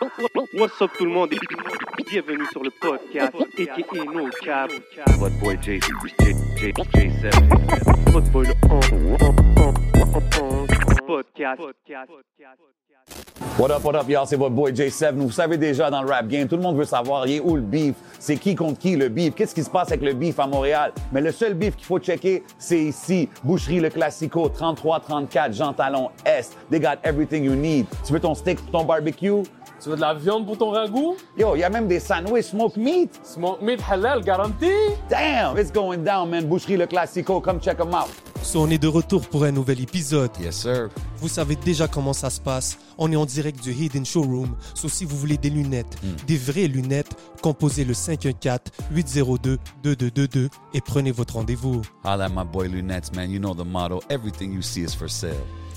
What's up tout le monde? Et bienvenue sur le podcast aka No Cap. What boy J, J, J, J7. Votre boy le podcast. What up, what up, y'all? C'est votre boy J7. Vous savez déjà dans le rap game, tout le monde veut savoir, il est où le beef? C'est qui contre qui le beef? Qu'est-ce qui se passe avec le beef à Montréal? Mais le seul beef qu'il faut checker, c'est ici. Boucherie Le Classico, 3334 Jean Talon Est. They got everything you need. Tu veux ton steak pour ton barbecue? Tu veux de la viande pour ton ragoût? Yo, il y a même des sandwichs smoke meat. Smoke meat halal garanti? Damn, it's going down, man. Boucherie Le Classico, come check them out. So, on est de retour pour un nouvel épisode. Yes, sir. Vous savez déjà comment ça se passe. On est en direct du Hidden Showroom. So, si vous voulez des lunettes, des vraies lunettes, composez le 514-802-2222 et prenez votre rendez-vous. Holla my boy Lunettes, man. You know the motto. Everything you see is for sale.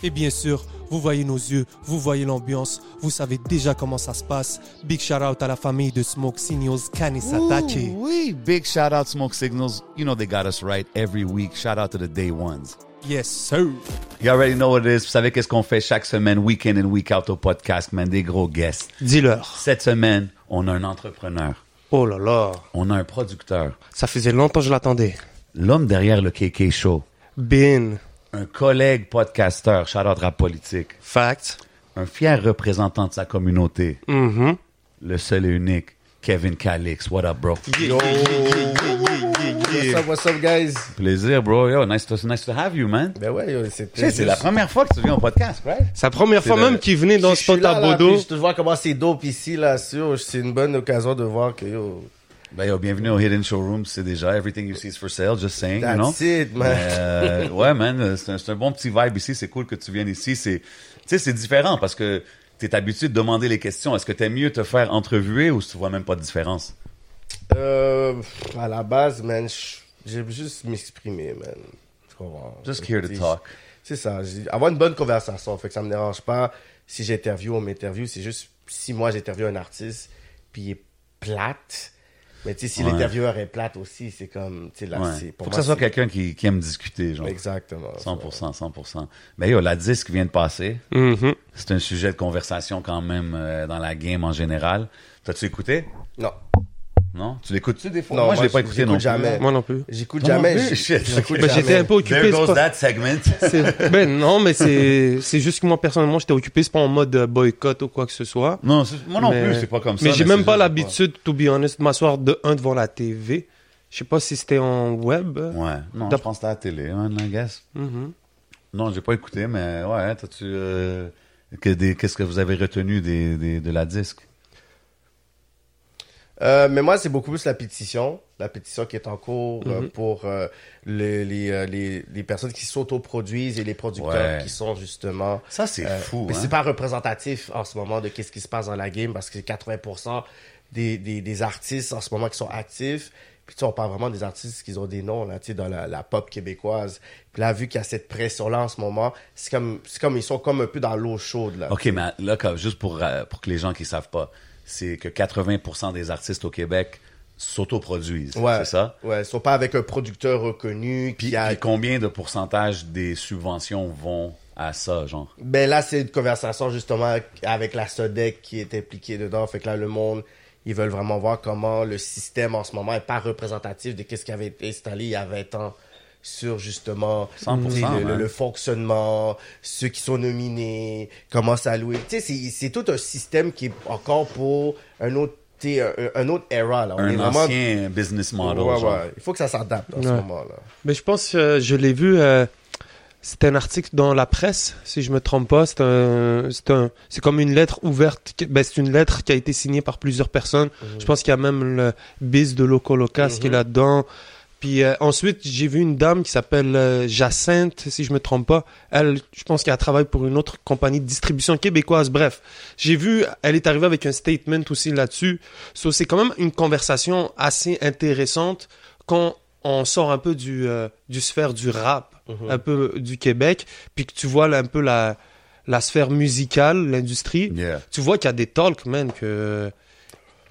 Et bien sûr, vous voyez nos yeux, vous voyez l'ambiance, vous savez déjà comment ça se passe. Big shout out à la famille de Smoke Signals Kanisatake. Oui, big shout out Smoke Signals. You know they got us right every week. Shout out to the day ones. Yes, sir. You already know what it is. Vous savez qu'est-ce qu'on fait chaque semaine, week in and week out au podcast, man? Des gros guests. Dis-leur. Cette semaine, on a un entrepreneur. Oh là là. On a un producteur. Ça faisait longtemps que je l'attendais. L'homme derrière le KK Show. Bin. Un collègue podcasteur, shout out rap politique. Fact. Un fier représentant de sa communauté. Mhm. Le seul et unique, Kevin Calix. What up, bro? Yo. What's up, what's up, guys? Plaisir, bro. Yo, nice to, nice to have you, man. Ben ouais, yo, c'est c'est la première fois que tu viens au podcast, right? C'est la première fois le- même qu'il venait dans ce là, à Bodo. Je te vois comment c'est dope ici, là, sûr. C'est une bonne occasion de voir que, yo, Ben, yo, bienvenue au Hidden Showroom. C'est déjà Everything You See is for Sale, just saying, you know? that's it, man. Euh, ouais, man, c'est un, bon petit vibe ici. C'est cool que tu viennes ici. C'est, tu sais, c'est différent parce que t'es habitué de demander les questions. Est-ce que t'aimes mieux te faire entrevuer ou tu vois même pas de différence? Euh, à la base, man, je- j'aime juste m'exprimer, man. Tu comprends? Just here to talk. C'est ça. Avoir une bonne conversation. Fait que ça me dérange pas si j'interviewe ou on m'interviewe. C'est juste si moi j'interviewe un artiste, puis il est plate. Mais tu sais, si Ouais. l'intervieweur est plate aussi, c'est comme, tu sais, là, Ouais. c'est, pour Faut que ça soit quelqu'un qui, qui aime discuter, genre. Exactement. 100%, 100%. Ben yo, la disque vient de passer. Mhm. C'est un sujet de conversation quand même euh, dans la game en général. T'as-tu écouté? Non. Non? Tu l'écoutes-tu des fois? Non, moi, je l'ai pas écouté non plus. jamais. Moi non plus. J'écoute non jamais. plus, j'ai- shit. j'écoute Ben, j'étais jamais. un peu occupé. There c'est goes pas- that segment. c'est- Ben non, mais c'est c'est juste que moi personnellement j'étais occupé, c'est pas en mode euh, boycott ou quoi que ce soit. non, c'est- moi non Mais- plus, c'est pas comme ça. Mais j'ai c'est même pas juste- l'habitude, to be honest, de m'asseoir de un devant la TV. Je sais pas si c'était en web. Ouais, non, T'as- je pense que c'était à la télé, man, I guess. Mhm. Non, j'ai pas écouté, mais ouais, t'as-tu... euh, que des- Qu'est-ce que vous avez retenu des, des- de la disque? Euh, mais moi, c'est beaucoup plus la pétition. La pétition qui est en cours euh, Mhm. pour euh, les, les, euh, les, les personnes qui s'autoproduisent et les producteurs Ouais. qui sont justement... Ça, c'est fou, Mais hein? c'est pas représentatif en ce moment de qu'est-ce qui se passe dans la game parce que c'est 80% des, des, des artistes en ce moment qui sont actifs. Puis tu sais, on parle vraiment des artistes qui ont des noms là, tu sais, dans la, la pop québécoise. Puis là, vu qu'il y a cette pression-là en ce moment, c'est comme, comme ils sont comme un peu dans l'eau chaude là. OK, mais là, comme- juste pour, pour que les gens qui savent pas, c'est que 80% des artistes au Québec s'autoproduisent, Ouais. c'est ça? Ouais, ils sont pas avec un producteur reconnu Puis, a combien de pourcentage des subventions vont à ça, genre? Ben là, c'est une conversation justement avec la SODEC qui est impliquée dedans. Fait que là, le monde, ils veulent vraiment voir comment le système en ce moment est pas représentatif de ce qui avait été installé il y a 20 ans sur justement 100%, tu sais, le, le- ouais. le fonctionnement, ceux qui sont nominés, comment ça louer. Tu sais, c'est- c'est tout un système qui est encore pour un autre, tu sais, un, un autre era. Là. On est Un vraiment... ancien business model, Ouais, genre. ouais. Il faut que ça s'adapte en ce Ouais. moment-là. Mais je pense que je l'ai vu. euh, c'était un article dans la presse, si je me trompe pas. C'est un, c'est un, c'est comme une lettre ouverte. Ben, c'est une lettre qui a été signée par plusieurs personnes. Je pense qu'il y a même le biz de Loco Locas qui est Mhm. là-dedans. Puis euh, ensuite, j'ai vu une dame qui s'appelle euh, Jacinthe, si je me trompe pas. Elle, je pense qu'elle travaille pour une autre compagnie de distribution québécoise. Bref, j'ai vu, elle est arrivée avec un statement aussi là-dessus. So, c'est quand même une conversation assez intéressante quand on sort un peu du, euh, du sphère du rap, Mhm. un peu du Québec, puis que tu vois là, un peu la, la sphère musicale, l'industrie. Yeah. Tu vois qu'il y a des talks, man, que...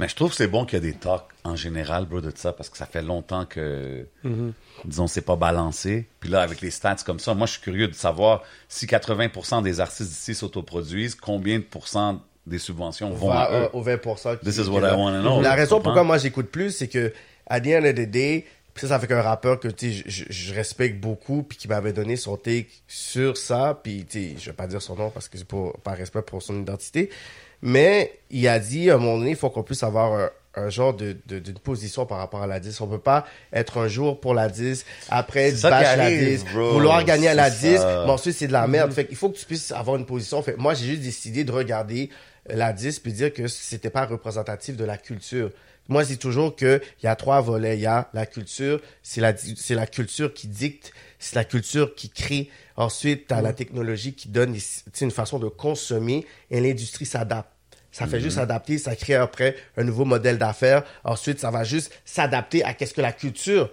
Mais je trouve que c'est bon qu'il y a des talks en général, bro, de ça, parce que ça fait longtemps que, Mhm. disons, c'est pas balancé. Puis là, avec les stats comme ça, moi, je suis curieux de savoir si 80% des artistes d'ici s'autoproduisent, combien de pourcents des subventions vont va, à eux? euh, au 20%. qui- This is what. I wanna know. La raison pourquoi moi j'écoute plus, c'est que, à the end of the day, puis ça, ça fait qu'un rappeur que, je, je- je respecte beaucoup, puis qui m'avait donné son take sur ça, puis, je vais pas dire son nom parce que c'est pas, par respect pour son identité, mais il a dit, à un moment donné, il faut qu'on puisse avoir un, un genre de, de- d'une position par rapport à la 10. On peut pas être un jour pour la 10, après qui la arrive, 10, bro. vouloir gagner à la C'est 10, ça. mais ensuite c'est de la merde. Fait qu'il faut que tu puisses avoir une position. Fait moi, j'ai juste décidé de regarder la 10 puis dire que c'était pas représentatif de la culture. Moi, je dis toujours que il y a trois volets. Il y a la culture, c'est la, c'est la culture qui dicte, c'est la culture qui crée. Ensuite, tu as la technologie qui donne une façon de consommer et l'industrie s'adapte. Ça fait juste s'adapter, ça crée après un nouveau modèle d'affaires. Ensuite, ça va juste s'adapter à qu'est-ce que la culture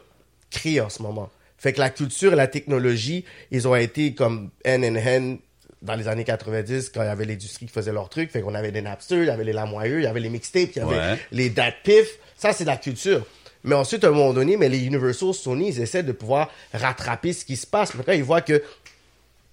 crée en ce moment. Fait que la culture et la technologie, ils ont été comme hand in hand dans les années 90 quand il y avait l'industrie qui faisait leur truc. Fait qu'on avait des Napster, il y avait les Lamoyeux, il y avait les mixtapes, il y avait Ouais. les Dat Piff. Ça, c'est de la culture. Mais ensuite, à un moment donné, mais les Universal, Sony, ils essaient de pouvoir rattraper ce qui se passe. Mais quand ils voient que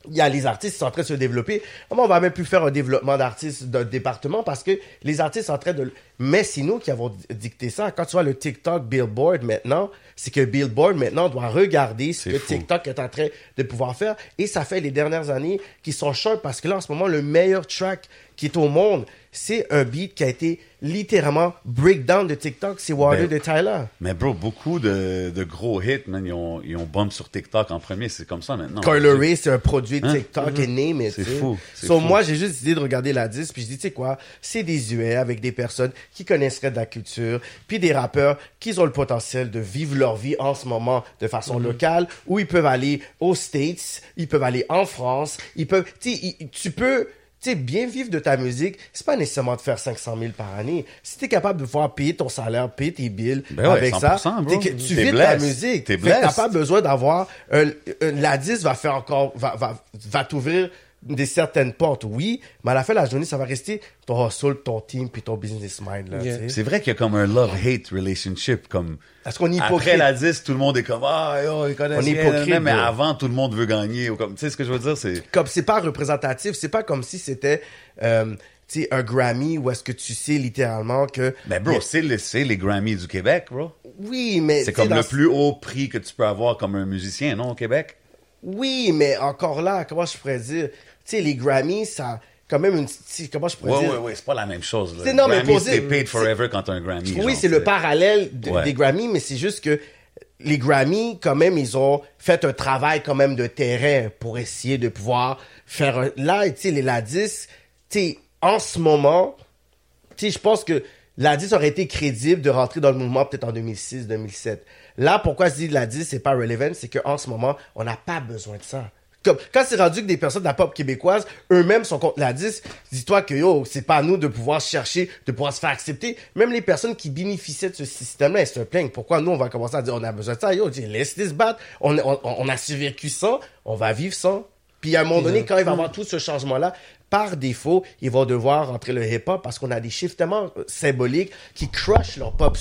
il y a les artistes qui sont en train de se développer. Comment on va même plus faire un développement d'artistes d'un département parce que les artistes sont en train de... Mais c'est nous qui avons dicté ça. Quand tu vois le TikTok Billboard maintenant, c'est que Billboard maintenant doit regarder ce que fou. TikTok est en train de pouvoir faire. Et ça fait les dernières années qui sont sharp parce que là, en ce moment, le meilleur track qui est au monde, c'est un beat qui a été littéralement breakdown de TikTok. C'est Water Ben, de Tyler. Mais bro, beaucoup de, de gros hits, man, ils ont, ils ont bump sur TikTok en premier. C'est comme ça maintenant. Ray, c'est un produit de Hein? TikTok et name C'est fou, So, fou. moi, j'ai juste décidé de regarder la 10, puis je dis, tu sais quoi, c'est des huets avec des personnes qui connaisseraient de la culture, puis des rappeurs qui ont le potentiel de vivre leur vie en ce moment de façon locale, où ils peuvent aller aux States, ils peuvent aller en France, ils peuvent, tu tu peux, sais, bien vivre de ta musique, c'est pas nécessairement de faire 500 000 par année. Si t'es capable de pouvoir payer ton salaire, payer tes bills Ben ouais, avec ça, 100%, bro. t'es que- tu T'es vis de ta musique. T'es T'as pas besoin d'avoir un, un- la 10 va faire encore va va va t'ouvrir des certaines portes oui mais à la fin de la journée ça va rester ton hustle ton team puis ton business mind là Yeah. C'est vrai qu'il y a comme un love-hate relationship. Comme est-ce qu'on est après hypocrite la 10, tout le monde est comme Ah, yo, ils connaissent On est hypocrite, mais avant, tout le monde veut gagner. Ou comme, tu sais ce que je veux dire? C'est. comme c'est pas représentatif c'est pas comme si c'était euh, tu sais un Grammy où est-ce que tu sais littéralement que Ben, bro, c'est le- c'est les Grammys du Québec, bro. oui mais C'est comme dans le ce- plus haut prix que tu peux avoir comme un musicien, non, au Québec? Oui mais encore là comment je pourrais dire? Tu sais les Grammys ça quand même une comment je pourrais Ouais, dire? ouais, ouais, c'est pas la même chose. Là. C'est- non, mais Grammy, posé- c'est paid forever quand t'as un Grammy. Oui, c'est le parallèle de- Ouais. des Grammys, mais c'est juste que les Grammys, quand même, ils ont fait un travail quand même de terrain pour essayer de pouvoir faire un... Là, tu sais, les Ladis, tu sais, en ce moment, tu sais, je pense que Ladis aurait été crédible de rentrer dans le mouvement peut-être en 2006, 2007. Là, pourquoi je dis Ladis, c'est pas relevant, c'est qu'en ce moment, on n'a pas besoin de ça. Comme, quand c'est rendu que des personnes de la pop québécoise, eux-mêmes sont contre la 10, dis-toi que yo, c'est pas à nous de pouvoir chercher, de pouvoir se faire accepter. Même les personnes qui bénéficiaient de ce système-là, elles se plaignent. Pourquoi nous, on va commencer à dire, on a besoin de ça, yo, laisse-les se battre. On a survécu sans, on va vivre sans. Puis à un moment donné, quand il va avoir tout ce changement-là, par défaut, ils vont devoir rentrer le hip-hop parce qu'on a des chiffres tellement euh, symboliques qui crushent leur pop,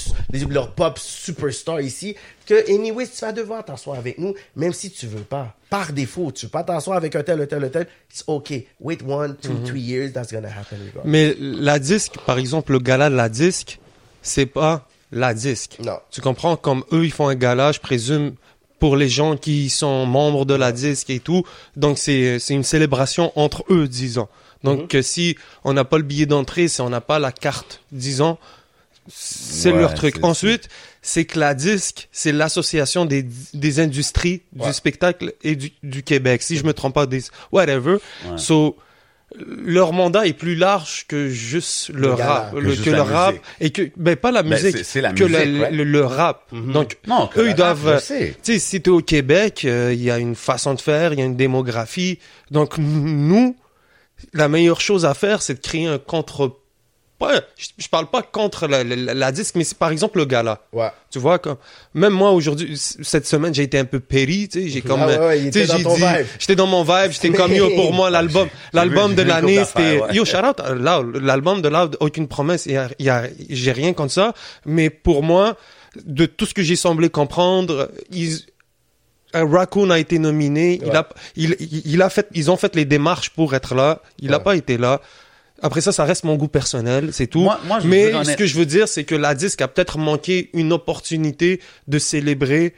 leur pop superstar ici, que anyway, tu vas devoir t'asseoir avec nous, même si tu veux pas. Par défaut, tu veux pas t'asseoir avec un tel, un tel, un tel, it's okay. Wait one, two, three years, that's gonna happen. regardless. Mais la disque, par exemple, le gala de la disque, c'est pas la disque. Non. Tu comprends? Comme eux, ils font un gala, je présume, pour les gens qui sont membres de la disque et tout. Donc, c'est, c'est une célébration entre eux, disons. Donc, Mhm. si on n'a pas le billet d'entrée, si on n'a pas la carte, disons, c'est Ouais, leur truc. Ensuite, c'est que la disque, c'est l'association des, des industries Ouais. du spectacle et du, du Québec. Si je me trompe pas, des, whatever. Ouais. So, leur mandat est plus large que juste le, Le gala. rap, Que le- juste que la le rap musique. et que ben pas la Ben, musique, c'est- c'est la que musique, le, ouais. le, le rap. Mhm. Donc Non, eux ils doivent, tu sais, si t'es au Québec, euh, il y a une façon de faire, il y a une démographie. Donc nous, la meilleure chose à faire, c'est de créer un contre. Pas, je, je parle pas contre la, la- la disque, mais c'est par exemple le gala. Ouais. Tu vois, comme, même moi aujourd'hui, cette semaine, j'ai été un peu péri, tu sais, j'ai comme, Ah ouais, tu sais, j'ai dit- vibe. j'étais dans mon vibe, j'étais comme, yo, pour moi, l'album, J'ai l'album vu- de l'année, c'était, ouais. yo, shout out, Loud, l'album de Loud, aucune promesse, il y a, y a, j'ai rien contre ça, mais pour moi, de tout ce que j'ai semblé comprendre, ils, euh, Raccoon a été nominé, il a, il, il, a fait, ils ont fait les démarches pour être là, il n'a pas été là. Après ça, ça reste mon goût personnel, c'est tout. Moi- moi, je Mais ce que je veux dire, c'est que la disque a peut-être manqué une opportunité de célébrer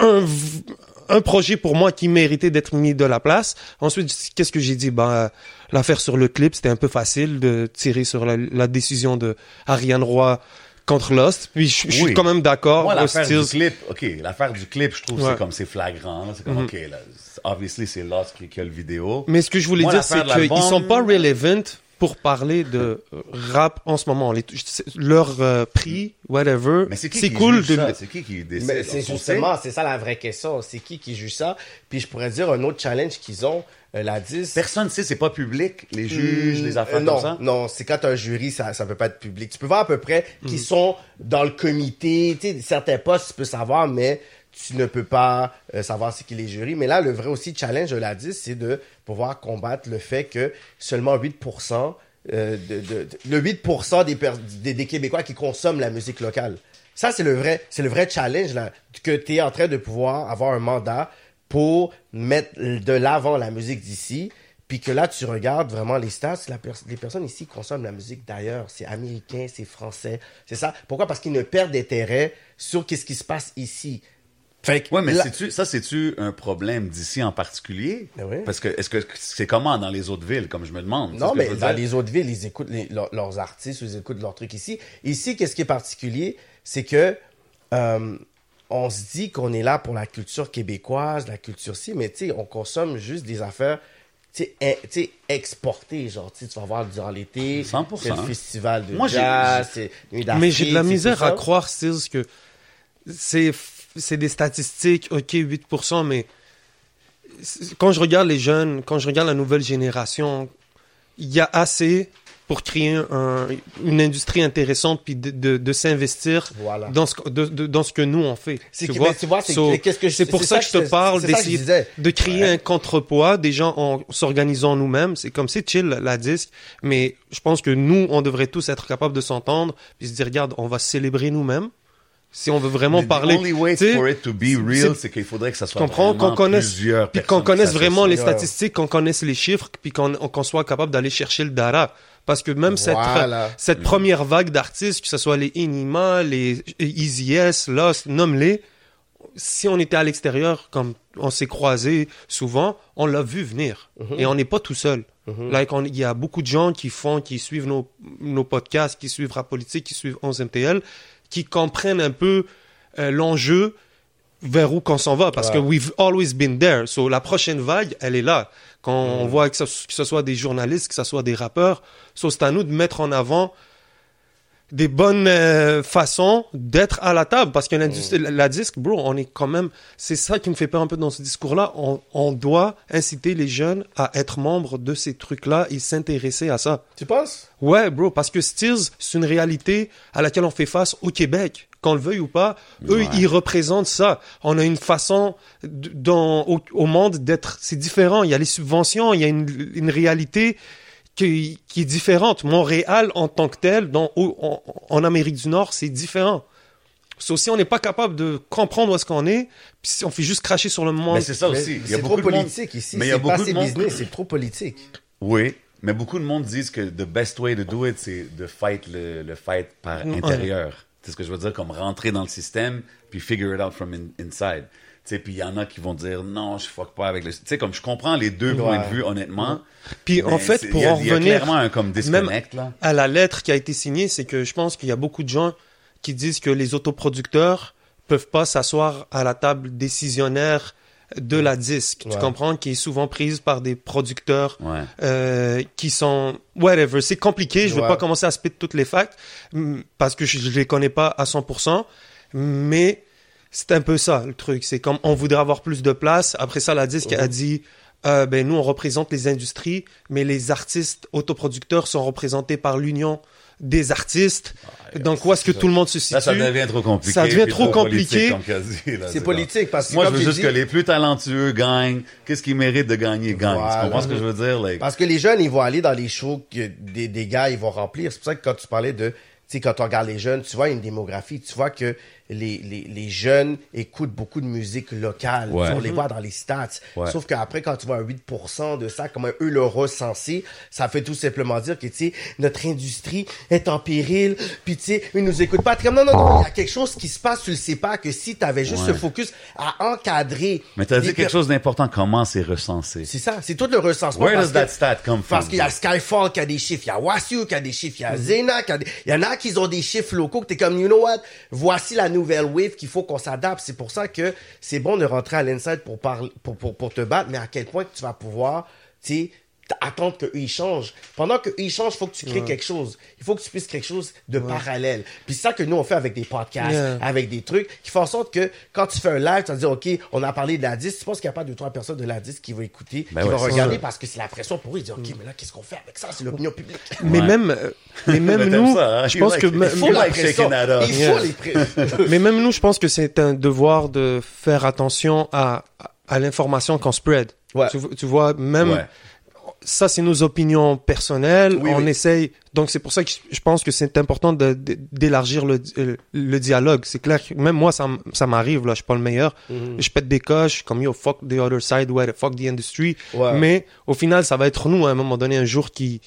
un, projet pour moi qui méritait d'être mis de la place. Ensuite, qu'est-ce que j'ai dit? Ben, l'affaire sur le clip, c'était un peu facile de tirer sur la, la décision de Ariane Roy contre Lost. Puis je, je suis quand même d'accord. Moi, l'affaire du clip, OK, l'affaire du clip, je trouve, Ouais. c'est comme c'est flagrant. C'est comme, OK, là, obviously, c'est Lost qui, qui a le vidéo. Mais ce que je voulais Moi, dire, c'est qu'ils sont pas relevant pour parler de rap en ce moment. Les, leur euh, prix, whatever, Mais c'est qui c'est qui cool juge de. ça? C'est qui qui décide? Mais c'est justement, c'est ça la vraie question. C'est qui qui juge ça? Puis je pourrais dire un autre challenge qu'ils ont, euh, la 10. Personne ne sait, c'est pas public, les juges, les affaires Euh, non, comme ça? Non, c'est quand un jury, ça, ça peut pas être public. Tu peux voir à peu près qui Mm. sont dans le comité, tu sais, certains postes, tu peux savoir, mais tu ne peux pas euh, savoir c'est qui les jurys. Mais là, le vrai aussi challenge de la 10, c'est de pouvoir combattre le fait que seulement 8%, euh, de, de- de- le 8% des, des, Québécois qui consomment la musique locale. Ça, c'est le vrai, c'est le vrai challenge, là, que tu es en train de pouvoir avoir un mandat pour mettre de l'avant la musique d'ici, puis que là, tu regardes vraiment les stats, les personnes ici consomment la musique d'ailleurs. C'est américain, c'est français, c'est ça. Pourquoi? Parce qu'ils ne perdent d'intérêt sur qu'est-ce qui se passe ici. Fait que Ouais, mais là- ça, c'est-tu un problème d'ici en particulier? Ben oui. Parce que, est-ce que c'est comment dans les autres villes, comme je me demande? Non, mais dans dire? les autres villes, ils écoutent les- leurs- leurs artistes, ou ils écoutent leurs trucs ici. Ici, qu'est-ce qui est particulier, c'est que euh, on se dit qu'on est là pour la culture québécoise, la culture ci, mais tu sais, on consomme juste des affaires tu sais, exportées, genre, tu sais, tu vas voir durant l'été, 100%. c'est le festival de Moi, j'ai- jazz, c'est Mais j'ai de la misère à ça. croire, Stills, que c'est c'est des statistiques, ok, 8%, mais quand je regarde les jeunes, quand je regarde la nouvelle génération, il y a assez pour créer un- une industrie intéressante puis de, de, de s'investir Voilà. dans, ce, que- de, de- dans ce que nous on fait. C'est tu vois, mais tu vois, c'est- So, pour ça que je te parle d'essayer de créer Ouais. un contrepoids, des gens en s'organisant nous-mêmes. C'est comme c'est chill la disque, mais je pense que nous, on devrait tous être capables de s'entendre puis se dire, regarde, on va célébrer nous-mêmes. Si on veut vraiment The parler, only way for it to be c'est- real, c'est- c'est qu'il faudrait que ça soit comprends qu'on connaisse, puis qu'on connaisse vraiment les statistiques, qu'on connaisse les chiffres, puis qu'on soit capable d'aller chercher le data. Parce que même cette, première vague d'artistes, que ce soit les Inima, les Easy S, Lost, nomme-les, si on était à l'extérieur, comme on s'est croisés souvent, on l'a vu venir. Et on n'est pas tout seul. Like, on- il y a beaucoup de gens qui font, qui suivent nos, nos podcasts, qui suivent Rap Politique, qui suivent 11 MTL, qui comprennent un peu euh, l'enjeu vers où qu'on s'en va parce que we've always been there. So la prochaine vague, elle est là. Quand on voit que ce, que ce soit des journalistes, que ce soit des rappeurs, so c'est à nous de mettre en avant des bonnes euh, façons d'être à la table parce que l'industrie, la, la disque, bro, on est quand même, c'est ça qui me fait peur un peu dans ce discours-là. On, on doit inciter les jeunes à être membres de ces trucs-là et s'intéresser à ça. Tu penses? Ouais, bro, parce que Stills, c'est une réalité à laquelle on fait face au Québec. Qu'on le veuille ou pas, eux, Ouais. ils représentent ça. On a une façon dans, au, au monde d'être... C'est différent. Il y a les subventions, il y a une, une réalité qui, qui est différente. Montréal, en tant que tel, dans, en, en Amérique du Nord, c'est différent. So, si on n'est pas capable de comprendre où est-ce qu'on est, puis si on fait juste cracher sur le monde... Mais c'est ça aussi. Il y a C'est beaucoup trop de monde- politique ici. Mais il y a beaucoup de monde. business, c'est trop politique. Oui, mais beaucoup de monde disent que the best way to do it, c'est de fight le, le fight par Ouais. intérieur. C'est ce que je veux dire, comme rentrer dans le système, puis figure it out from in- inside. Tu sais, puis il y en a qui vont dire non, je fuck pas avec le. Tu sais, comme je comprends les deux points de vue, honnêtement. Puis en fait, pour il y a- en il y a revenir, clairement un comme disconnect là. à la lettre qui a été signée, c'est que je pense qu'il y a beaucoup de gens qui disent que les autoproducteurs peuvent pas s'asseoir à la table décisionnaire de la disque. Tu comprends? Qui est souvent prise par des producteurs Ouais. euh, qui sont whatever. C'est compliqué. Je veux Ouais. pas commencer à spit toutes les facts parce que je, je les connais pas à 100%. Mais c'est un peu ça le truc. C'est comme on voudrait avoir plus de place. Après ça, la disque a dit. euh, ben nous on représente les industries, mais les artistes autoproducteurs sont représentés par l'union des artistes. Donc où est-ce que tout le monde se situe Là, ça devient trop compliqué. Ça devient trop compliqué. C'est politique parce que Moi, je veux juste dit- que les plus talentueux gagnent. Qu'est-ce qu'ils méritent de gagner, gagnent? Voilà. Tu comprends ce que je veux dire? Like, Parce que les jeunes, ils vont aller dans les shows que des, des gars, ils vont remplir. C'est pour ça que quand tu parlais de, tu sais, quand on regarde les jeunes, tu vois une démographie, tu vois que les, les, les jeunes écoutent beaucoup de musique locale. Ouais. On les voit dans les stats. Ouais. Sauf qu'après, quand tu vois un 8% de ça, comment eux le recensent, ça fait tout simplement dire que, tu sais, notre industrie est en péril, puis tu sais, ils nous écoutent pas. Comme, non, non, non, il y a quelque chose qui se passe, tu le sais pas, que si t'avais juste Ouais. ce focus à encadrer. Mais t'as les dit quelque per- chose d'important, comment c'est recensé? C'est ça, c'est tout le recensement. Where parce does that que- stat come from? Parce qu'il y a Skyfall qui a des chiffres, il y a Wasu qui a des chiffres, il y a Zena qui a des... Il y en a qui ont des chiffres locaux que t'es comme, you know what? Voici la nouvelle wave qu'il faut qu'on s'adapte. C'est pour ça que c'est bon de rentrer à l'inside pour, parler, pour, pour, pour te battre, mais à quel point tu vas pouvoir, tu sais, attendre qu'eux ils changent. Pendant qu'eux ils changent, il faut que tu crées quelque chose. Il faut que tu puisses quelque chose de parallèle. Puis c'est ça que nous on fait avec des podcasts, Yeah. avec des trucs qui font en sorte que quand tu fais un live, tu vas dire, OK, on a parlé de la 10, tu penses qu'il n'y a pas deux, trois personnes de la 10 qui vont écouter, Ben qui ouais, vont regarder ça. parce que c'est la pression pour eux. Ils disent, OK, mais là, qu'est-ce qu'on fait avec ça? C'est l'opinion publique. Mais Ouais. même, euh, mais même Mais t'aimes nous, ça, hein? je pense like que Il faut la pression. Il faut les mais même nous, je pense que c'est un devoir de faire attention à, à l'information qu'on spread. Ouais. Tu, tu vois, même Ouais. Ça, c'est nos opinions personnelles. Oui, on oui. essaye. Donc, c'est pour ça que je- pense que c'est important d'élargir le, euh, le dialogue. C'est clair que même moi, ça, m'arrive, là. Je suis pas le meilleur. Mhm. Je pète des coches, comme yo, fuck the other side, ouais, fuck the industry. Ouais. Mais au final, ça va être nous, à un moment donné, un jour qui,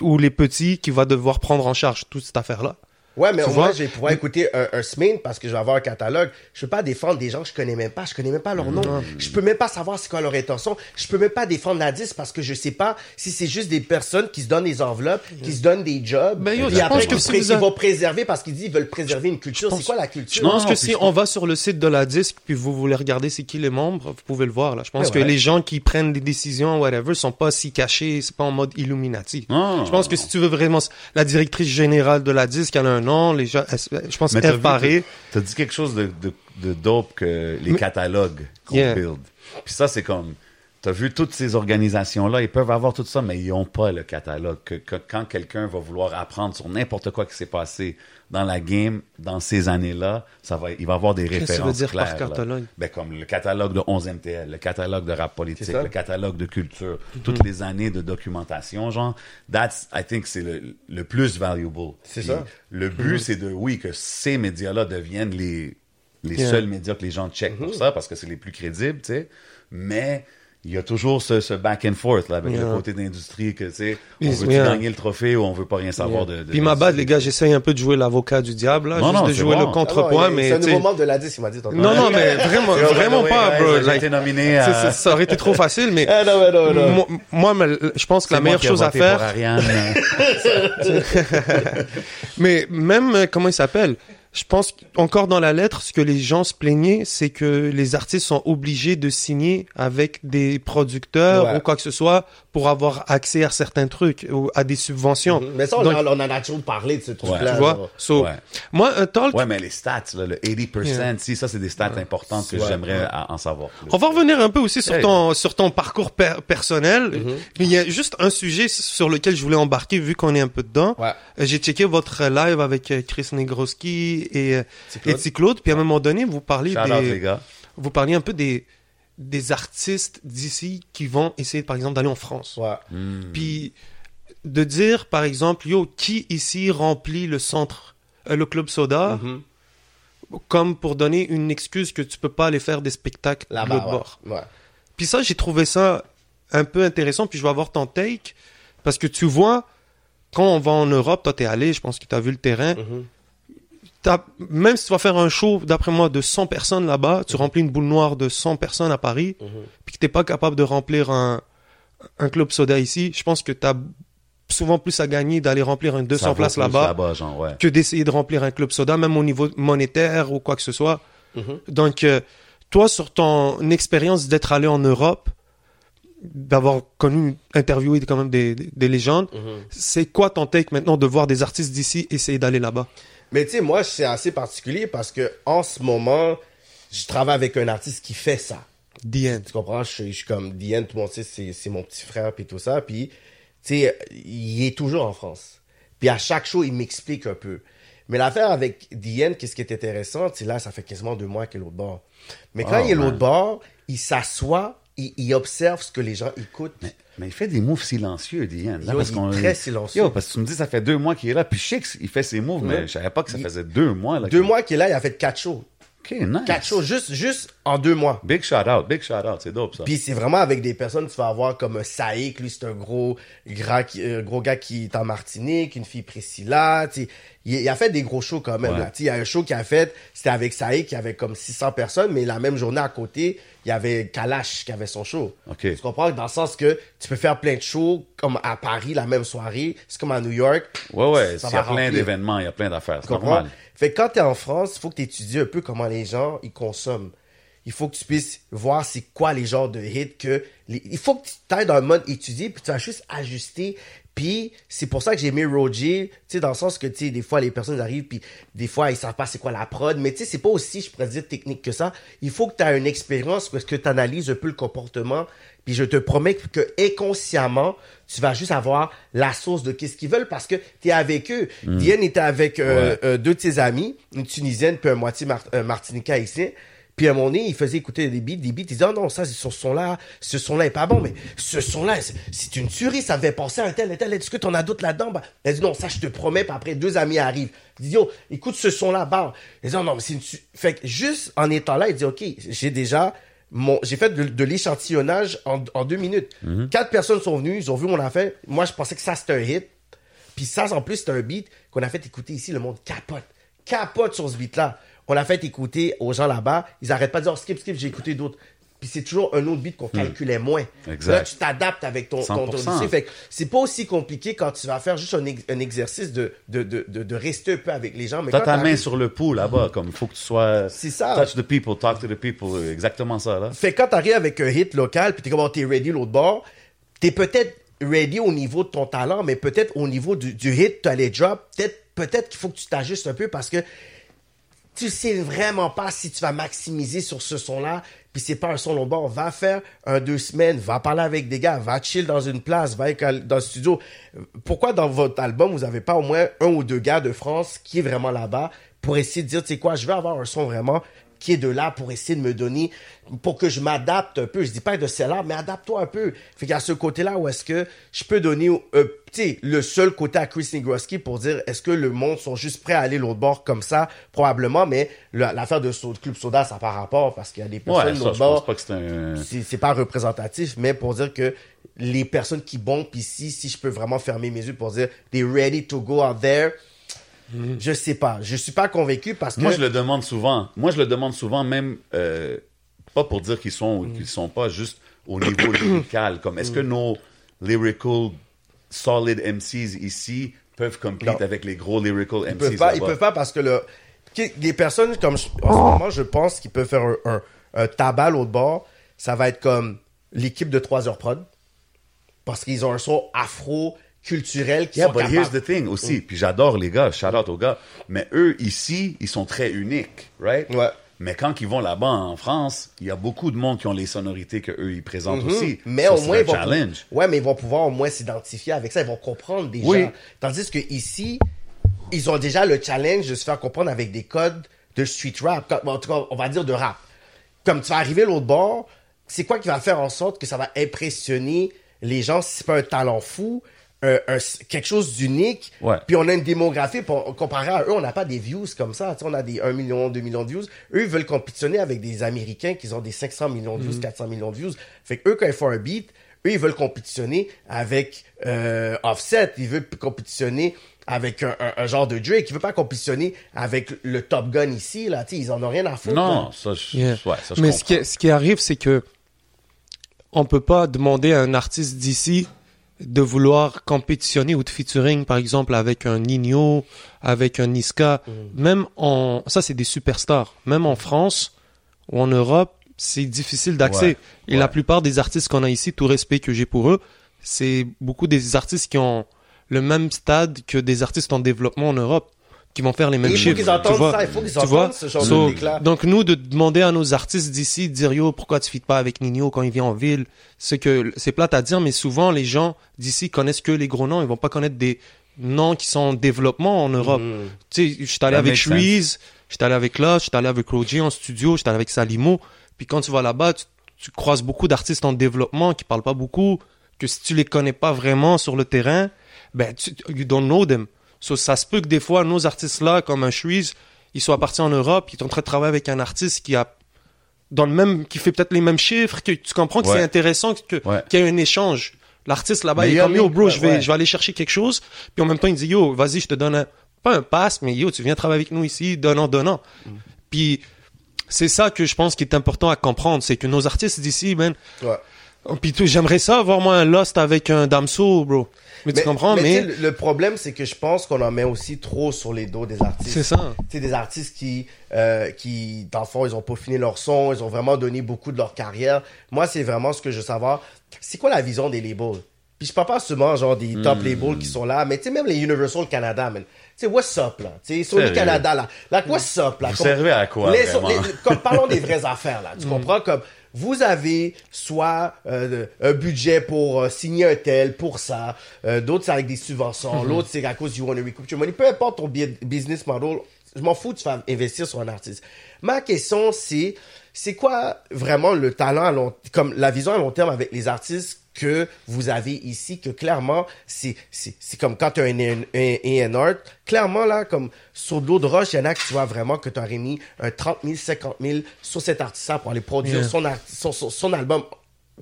ou les petits, qui va devoir prendre en charge toute cette affaire-là. Ouais, mais Tu au moins, je vais pouvoir écouter un, un semaine parce que je vais avoir un catalogue. Je peux pas défendre des gens que je connais même pas. Je connais même pas leur nom. Je peux même pas savoir c'est quoi leur intention. Je peux même pas défendre la 10 parce que je sais pas si c'est juste des personnes qui se donnent des enveloppes, qui se donnent des jobs. Ben, yo, puis je après, pense que si vous avez- vont préserver parce qu'ils disent ils veulent préserver une culture. C'est pense- quoi la Je culture? pense Non, que si je on va sur le site de la disque puis vous voulez regarder c'est qui les membres, vous pouvez le voir là. Je pense Ouais, que ouais. les gens qui prennent des décisions whatever sont pas si cachés, c'est pas en mode Illuminati. Non. Je pense que si tu veux vraiment la directrice générale de la disque, elle a un nom, les gens je pense Eve Paré. T'as dit quelque chose de, de, de dope que les Mais- catalogues qu'on Yeah. build. Puis ça, c'est comme, t'as vu toutes ces organisations-là, ils peuvent avoir tout ça, mais ils ont pas le catalogue. Que, que quand quelqu'un va vouloir apprendre sur n'importe quoi qui s'est passé dans la game, dans ces années-là, ça va, il va avoir des Qu'est-ce que tu références veux dire par claires. là. catalogue? Ben, comme le catalogue de 11 MTL, le catalogue de rap politique, le catalogue de culture, Mhm. toutes les années de documentation, genre, that's, I think, c'est le, le plus valuable. C'est ça? Le but, c'est de, oui, que ces médias-là deviennent les, les Yeah. seuls médias que les gens checkent pour ça, parce que c'est les plus crédibles, tu sais. Mais il y a toujours ce, ce back and forth, là, avec Yeah. le côté d'industrie, que, tu sais, on yeah. gagner le trophée ou on veut pas rien savoir de, de... Puis ma bad les gars, j'essaye un peu de jouer l'avocat du diable là, Non, juste non, de jouer bon. le Ah contrepoint il- mais C'est un nouveau membre de la 10 qui m'a dit. Non non mais vraiment vraiment pas bro, J'ai été nominé à... ça aurait été trop facile mais Ah non, mais non, non. moi, je pense que la meilleure chose à faire. Mais même, euh, comment il s'appelle? Je pense encore dans la lettre, ce que les gens se plaignaient, c'est que les artistes sont obligés de signer avec des producteurs Ouais. ou quoi que ce soit pour avoir accès à certains trucs ou à des subventions. Mais ça, on, Donc, en- on en a toujours parlé de ce truc-là. tu vois? So, Ouais. Moi, un talk, Ouais, mais les stats, là, le 80%, Yeah. si, ça, c'est des stats importantes que Ouais. j'aimerais en savoir plus. On va revenir un peu aussi sur ton sur ton parcours per- personnel. Mm-hmm. Il y a juste un sujet sur lequel je voulais embarquer vu qu'on est un peu dedans. Ouais. Euh, J'ai checké votre live avec euh, Chris Negroski et Claude. et Claude. Puis à un moment donné, vous parliez Shout out, des les gars. vous parliez un peu des des artistes d'ici qui vont essayer par exemple d'aller en France. Ouais. Puis de dire par exemple yo qui ici remplit le centre euh, le club soda? Mhm. comme pour donner une excuse que tu peux pas aller faire des spectacles de Là-bas, bord. ouais. ouais. Puis ça, j'ai trouvé ça un peu intéressant, puis je vais avoir ton take, parce que tu vois, quand on va en Europe, toi t'es allé, je pense que t'as vu le terrain, Mhm. Même si tu vas faire un show, d'après moi, de 100 personnes là-bas, tu remplis une boule noire de 100 personnes à Paris, Mhm. puis que t'es pas capable de remplir un, un club soda ici, je pense que t'as souvent plus à gagner d'aller remplir un 200 Ça vaut places là-bas ouais. que d'essayer de remplir un club soda, même au niveau monétaire ou quoi que ce soit. Mhm. Donc, euh, toi, sur ton expérience d'être allé en Europe, d'avoir connu, interviewé quand même des, des, des légendes, Mhm. c'est quoi ton take maintenant de voir des artistes d'ici essayer d'aller là-bas? Mais tu sais, moi, c'est assez particulier parce que en ce moment, je travaille avec un artiste qui fait ça. End. Tu comprends? Je, suis- je suis comme Diane, tout le monde sait, c'est, mon petit frère, puis tout ça. Puis, tu sais, il est toujours en France. Puis à chaque show, il m'explique un peu. Mais l'affaire avec Diane, qu'est-ce qui est intéressant, c'est là, ça fait quasiment deux mois qu'il est l'autre bord. Mais quand Oh, il est l'autre bord, il s'assoit il, il observe ce que les gens écoutent. Mais, mais il fait des moves silencieux, Diane. Là, Yo, parce il est très silencieux. Yo, parce que tu me dis, ça fait deux mois qu'il est là, puis sais qu'il fait ses moves, Ouais. mais je savais pas que ça Il- faisait deux mois. Là, Deux mois qu'il est là, il a fait quatre shows. OK, nice. Quatre shows, juste, juste en deux mois. Big shout out, big shout out, c'est dope ça. Puis c'est vraiment avec des personnes, tu vas avoir comme Saïk, lui c'est un gros, gras euh, gros gars qui est en Martinique, une fille Priscilla, tu il, il a fait des gros shows quand même. Ouais. là. Il y a un show qu'il a fait, c'était avec Saïk, il y avait comme 600 personnes, mais la même journée à côté, il y avait Kalash qui avait son show. OK. Tu comprends? Dans le sens que tu peux faire plein de shows comme à Paris la même soirée, c'est comme à New York. Ouais, ouais, il y a plein d'événements, il y a plein d'affaires, c'est normal. Fait que quand t'es en France, il faut que tu étudies un peu comment les gens ils consomment. Il faut que tu puisses voir c'est quoi les genres de hits que il faut que tu ailles dans le mode étudier puis tu vas juste ajuster puis c'est pour ça que j'ai aimé Roger, tu sais dans le sens que tu sais des fois les personnes arrivent puis des fois ils savent pas c'est quoi la prod mais tu sais c'est pas aussi je pourrais dire technique que ça. Il faut que tu aies une expérience parce que tu analyses un peu le comportement puis je te promets que inconsciemment tu vas juste avoir la source de qu'est-ce qu'ils veulent parce que tu es avec eux. Diane était avec euh, Ouais. euh, deux de ses amis, une Tunisienne puis un moitié Mar- un Martiniquais ici. Puis à un moment donné, il faisait écouter des beats, des beats. Il disait, oh non, ça, ce son-là, ce son-là est pas bon, mais ce son-là, c'est- c'est une tuerie, ça me fait penser à un tel et tel. Est-ce que t'en as d'autres là-dedans? Bah, elle dit, non, ça, je te promets. Puis après, deux amis arrivent. Il dit, yo, écoute ce son-là, bah. Il dit, oh non, mais c'est une tu- Fait que juste en étant là, il dit, OK, j'ai déjà, mon, j'ai fait de, de l'échantillonnage en, en deux minutes. Quatre personnes sont venues, ils ont vu mon affaire. Moi, je pensais que ça, c'était un hit. Puis ça, en plus, c'est un beat qu'on a fait écouter ici. Le monde capote. Capote sur ce beat-là. On l'a fait écouter aux gens là-bas. Ils arrêtent pas de dire oh, skip, skip, j'ai écouté d'autres. Puis c'est toujours un autre beat qu'on calculait moins. Hmm. Exact. Là, tu t'adaptes avec ton, ton, ton 100%. lycée. Fait que c'est pas aussi compliqué quand tu vas faire juste un, ex- un exercice de, de, de, de, de rester un peu avec les gens. Mais T'as ta main sur le pouls là-bas, comme il faut que tu sois. C'est ça. Touch the people, talk to the people, exactement ça là. Fait que quand t'arrives avec un hit local, puis t'es comme, oh, t'es ready l'autre bord, t'es peut-être ready au niveau de ton talent, mais peut-être au niveau du, du hit, tu les drop, peut-être peut-être qu'il faut que tu t'ajustes un peu parce que tu sais vraiment pas si tu vas maximiser sur ce son-là, puis c'est pas un son long bord. Va faire un deux semaines, va parler avec des gars, va chill dans une place, va avec- dans le studio. Pourquoi dans votre album, vous avez pas au moins un ou deux gars de France qui est vraiment là-bas pour essayer de dire, tu sais quoi, je veux avoir un son vraiment qui est de là pour essayer de me donner, pour que je m'adapte un peu. Je dis pas de celle-là, mais adapte-toi un peu. Fait a ce côté-là où est-ce que je peux donner, euh, tu le seul côté à Chris Negroski pour dire est-ce que le monde sont juste prêts à aller l'autre bord comme ça, probablement, mais l'affaire de So- Club Soda, ça n'a pas rapport parce qu'il y a des personnes Ouais, ça, l'autre bord. c'est un. Pas représentatif, mais pour dire que les personnes qui bombent ici, si je peux vraiment fermer mes yeux pour dire they ready to go out there, je sais pas. Je suis pas convaincu parce que Moi, je le demande souvent. Moi, je le demande souvent, même euh, pas pour dire qu'ils sont ou qu'ils sont pas, juste au niveau lyrical. Comme est-ce que nos lyrical solid MCs ici peuvent compete avec les gros lyrical MCs Ils peuvent pas, ils peuvent pas parce que le, des personnes comme je- en ce moment, je pense qu'ils peuvent faire un, un, un tabac l'autre bord. Ça va être comme l'équipe de 3 heures prod parce qu'ils ont un son afro culturel qui Yeah, sont but here's capables. the thing aussi. Puis j'adore les gars, shout out aux gars. Mais eux, ici, ils sont très uniques, right? Ouais. Mais quand ils vont là-bas en France, il y a beaucoup de monde qui ont les sonorités que eux ils présentent Mhm. aussi. Mais Ça, au moins, un ils vont, challenge. ouais, mais ils vont pouvoir au moins s'identifier avec ça. Ils vont comprendre déjà. Oui. Tandis que ici, ils ont déjà le challenge de se faire comprendre avec des codes de street rap. En tout cas, on va dire de rap. Comme tu vas arriver l'autre bord, c'est quoi qui va faire en sorte que ça va impressionner les gens si c'est pas un talent fou, un- un- quelque chose d'unique. Ouais. Puis on a une démographie, pour- comparé à eux, on n'a pas des views comme ça. Tu sais, on a des 1 million, 2 millions de views. Eux, ils veulent compétitionner avec des Américains qui ont des 500 millions de views, 400 millions de views. Fait que eux, quand ils font un beat, eux, ils veulent compétitionner avec euh, Offset. Ils veulent compétitionner avec un, un- un genre de Drake. Ils veulent pas compétitionner avec le Top Gun ici. Là. Ils en ont rien à foutre. Non, ça, je, Yeah. ouais, ça, je Mais comprends. ce qui, ce qui arrive, c'est que on peut pas demander à un artiste d'ici de vouloir compétitionner ou de featuring, par exemple, avec un Nino, avec un Niska. Mm. Même en, ça, c'est des superstars. Même en France ou en Europe, c'est difficile d'accès. Ouais, Et ouais. la plupart des artistes qu'on a ici, tout respect que j'ai pour eux, c'est beaucoup des artistes qui ont le même stade que des artistes en développement en Europe, qui vont faire les mêmes il faut chiffres. qu'ils tu entendent vois. ça. Il faut qu'ils Tu entendent vois? ce genre So, de déclat. donc nous de demander à nos artistes d'ici de dire yo pourquoi tu fites pas avec Nino quand il vient en ville? C'est que c'est plate à dire mais souvent les gens d'ici connaissent que les gros noms ils vont pas connaître des noms qui sont en développement en Europe Mhm. tu sais je suis allé avec. Shreeze je suis allé avec Lush je suis allé avec Roger en studio je suis allé avec Salimo puis quand tu vas là-bas tu- tu croises beaucoup d'artistes en développement qui parlent pas beaucoup, que si tu les connais pas vraiment sur le terrain, ben, tu, you don't know them. So, ça se peut que des fois, nos artistes-là, comme un Shreeze, ils soient partis en Europe, ils sont en train de travailler avec un artiste qui a, dans le même, qui fait peut-être les mêmes chiffres, que tu comprends que Ouais. c'est intéressant que, Ouais. qu'il y ait un échange. L'artiste là-bas, il est comme, yo, bro, je vais, ouais. je vais aller chercher quelque chose. Puis en même temps, il dit, yo, vas-y, je te donne un, pas un pass, mais yo, tu viens travailler avec nous ici, donnant, donnant. Mm. Puis, c'est ça que je pense qui est important à comprendre, c'est que nos artistes d'ici, Ouais. Oh, puis tout, j'aimerais ça avoir moi un Lost avec un Damso, bro. Mais, tu comprends, mais, le, le problème, c'est que je pense qu'on en met aussi trop sur les dos des artistes. c'est ça. Tu sais, des artistes qui, euh, qui, dans le fond, ils ont peaufiné leur son, ils ont vraiment donné beaucoup de leur carrière. Moi, c'est vraiment ce que je veux savoir. C'est quoi la vision des labels? Puis je parle pas seulement, genre, des top Hmm. labels qui sont là, mais tu sais, même les Universal Canada, man. Tu sais, what's up, là? Tu sais, Sony? Canada, là. Là, what's up, là? Vous Comme- servez à quoi, les- vraiment? les- comme, parlons des vraies affaires, là. Tu comprends? Comme, vous avez soit euh, un budget pour euh, signer un tel, pour ça. Euh, D'autres, c'est avec des subventions. Mm-hmm. L'autre, c'est à cause you want to recoup your money. Peu importe ton business model, je m'en fous, tu vas investir sur un artiste. Ma question, c'est, c'est quoi vraiment le talent à long, comme la vision à long terme avec les artistes que vous avez ici, que clairement, c'est, comme quand tu as un, un, un A&R, clairement, là, comme sur de l'eau de roche, il y en a que tu vois vraiment que tu aurais mis un 30 000, 50 000 sur cet artiste-là pour aller produire Yeah. son, art- son, son, son album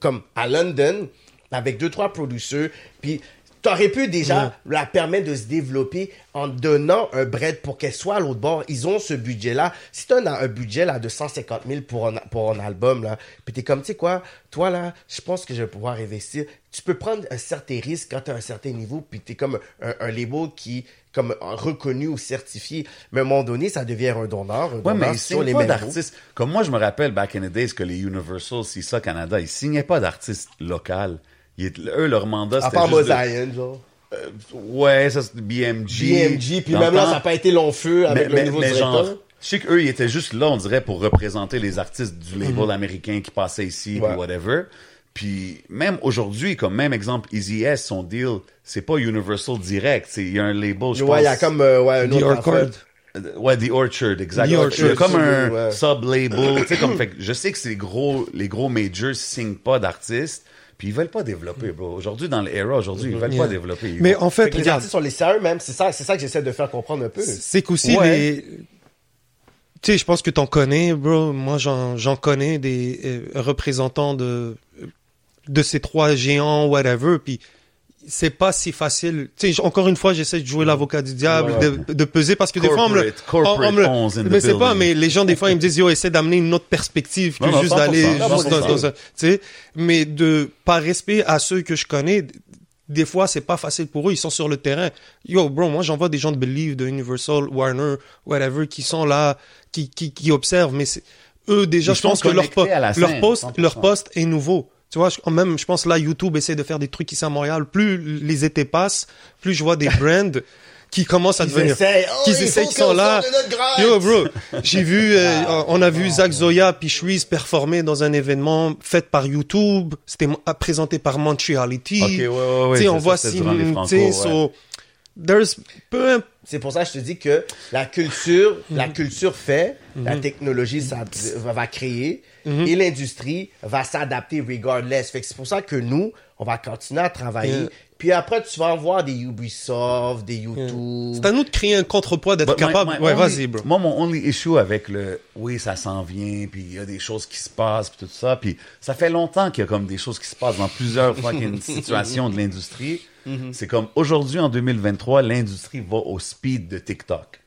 comme à London, avec deux, trois producteurs, puis t'aurais pu déjà la permettre de se développer en donnant un bread pour qu'elle soit à l'autre bord. Ils ont ce budget-là. Si t'as un, un budget là de 150 000 pour un, pour un album, là, puis t'es comme, tu sais quoi, toi là, je pense que je vais pouvoir investir. Tu peux prendre un certain risque quand t'as un certain niveau, puis t'es comme un, un label qui comme reconnu ou certifié. Mais à un moment donné, ça devient un donneur. Un Ouais, donneur mais sur les mêmes d'artistes. Comme moi, je me rappelle, back in the days, que les Universal, ça, Canada, ils signaient pas d'artistes locaux. Ils eux, leur mandat, À c'était part juste de- Mosaïen, genre. Ouais, ça, c'est BMG. BMG, puis même là, ça n'a pas été long feu avec mais, le mais- nouveau mais directeur. genre, je sais qu'eux, ils étaient juste là, on dirait, pour représenter les artistes du label américain qui passaient ici, Mhm. Ouais. puis whatever. Puis même aujourd'hui, comme même exemple, Easy S, son deal, c'est pas Universal direct. c'est- Il y a un label, je Ouais, il y a comme euh, ouais, un The autre Orchard. affaire. Euh, Ouais, The Orchard, exact. The Il y a Orchard. comme un Ouais. sub-label. tu sais, comme, fait que je sais que c'est les gros, les gros majors signent pas d'artistes, puis ils veulent pas développer, bro. Aujourd'hui, dans l'era, aujourd'hui, ils veulent Yeah. pas développer. Ils Mais vont- en Fait fait, les regarde, artistes sont les sérieux même, c'est ça, c'est ça que j'essaie de faire comprendre un peu. c'est qu'aussi Ouais. les... Tu sais, je pense que t'en connais, bro. Moi, j'en j'en connais des euh, représentants de de ces trois géants, whatever. Puis c'est pas si facile. Tu sais, encore une fois, j'essaie de jouer l'avocat du diable, de, de peser parce que des fois, on me le, Corporate- corporate on- on me mais c'est pas. Mais les gens des fois, ils me disent, yo, essaie d'amener une autre perspective que Non, non, juste 100%, d'aller 100%. juste dans, dans un, tu sais. Mais de par respect à ceux que je connais. Des fois, c'est pas facile pour eux. Ils sont sur le terrain. Yo, bro, moi, j'en vois des gens de Believe, de Universal, Warner, whatever, qui sont là, qui, qui, qui observent. Mais eux, déjà, Ils je pense que leur, po- leur poste, 100%. leur poste est nouveau. Tu vois, même, je pense là, YouTube essaie de faire des trucs ici à Montréal. Plus les étés passent, plus je vois des brands qui commencent à Ils devenir, essayent, oh, qui essayent, qui sont là. Yo, bro, j'ai vu, euh, on a vu Zach Zoya puis Shreeze performer dans un événement fait par YouTube. C'était présenté par Montreality. Ok, ouais, ouais, ouais. Tu sais, c'est on ça, voit si, tu sais, so, there's, peu imp- C'est pour ça que je te dis que la culture, Mhm. la culture fait, la technologie ça va créer Mhm. et l'industrie va s'adapter regardless. Fait que c'est pour ça que nous, on va continuer à travailler. Puis après, tu vas voir des Ubisoft, des YouTube. c'est à nous de créer un contrepoids, d'être my- capable. my ouais, vas-y, bro. Moi, mon only issue avec le oui, ça s'en vient, puis il y a des choses qui se passent, puis tout ça, puis ça fait longtemps qu'il y a comme des choses qui se passent dans plusieurs fucking situations de l'industrie. Mm-hmm. C'est comme aujourd'hui, en 2023, l'industrie va au speed de TikTok.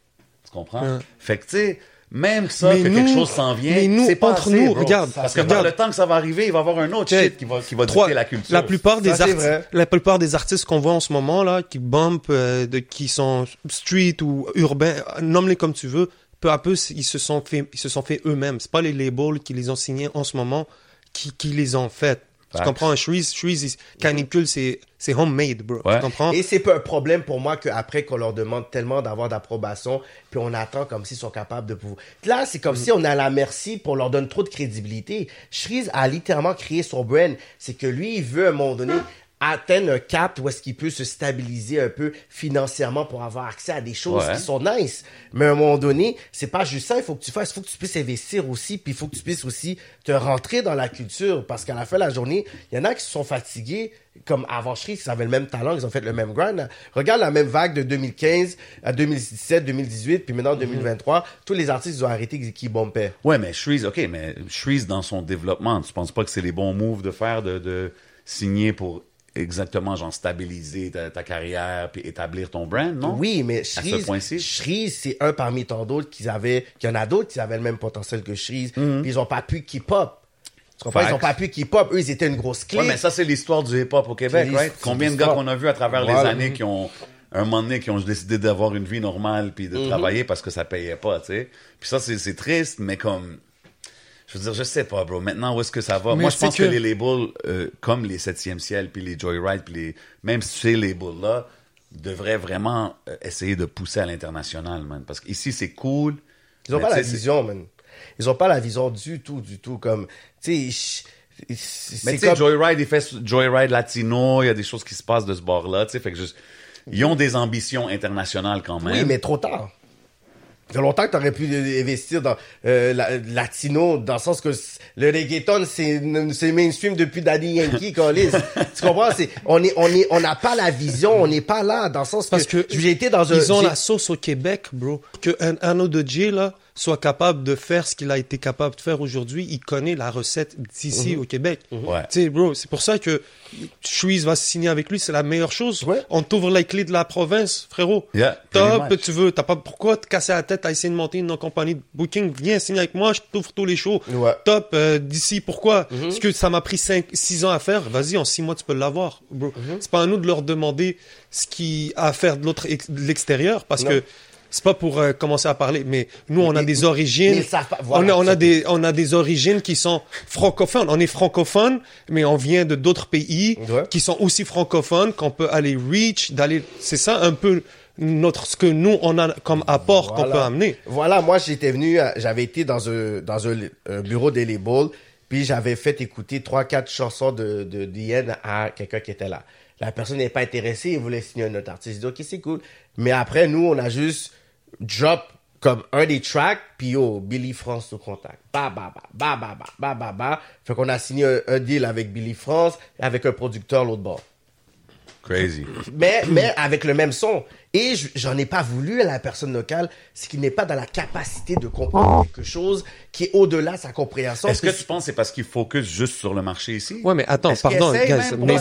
Tu comprends? Ouais. Fait que, tu sais, même ça, Mais que nous- quelque chose s'en vient, mais nous, c'est pas entre assez, nous, bro. regarde, Parce que par regarde. le temps que ça va arriver, il va y avoir un autre shit qui va, qui va Trois- dicter la culture. La plupart des artistes, vrai. la plupart des artistes qu'on voit en ce moment là, qui bump, euh, de, qui sont street ou urbains, nomme-les comme tu veux. Peu à peu, ils se sont fait, ils se sont fait eux-mêmes. C'est pas les labels qui les ont signés en ce moment qui, qui les ont fait. Tu comprends? Shreeze, Shreeze, Canicule, c'est, c'est homemade, bro. Ouais. Tu comprends? Et c'est pas un problème pour moi qu'après qu'on leur demande tellement d'avoir d'approbation, puis on attend comme s'ils sont capables de pouvoir. Là, c'est comme si on est à la merci pour leur donner trop de crédibilité. Shreeze a littéralement créé son brand. C'est que lui, il veut à un moment donné atteindre un cap où est-ce qu'il peut se stabiliser un peu financièrement pour avoir accès à des choses Ouais. qui sont nice. Mais à un moment donné, c'est pas juste ça, il faut que tu fasses, il faut que tu puisses investir aussi, puis il faut que tu puisses aussi te rentrer dans la culture, parce qu'à la fin de la journée, il y en a qui se sont fatigués, comme avant Shreeze, qui avaient le même talent, ils ont fait le même grind. Regarde la même vague de 2015 à 2017, 2018, puis maintenant 2023, tous les artistes ils ont arrêté qui- bumpaient. Ouais, mais Shreeze, OK, mais Shreeze, dans son développement, tu penses pas que c'est les bons moves de faire, de, de signer pour exactement, genre, stabiliser ta, ta carrière puis établir ton brand, non? Oui, mais Shreeze, c'est un parmi tant d'autres qui avaient, qu'il y en a d'autres qui avaient le même potentiel que Shreeze, Mhm. puis ils ont pas pu keep up. Tu comprends? Ils ont Facts. pas pu keep up. Eux, ils étaient une grosse clé. Ouais, mais ça, c'est l'histoire du hip-hop au Québec, right? Combien de gars qu'on a vu à travers les années qui ont, un moment donné, qui ont décidé d'avoir une vie normale puis de travailler parce que ça payait pas, tu sais? Puis ça, c'est triste, mais comme... Je veux dire, je sais pas, bro. Maintenant, où est-ce que ça va? Mais Moi, je pense que... que- les labels, euh, comme les 7e ciel, puis les Joyride, puis les... même ces labels-là, devraient vraiment euh, essayer de pousser à l'international, man. Parce qu'ici, c'est cool. Ils ont pas la vision, man. Ils ont pas la vision du tout, du tout. Comme, tu sais, Mais tu sais, comme... Joyride, il fait Joyride latino, il y a des choses qui se passent de ce bord-là, tu sais, fait que ils ont des ambitions internationales quand même. Oui, mais trop tard. Ça longtemps que t'aurais pu investir dans euh, la- latino, dans le sens que le reggaeton, c'est mainstream depuis Daddy Yankee, Collis. tu comprends? C'est, on est, on est, on n'a pas la vision, on n'est pas là, dans le sens Parce que, que j'ai été dans un... ils ont la sauce au Québec, bro. Que un Anno de J là soit capable de faire ce qu'il a été capable de faire aujourd'hui, il connaît la recette d'ici Mhm. au Québec. Ouais. Tu sais, bro, c'est pour ça que Shreeze va signer avec lui, c'est la meilleure chose. Ouais. On t'ouvre les clés de la province, frérot. Yeah, Top, tu veux, t'as pas pourquoi te casser la tête à essayer de monter une compagnie de booking? Viens signer avec moi, je t'ouvre tous les shows. Ouais. Mhm. Top, euh, d'ici, pourquoi? Parce que ça m'a pris 5, 6 ans à faire. Vas-y, en 6 mois, tu peux l'avoir, bro. Mhm. C'est pas à nous de leur demander ce qui a à faire de l'autre, de l'extérieur, parce Non. que c'est pas pour euh, commencer à parler, mais nous, on a des origines. pas- voilà, on, a, on, a c'est- des, on a des origines qui sont francophones. On est francophone, mais on vient de d'autres pays Ouais. qui sont aussi francophones, qu'on peut aller reach, d'aller. C'est ça un peu notre, ce que nous, on a comme apport qu'on peut amener. Voilà, moi j'étais venu, à- j'avais été dans un dans un, un bureau des labels, puis j'avais fait écouter trois quatre chansons de de d'Ian à quelqu'un qui était là. La personne n'est pas intéressée, il voulait signer un autre artiste. Il dit ok c'est cool, mais après nous on a juste drop comme un des tracks, puis yo, Billy France nous contacte. Bah, bah, bah, bah, bah, bah, bah, bah, Fait qu'on a signé un, un, deal avec Billy France, avec un producteur l'autre bord. Crazy. Mais, mais avec le même son. Et je- j'en ai pas voulu à la personne locale, c'est qu'il n'est pas dans la capacité de comprendre quelque chose qui est au-delà de sa compréhension. Est-ce que tu penses que c'est parce qu'ils focus juste sur le marché ici? Ouais, mais attends, qu'il pardon, mais moi,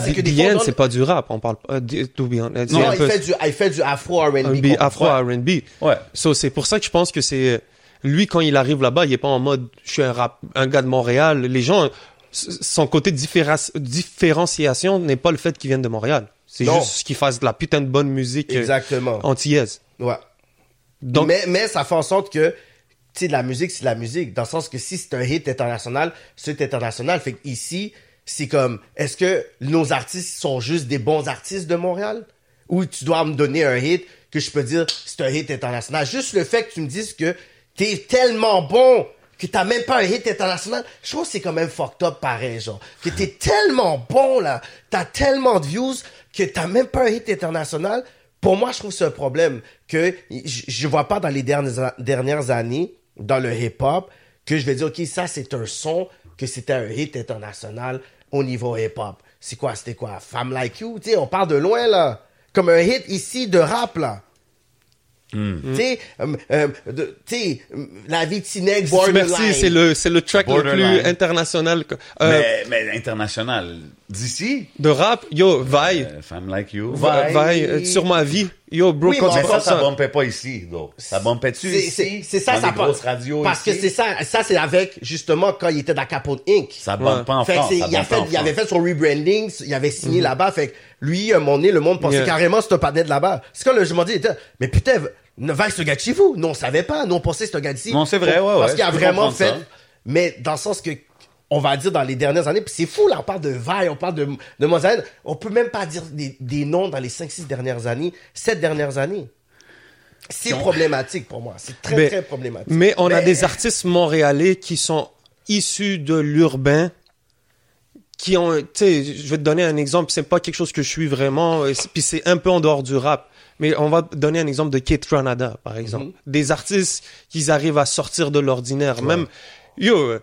c'est pas du rap, on parle pas, de- to be honest. Non, il peu- fait, du, il fait du afro R&B. un B qu'on- afro ouais. R&B. Ouais. So, c'est pour ça que je pense que c'est lui quand il arrive là-bas, il est pas en mode je suis un rap, un gars de Montréal. Les gens, son côté différenciation n'est pas le fait qu'il vienne de Montréal. C'est juste qu'il fasse de la putain de bonne musique euh, Exactement. antillaise. Ouais. Donc, mais, mais ça fait en sorte que, tu sais, de la musique, c'est de la musique. Dans le sens que si c'est un hit international, c'est international. Fait que ici, c'est comme, est-ce que nos artistes sont juste des bons artistes de Montréal? Ou tu dois me donner un hit que je peux dire, c'est un hit international. Juste le fait que tu me dises que t'es tellement bon que t'as même pas un hit international, je trouve que c'est quand même fucked up pareil, genre. Que t'es tellement bon, là, t'as tellement de views que t'as même pas un hit international. Pour moi, je trouve que c'est un problème que je, je vois pas dans les dernières, années, dans le hip-hop, que je vais dire, OK, ça, c'est un son, que c'était un hit international au niveau hip-hop. C'est quoi, c'était quoi? Femme Like You? Tu sais, on part de loin, là. Comme un hit ici de rap, là. Tu sais, euh, euh, de- tu sais, euh, la vie de Sinex, Borderline. merci, c'est le, c'est le track le Borderline. plus international que- euh, mais, mais international. D'ici? de rap. Yo, Vaille, Euh, Femme like you. Va- Vaille, euh, sur ma vie. Yo, bro, Oui, quand mais tu Mais ça, ça ça, bumpait pas ici, donc. Ça bumpait-tu C'est- ici? c'est c'est ça, dans ça les grosses passe. radios Parce que c'est ça, ça c'est avec, justement, quand il était dans Capote Inc. Ça bumpe Ouais. pas en Fait que France. c'est- il, a fait, il avait fait son rebranding, il avait signé là-bas. Fait que lui, à un moment donné, le monde pensait Yeah. carrément que c'était un panel de là-bas. C'est quand le je m'en dis, mais putain, ne va ce gars de chez vous. Nous, on savait pas. Nous, on pensait que c'était un gars d'ici. Non, c'est vrai, ouais, Parce ouais, qu'il a vraiment fait. ça. Mais dans le sens que, on va dire dans les dernières années, puis c'est fou, là, on parle de Vaille, on parle de, de. On peut même pas dire des, des noms dans les 5-6 dernières années, 7 dernières années. C'est problématique pour moi. C'est très, Mais- très problématique. Mais on a des artistes montréalais qui sont issus de l'urbain, qui ont, tu sais, je vais te donner un exemple, c'est pas quelque chose que je suis vraiment, puis c'est un peu en dehors du rap. Mais on va donner un exemple de Kate Ranada, par exemple. Mhm. Des artistes qui arrivent à sortir de l'ordinaire. Même, yo,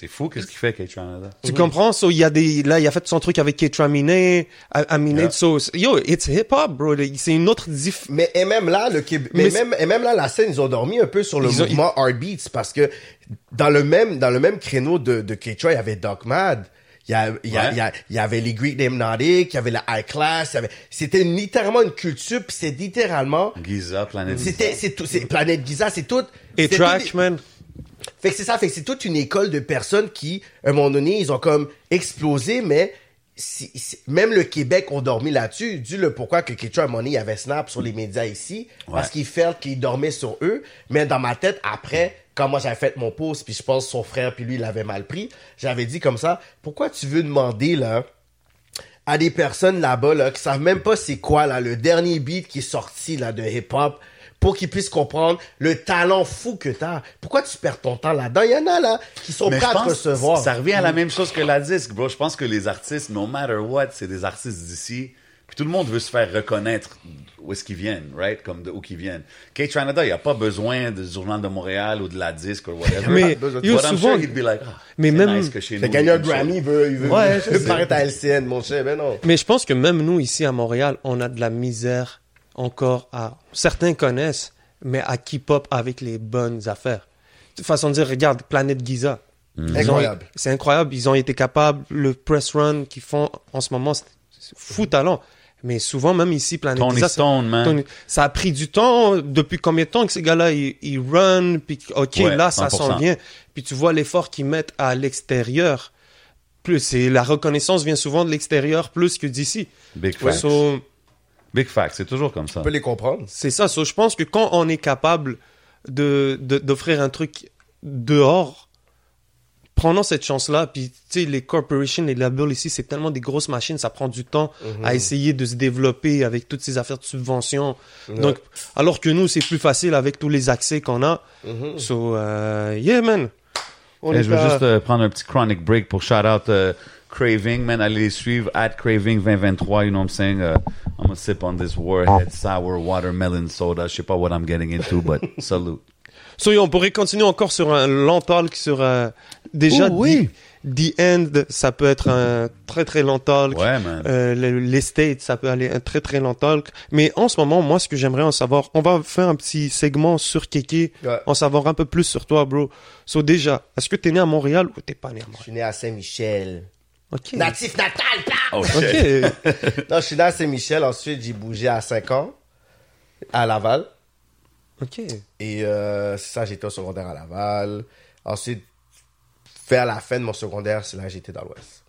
C'est fou, qu'est-ce qu'il fait, Kate Canada? tu comprends? So, il y a des, là, il a fait son truc avec Kate Aminé, Aminé, Yeah. so, yo, it's hip-hop, bro. C'est une autre diff, Mais et même là, le Québec, mais, Mais même et même là, la scène, ils ont dormi un peu sur le Ils ont- mouvement Heartbeats parce que dans le même dans le même créneau de de K-Troy, il y avait Doc Mad. Il y, a, il, y a, Ouais. il, y a, il y avait les Greek Hypnotic, il y avait la High Class, il y avait, c'était littéralement une culture, puis c'est littéralement, Giza, Planet c'était, c'est tout, c'est Planète Giza, c'est tout. et c'était track, tout des- man. Fait que c'est ça, fait que c'est toute une école de personnes qui, à un moment donné, ils ont comme explosé, mais si- si- même le Québec ont dormi là-dessus, dû le pourquoi que Ketchup, à un moment donné, il y avait Snap sur les médias ici, parce qu'ils felt qu'ils dormaient sur eux, mais dans ma tête, après, quand moi j'avais fait mon post, puis je pense son frère, puis lui, il avait mal pris, j'avais dit comme ça, pourquoi tu veux demander, là, à des personnes là-bas, là, qui savent même pas c'est quoi, là, le dernier beat qui est sorti, là, de hip-hop, pour qu'ils puissent comprendre le talent fou que t'as. Pourquoi tu perds ton temps là-dedans? Il y en a, là, qui sont Mais prêts à recevoir. ça revient à la même chose que la disque, bro. Je pense que les artistes, no matter what, c'est des artistes d'ici. Puis tout le monde veut se faire reconnaître où est-ce qu'ils viennent, right? Comme de où qu'ils viennent. Kate Canada, il n'y a pas besoin du Journal de Montréal ou de la disque ou whatever. Mais, yo, But I'm souvent, sure he'd be like, ah, Mais même- nice que chez nous, gagner un Grammy, il veut, il veut, Ouais, il veut paraître à LCN, mon cher, ben non. Mais je pense que même nous, ici à Montréal, on a de la misère encore à... Certains connaissent, mais à keep-up avec les bonnes affaires. De façon de dire, regarde, Planète Giza. Ont- Incroyable. C'est incroyable. Ils ont été capables, le press run qu'ils font en ce moment, c'est fou talent. Mais souvent, même ici, Planète Tony Giza, Stone, man. Tony- ça a pris du temps. Depuis combien de temps que ces gars-là, ils, ils run, puis OK, Ouais, là, ça 100%. s'en vient. Puis tu vois l'effort qu'ils mettent à l'extérieur. Plus, c'est la reconnaissance vient souvent de l'extérieur plus que d'ici. Big Ouais, facts. so, Big facts, c'est toujours comme ça. On peut les comprendre. c'est ça. So, je pense que quand on est capable de, de- d'offrir un truc dehors, prenons cette chance-là. Puis, tu sais, les corporations, les labels ici, c'est tellement des grosses machines, ça prend du temps à essayer de se développer avec toutes ces affaires de subventions. Donc, alors que nous, c'est plus facile avec tous les accès qu'on a. So, euh, yeah, man. On Et est je veux à- juste euh, prendre un petit chronic break pour shout out euh, Craving, man. Allez les suivre at Craving 2023. You know what I'm saying? Uh, I'm gonna sip on this Warhead Sour Watermelon Soda. Je sais pas what I'm getting into, but salute. So, on pourrait continuer encore sur un long talk sur euh, déjà Oh, oui. the, the End, ça peut être un très très long talk. Ouais, man. Euh, le- les States, ça peut aller un très très long talk. Mais en ce moment, moi, ce que j'aimerais en savoir, on va faire un petit segment sur Kéké, Ouais. en savoir un peu plus sur toi, bro. So déjà, est-ce que t'es né à Montréal ou t'es pas né à Je Montréal? suis né à Saint-Michel. Ok. Natif natal, paf! Oh shit. Ok. Non, je suis né à Saint-Michel. Ensuite, j'ai bougé à 5 ans à Laval. ok. Et euh, c'est ça, j'étais au secondaire à Laval. Ensuite, vers la fin de mon secondaire, c'est là que j'étais dans l'Ouest.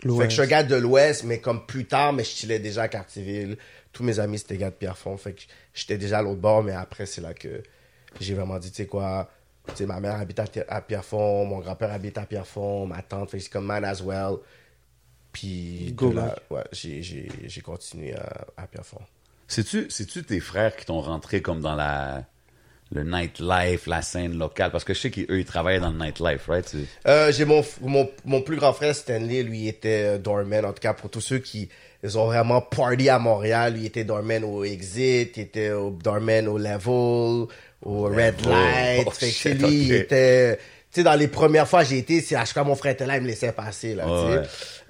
Fait que je suis un gars de l'Ouest, mais comme plus tard, mais je chillais déjà à Cartierville. Tous mes amis, c'était gars de Pierrefonds. Fait que j'étais déjà à l'autre bord, mais après, c'est là que j'ai vraiment dit, tu sais quoi, tu sais, ma mère habite à, à Pierrefonds, mon grand-père habite à Pierrefonds, ma tante, fait que c'est comme man as well. Puis, Go de là, ouais, j'ai, j'ai, j'ai continué à, à Pierrefonds. C'est-tu, c'est-tu tes frères qui t'ont rentré comme dans la, le nightlife, la scène locale? Parce que je sais qu'eux, ils travaillaient dans le nightlife, right? Euh, j'ai mon, mon, mon plus grand frère Stanley, lui était euh, doorman. En tout cas, pour tous ceux qui ils ont vraiment party à Montréal, lui était doorman au Exit, il était au doorman au Level, au Red Level. Light. Oh, fait shit, lui, il était, tu sais, dans les premières fois j'ai été, c'est à chaque fois mon frère était là, il me laissait passer, là, tu sais. Ouais.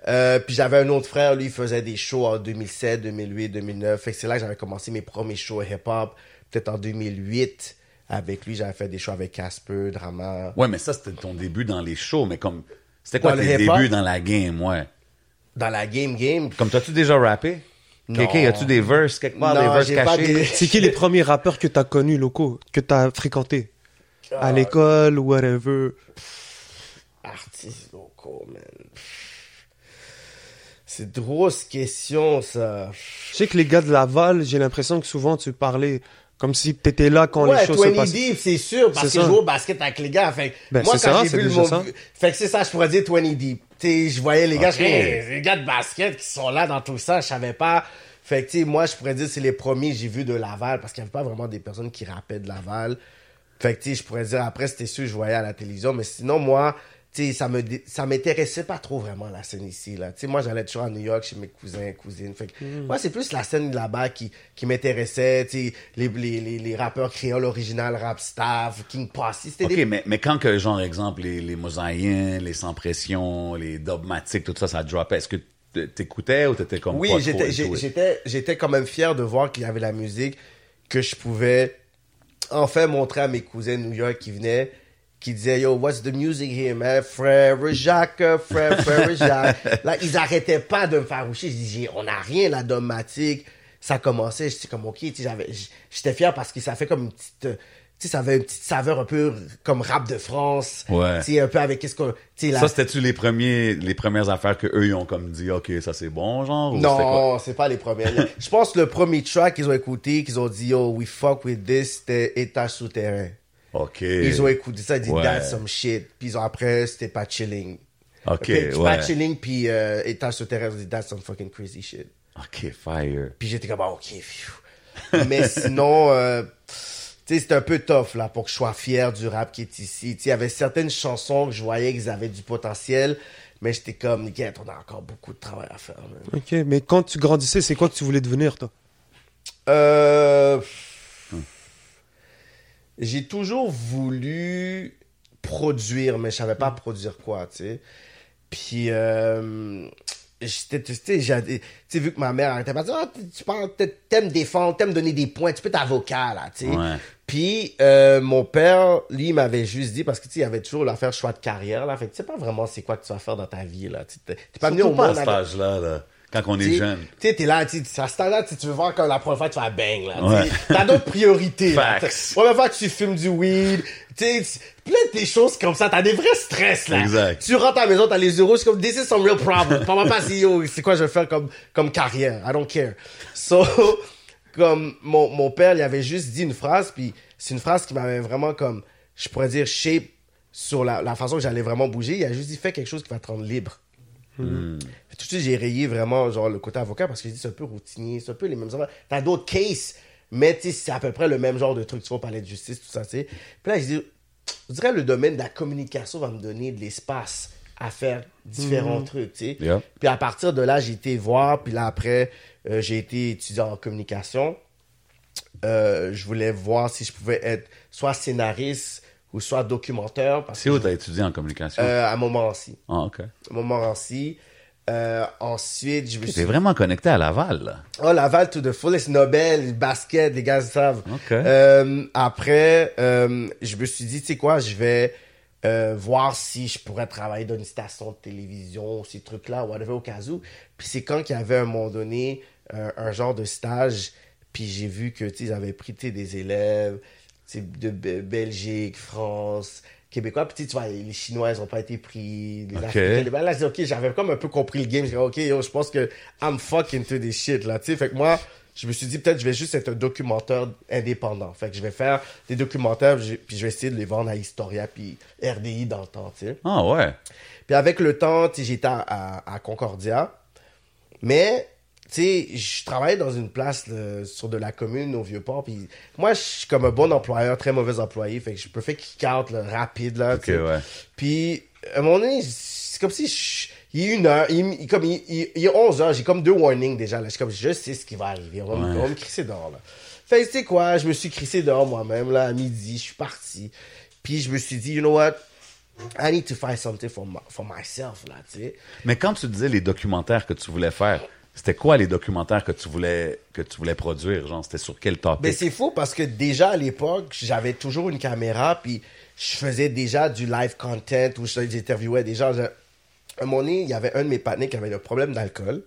Euh, puis j'avais un autre frère, lui, il faisait des shows en 2007, 2008, 2009. Fait que c'est là que j'avais commencé mes premiers shows hip-hop. Peut-être en 2008. Avec lui, j'avais fait des shows avec Casper, Drama. Ouais, mais ça, c'était ton début dans les shows, mais comme, c'était quoi Dans le tes débuts dans la game, ouais? Dans la game game, Comme, t'as-tu déjà rappé? Y a-tu des verses quelque part, Non, des verses cachés? des- C'est qui les premiers rappeurs que t'as connus locaux, que t'as fréquentés? À l'école ou whatever. Artistes locaux, man. C'est une grosse question, ça. Je sais que les gars de Laval, j'ai l'impression que souvent tu parlais comme si t'étais là quand ouais, les choses se 20 passent. Deep, c'est sûr, parce que je joue au basket avec les gars. Fait que Ben, moi, c'est quand ça, j'ai vu le déjà mot... ça. Fait que c'est ça, je pourrais dire 20 Deep. Je voyais les gars, je les gars de basket qui sont là dans tout ça, je savais pas. Fait que, tu sais, moi, je pourrais dire c'est les premiers que j'ai vus de Laval, parce qu'il n'y avait pas vraiment des personnes qui rappaient de Laval. Fait que, tu sais, je pourrais dire, après, c'était sûr, je voyais à la télévision. Mais sinon, moi, ça me ça m'intéressait pas trop vraiment la scène ici là. Tu sais, moi j'allais toujours à New York chez mes cousins, cousines. Fait que Mm. moi c'est plus la scène là-bas qui qui m'intéressait, les, les, les, les rappeurs créoles original, rap staff, King Posse, OK, des mais, mais quand que, genre, exemple, les, les mosaïens, les sans pression, les dogmatiques, tout ça, ça dropait, est-ce que t'écoutais ou t'étais comme Oui, j'étais, j'étais, j'étais quand même fier de voir qu'il y avait la musique que je pouvais enfin montrer à mes cousins New York qui venaient, qui disaient Yo, what's the music here, man? Frère Jacques, frère, frère Jacques. Là, ils arrêtaient pas de me faire boucher. Je dis, J'ai- on n'a rien là dogmatique. Ça commençait, j'étais comme, ok, j'étais fier parce que ça fait comme une petite, euh, tu sais, ça avait une petite saveur un peu comme rap de France. Ouais. Tu sais, un peu avec qu'est-ce qu'on, la- Ça, c'était-tu les premiers, les premières affaires que eux ils ont comme dit, OK, ça c'est bon, genre? ou? Non, c'est pas les premières. Je pense que le premier track qu'ils ont écouté, qu'ils ont dit Yo, we fuck with this, c'était Étage souterrain. OK. Ils ont écouté ça, ils dit Ouais. That's some shit. Puis ils ont après, c'était pas chilling. OK, ouais. Pas chilling, puis euh, Étage souterrain, ils ont dit That's some fucking crazy shit. OK, fire. Puis j'étais comme, ah, ok, phew. Mais sinon, euh, tu sais, c'était un peu tough, là, pour que je sois fier du rap qui est ici. Tu sais, il y avait certaines chansons que je voyais qu'ils avaient du potentiel, mais j'étais comme, Nickel, on a encore beaucoup de travail à faire. man. Ok, mais quand tu grandissais, c'est quoi que tu voulais devenir, toi? Euh, J'ai toujours voulu produire, mais je savais pas produire quoi, tu sais. Puis, euh, j'étais, tu sais, vu que ma mère arrêtait pas de dire, Ah, tu parles, t'aimes défendre, t'aimes donner des points, tu peux être avocat, là, tu sais. Ouais. Puis, euh, mon père, lui, il m'avait juste dit, parce que, tu sais, il y avait toujours l'affaire choix de carrière, là. Fait que tu sais pas vraiment c'est quoi que tu vas faire dans ta vie, là. Tu T'es pas venu au pas à cet âge-là, là, quand on est jeune. Tu sais, t'es là, tu à ce temps-là, tu veux voir quand la première fois tu vas bang, là. Ouais. T'as d'autres priorités, là. Première fois que tu fumes du weed, tu plein de choses comme ça. T'as des vrais stress, là. Exact. Tu rentres à la maison, t'as les euros, c'est comme, this is some real problem. Pas si, yo, c'est quoi je vais faire comme, comme carrière? I don't care. So, comme, mon, mon père, il avait juste dit une phrase, puis c'est une phrase qui m'avait vraiment comme, je pourrais dire, shape sur la, la façon que j'allais vraiment bouger. Il a juste dit, fais quelque chose qui va te rendre libre. Fait Tout de suite, j'ai rayé vraiment genre le côté avocat parce que c'est un peu routinier, c'est un peu les mêmes affaires. T'as d'autres cases, mais tu c'est à peu près le même genre de truc. Tu vas parler de justice, tout ça, tu sais. Puis là, j'ai dit, je dirais le domaine de la communication va me donner de l'espace à faire différents trucs, tu sais. Yeah. Puis à partir de là, j'ai été voir, puis là après, euh, j'ai été étudiant en communication. Euh, je voulais voir si je pouvais être soit scénariste ou soit documentaire. C'est où je- t'as étudié en communication? euh, à Montmorency. Ah, OK. Montmorency. Euh, ensuite, je me T'es suis... vraiment connecté à Laval, là. Oh, Laval to the fullest, Nobel, basket, les gars savent. Ok. Euh, après, euh, je me suis dit, tu sais quoi, je vais euh, voir si je pourrais travailler dans une station de télévision, ces trucs-là, whatever, au cas où. Puis c'est quand qu'il y avait à un moment donné euh, un genre de stage, puis j'ai vu que, tu sais, ils avaient pris, des élèves, tu sais, de Be- Belgique, France, Québécois, puis tu vois, les Chinois, ils ont pas été pris, les Ok. Africains, les- ben là, j'ai dit, ok, j'avais comme un peu compris le game, j'ai dit, ok, yo, je pense que I'm fucking to this shit, là, tu sais, fait que moi, je me suis dit, peut-être, je vais juste être un documentaire indépendant, fait que je vais faire des documentaires, je- puis je vais essayer de les vendre à Historia, puis RDI dans le temps, tu sais. Ah, ouais. Puis avec le temps, tu sais, j'étais à, à- à Concordia. Mais, tu sais, je travaillais dans une place là, sur de la commune au Vieux-Port. Puis moi, je suis comme un bon employeur, très mauvais employé. Fait que je peux faire kick out là, rapide. Là, OK, tu sais. ouais. Puis, à un moment donné, c'est comme si je- il est une heure, il, comme, il, il- il est 11 heures, j'ai comme deux warnings déjà. Là. Je suis comme, je sais ce qui va arriver. On va, me- Ouais. on va me crisser dehors. Là. Fait que, tu sais quoi, je me suis crissé dehors moi-même, là, à midi, je suis parti. Puis je me suis dit, you know what, I need to find something for, my- for myself, là, tu sais. Mais quand tu disais les documentaires que tu voulais faire, c'était quoi les documentaires que tu voulais, que tu voulais produire? Genre, c'était sur quel topic? Ben, c'est fou parce que déjà à l'époque, j'avais toujours une caméra, puis je faisais déjà du live content où j'interviewais des gens. Un moment donné, il y avait un de mes partenaires qui avait un problème d'alcool.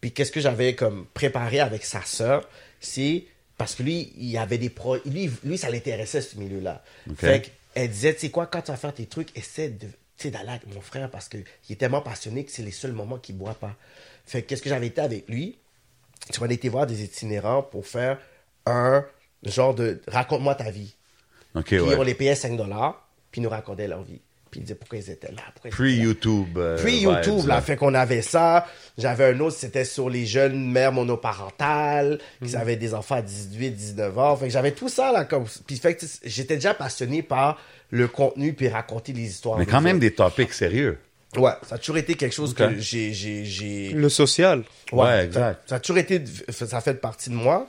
Puis qu'est-ce que j'avais comme préparé avec sa sœur, c'est parce que lui, il avait des pro... lui, lui ça l'intéressait ce milieu-là. Ok. Fait qu'elle disait, tu sais quoi, quand tu vas faire tes trucs, essaie de d'aller avec mon frère parce qu'il est tellement passionné que c'est les seuls moments qu'il boit pas. Fait que qu'est-ce que j'avais été avec lui? tu aller été voir des itinérants pour faire un genre de raconte-moi ta vie. OK, Puis ouais. on les payait 5 dollars, puis ils nous racontaient leur vie. Puis ils là? pourquoi ils étaient là? Pre-YouTube. euh, Pre-YouTube, là, fait qu'on avait ça. J'avais un autre, c'était sur les jeunes mères monoparentales, qui avaient des enfants à 18, 19 ans. Fait que j'avais tout ça, là, comme, puis fait que j'étais déjà passionné par le contenu puis raconter les histoires. Mais quand même autres. des topics sérieux. Ouais, ça a toujours été quelque chose que j'ai, j'ai, j'ai, Le social. Ouais, exact. ça, ça a toujours été, ça fait partie de moi.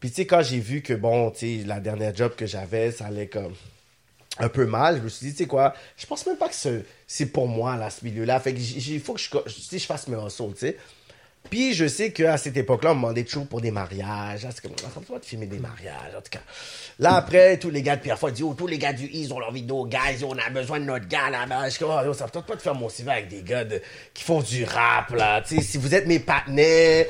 Puis tu sais, quand j'ai vu que bon, tu sais, la dernière job que j'avais, ça allait comme un peu mal, je me suis dit, tu sais quoi, je pense même pas que ce- c'est pour moi, là, ce milieu-là. Fait que il faut que je, je fasse mes hustles, tu sais. Puis je sais qu'à cette époque-là, on me demandait toujours pour des mariages. C'est comme, pas de filmer des mariages, en tout cas? Là, après, tous les gars de Pierrefonds disent, oh, tous les gars du I, ils ont leur vidéo, guys, on a besoin de notre gars là-bas. Je suis comme, oh, ça me pas de faire mon CV avec des gars de- qui font du rap, là. Tu sais, si vous êtes mes partenaires,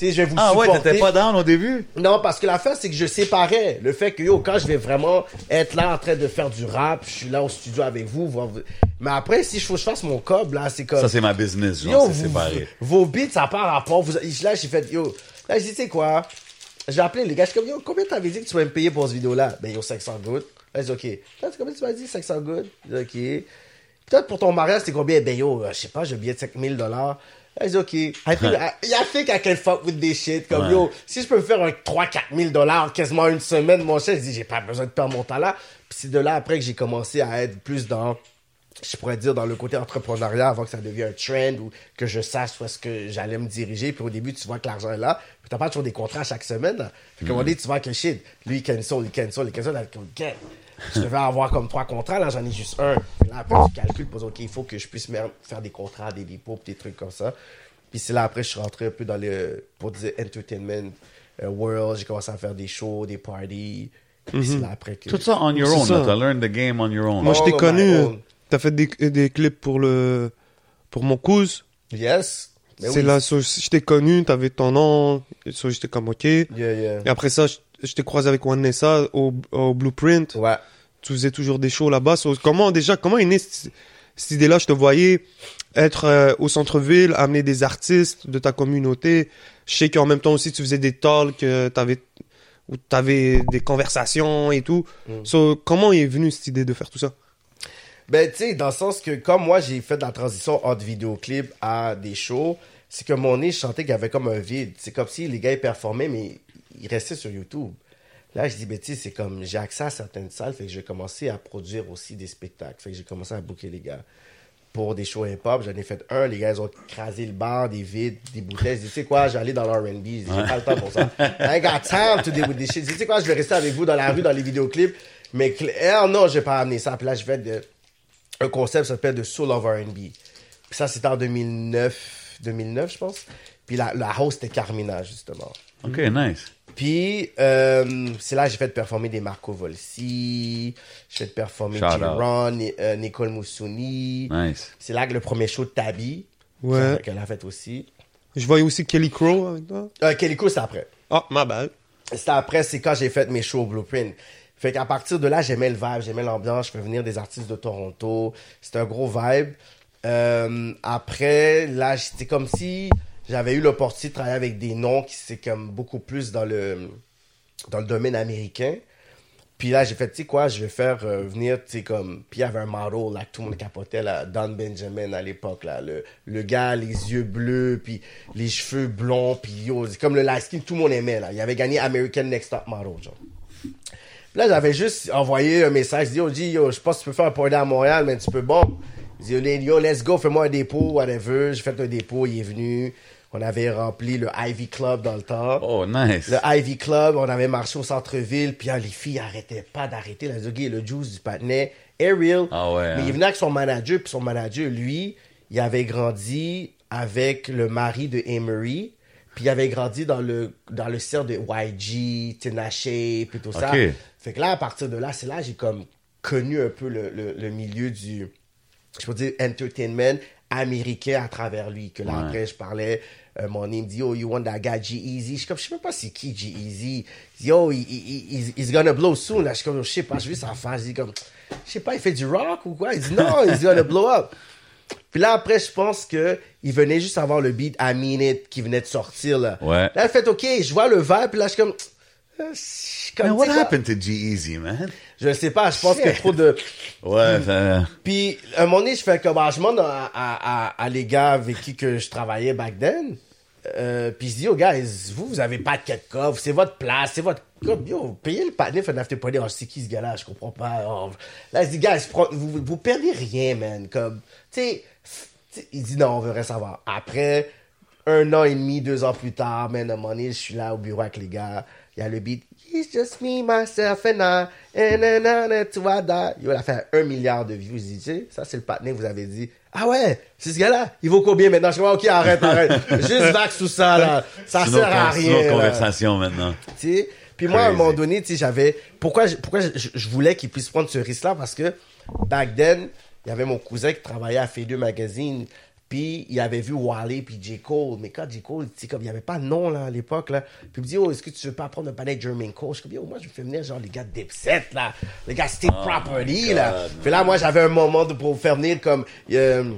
je vais vous Ah ouais, t'étais pas down au début? Non, parce que l'affaire, c'est que je séparais le fait que, yo, quand je vais vraiment être là en train de faire du rap, je suis là au studio avec vous. Mais après, si je faut que je fasse mon cob, là, c'est comme. Ça, c'est ma business, genre, c'est séparé. vos beats, ça pas rapport. Vous, là, j'ai fait, yo, là, j'ai dit, tu sais quoi, j'ai appelé les gars, je suis comme, yo, combien t'avais dit que tu vas me payer pour cette vidéo-là? Ben, yo, 500 good. Là, j'ai dit, ok. Là, combien tu m'as dit? 500 good? J'ai dit, ok. Peut-être pour ton mariage, c'était combien? Ben, yo, euh, je sais pas, j'ai billet de 5000 dollars. J'ai dit, ok. I think, I, I think I can fuck with this shit. Comme, Ouais. yo, si je peux me faire un 3-4 000 dollars quasiment une semaine, mon cher, je dis, j'ai pas besoin de perdre mon temps là. Puis c'est de là après que j'ai commencé à être plus dans je pourrais dire dans le côté entrepreneuriat avant que ça devienne un trend ou que je sache où est-ce que j'allais me diriger. Puis au début, tu vois que l'argent est là. Puis t'as pas toujours des contrats chaque semaine. Là. Fait qu'à un moment donné, tu vois que shit, lui, il cancel, il cancel, il cancel. Comme, Get. Je devais avoir comme trois contrats, là, j'en ai juste un. Puis là, après, tu calcules, pour dire, OK, il faut que je puisse faire des contrats, des dépôts, des trucs comme ça. Puis c'est là, après, je suis rentré un peu dans le, pour dire, entertainment euh, world. J'ai commencé à faire des shows, des parties. Puis c'est là, après que... Tout ça on your own. T'as learned the game on your own. Moi, je t'ai connu. my euh, own. T'as fait des, des clips pour le, pour mon cousin. Yes. C'est oui. là, so, je t'ai connu, t'avais ton nom. So, j'étais comme, ok. Et Yeah, yeah. après ça, je, je t'ai croisé avec Vanessa au, au Blueprint. Ouais. Tu faisais toujours des shows là-bas. So, comment, déjà, comment est née cette, cette idée-là? Je te voyais être euh, au centre-ville, amener des artistes de ta communauté. Je sais qu'en même temps aussi, tu faisais des talks, euh, t'avais, où t'avais des conversations et tout. Mm. So, comment est venue cette idée de faire tout ça? Ben, tu sais, dans le sens que comme moi, j'ai fait la transition entre vidéoclip à des shows, c'est que mon nez, je sentais qu'il y avait comme un vide. C'est comme si les gars, ils performaient, mais ils restaient sur YouTube. Là, je dis, ben, c'est comme, j'ai accès à certaines salles, fait que j'ai commencé à produire aussi des spectacles. Fait que j'ai commencé à booker les gars pour des shows hip-hop. J'en ai fait un, les gars, ils ont crasé le bar, des vides, des bouteilles. Je dis, tu sais quoi, j'allais dans l'R&B. J'ai pas le temps pour ça. I got time to deal with this shit. Je dis, tu sais quoi, je vais rester avec vous dans la rue, dans les vidéoclips. Mais, eh, non, j'ai pas amené ça. Puis là, je vais de, un concept qui s'appelle The Soul of R&B. Puis ça, c'était en 2009, 2009, je pense. Puis la, la host était Carmina, justement. OK, nice. Puis, euh, c'est là que j'ai fait performer des Marco Volsi, j'ai fait performer Shout Ni- euh, Nicole Moussouni. Nice. C'est là que le premier show de Tabi, Ouais. qu'elle a fait aussi. Je voyais aussi Kelly Crow avec toi. Euh, Kellyco, c'est après. Ah, ma bad. C'était après, c'est quand j'ai fait mes shows au Blueprint. Fait qu'à partir de là, j'aimais le vibe, j'aimais l'ambiance. Je fais venir des artistes de Toronto. C'était un gros vibe. Euh, après, là, c'était comme si j'avais eu l'opportunité de travailler avec des noms qui c'est comme beaucoup plus dans le dans le domaine américain. Puis là, j'ai fait, tu sais quoi, je vais faire euh, venir, tu sais, comme... Puis il y avait un model, là, que tout le monde capotait, là, Don Benjamin, à l'époque, là. Le, le gars, les yeux bleus, puis les cheveux blonds, puis yo, c'est comme le light skin, tout le monde aimait, là. Il avait gagné American Next Top Model, genre. Puis là, j'avais juste envoyé un message, dit, yo, dis, yo, je pense que tu peux faire un party à Montréal, mais tu peux, bon. Il dit, yo, let's go, fais-moi un dépôt, whatever. J'ai fait un dépôt, il est venu. On avait rempli le Ivy Club dans le temps. Oh, nice. Le Ivy Club, on avait marché au centre-ville, puis ah, les filles arrêtaient pas d'arrêter. La Zoggy, le juice du patinet, Ariel. Ah ouais, Mais hein. il venait avec son manager, puis son manager, lui, il avait grandi avec le mari de Emery, puis il avait grandi dans le, dans le cercle de YG, Tinashe, puis tout ça. Ok. Fait que là, à partir de là, c'est là que j'ai comme connu un peu le, le, le milieu du, je peux dire, entertainment américain à travers lui. Que là, Ouais. après, je parlais, euh, mon ami me dit, oh, you want that guy G-Eazy? Je suis comme, je sais même pas c'est qui G-Eazy. Dit, oh, he- he- he's, he's gonna blow soon. Là, je suis comme, je sais pas, je vu sa face. Je dis comme, je sais pas, il fait du rock ou quoi? Il dit, non, he's gonna blow up. Puis là, après, je pense que il venait juste avoir le beat I Mean It qui venait de sortir, là. Ouais. Là, fait, OK, je vois le vibe, puis là, je suis comme, Euh, Comme, Man, what happened to G-Eazy, man? Je sais pas, je pense que trop de... Ouais, ça- Puis, à un moment donné, je fais comme, ah, je demande à, à, à, à les gars avec qui que je travaillais back then. Euh, puis je dis, yo, guys, vous, vous avez pas de quête coffre, c'est votre place, c'est votre. Comme, yo, payez le panier, fait un after party. Oh, c'est qui ce gars-là? Je comprends pas. Oh. Là, je dis, guys, vous, vous perdez rien, man. Comme, tu sais, f- tu sais, il dit, non, on veut rien savoir. Après, un an et demi, deux ans plus tard, man, à un moment donné, je suis là au bureau avec les gars. Il y a le beat. It's just me, myself and I. And then I to I die. Yo, il a fait un milliard de views. Tu sais, ça, c'est le partenaire que vous avez dit. Ah ouais, c'est ce gars-là. Il vaut combien maintenant? Je dis, ok, arrête, arrête. Juste vax tout ça, là. Ça sert à con- c'est une rien. conversation maintenant. Tu sais. Puis moi, à un Crazy. moment donné, tu sais, j'avais... Pourquoi, je, pourquoi je, je- voulais qu'il puisse prendre ce risque-là? Parce que, back then, il y avait mon cousin qui travaillait à Fade Magazine, puis il avait vu Wally puis J. Cole. Mais quand J. Cole, comme il n'y avait pas de nom, là, à l'époque, là, puis il me dit, oh, est-ce que tu veux pas apprendre un panel de Jermaine Cole? Je suis comme, yo, moi, je fais venir, genre, les gars de Dipset, là, les gars State Property, God, là. man. Puis là, moi, j'avais un moment de, pour faire venir, comme... euh,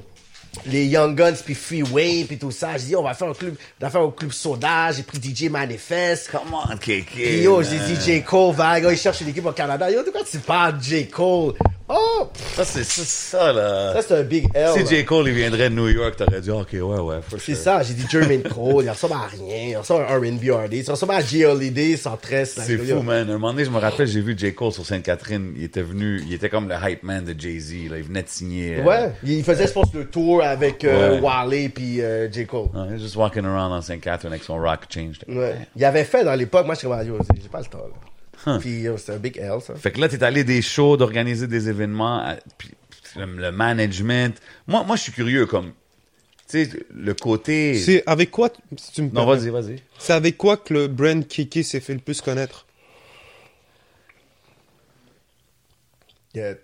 les Young Guns puis Freeway puis tout ça. J'ai dit, on va faire un club, on va faire un club soda. J'ai pris DJ Manifest. Come on, KK. Puis yo, j'ai dit J. Cole, vague. Il cherche une équipe au Canada. Yo, de quoi tu parles, J. Cole? Oh, Ça, c'est ça, là. ça, c'est un big L. si. J. Cole, il viendrait de New York, t'aurais dit, OK, ouais, ouais, C'est sure. ça, j'ai dit Jermaine Cole. Il ressemble à rien. Il ressemble à un R&B R&D. Il ressemble à J. Holiday sans tresse. C'est fou, man. Un moment donné, je me rappelle, j'ai vu J. Cole sur Sainte-Catherine. Il était venu, il était comme le hype man de Jay-Z. Là. Il venait de signer. euh, Ouais, il faisait, je pense, le tour avec euh, Ouais. Wale puis euh, J. Cole. Ouais, just walking around on Sainte-Catherine avec son rock change. Ouais. Il avait fait dans l'époque, moi je suis comme, j'ai pas le temps, là. Puis yo, c'était un big L, ça. Fait que là, t'es allé des shows, d'organiser des événements, à- puis le, le management. Moi, moi, je suis curieux, comme, tu sais, le côté. C'est avec quoi, si tu me Non, vas-y, vas-y. c'est avec quoi que le brand Kiki s'est fait le plus connaître? Yeah.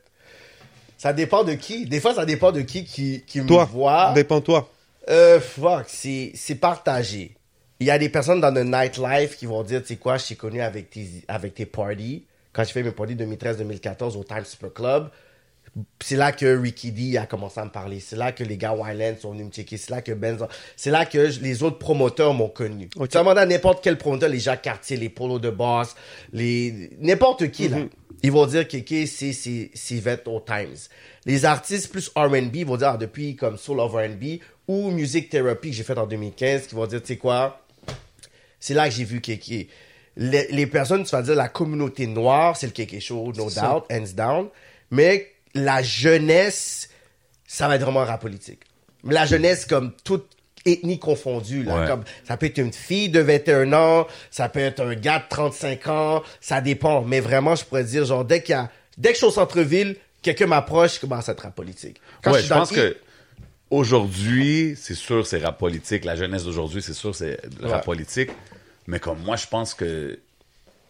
Ça dépend de qui. Des fois, ça dépend de qui qui, qui Toi, me voit. dépend-toi. Euh, fuck, c'est, c'est partagé. Il y a des personnes dans le nightlife qui vont dire, tu sais quoi, je t'ai connu avec tes, avec tes parties. Quand je fais mes parties 2013-2014 au Times Super Club, c'est là que Ricky D a commencé à me parler. C'est là que les gars Wildland sont venus me checker. C'est là que Benz, c'est là que je- les autres promoteurs m'ont connu. Ok. Tu demandes à n'importe quel promoteur, les Jacques Cartier, les Polo de Boss, les, n'importe qui, là. Ils vont dire que c'est, c'est, c'est au Times. Les artistes plus R&B vont dire, ah, depuis comme Soul of R&B ou Music Therapy que j'ai fait en 2015, qui vont dire, tu sais quoi, c'est là que j'ai vu Kéké. Les, les personnes, tu vas dire la communauté noire, c'est le Kéké Show, no ça. doubt, hands down. Mais la jeunesse, ça va être vraiment rap politique. Mais la jeunesse, comme toute ethnie confondue, là. Ouais. Comme, ça peut être une fille de 21 ans, ça peut être un gars de 35 ans, ça dépend. Mais vraiment, je pourrais dire, genre, dès qu'il y a, dès que je suis au centre-ville, quelqu'un m'approche, je commence à être rap politique. Quand ouais, je pense que aujourd'hui, c'est sûr, c'est rap politique. La jeunesse d'aujourd'hui, c'est sûr, c'est rap Ouais. politique. Mais comme moi, je pense que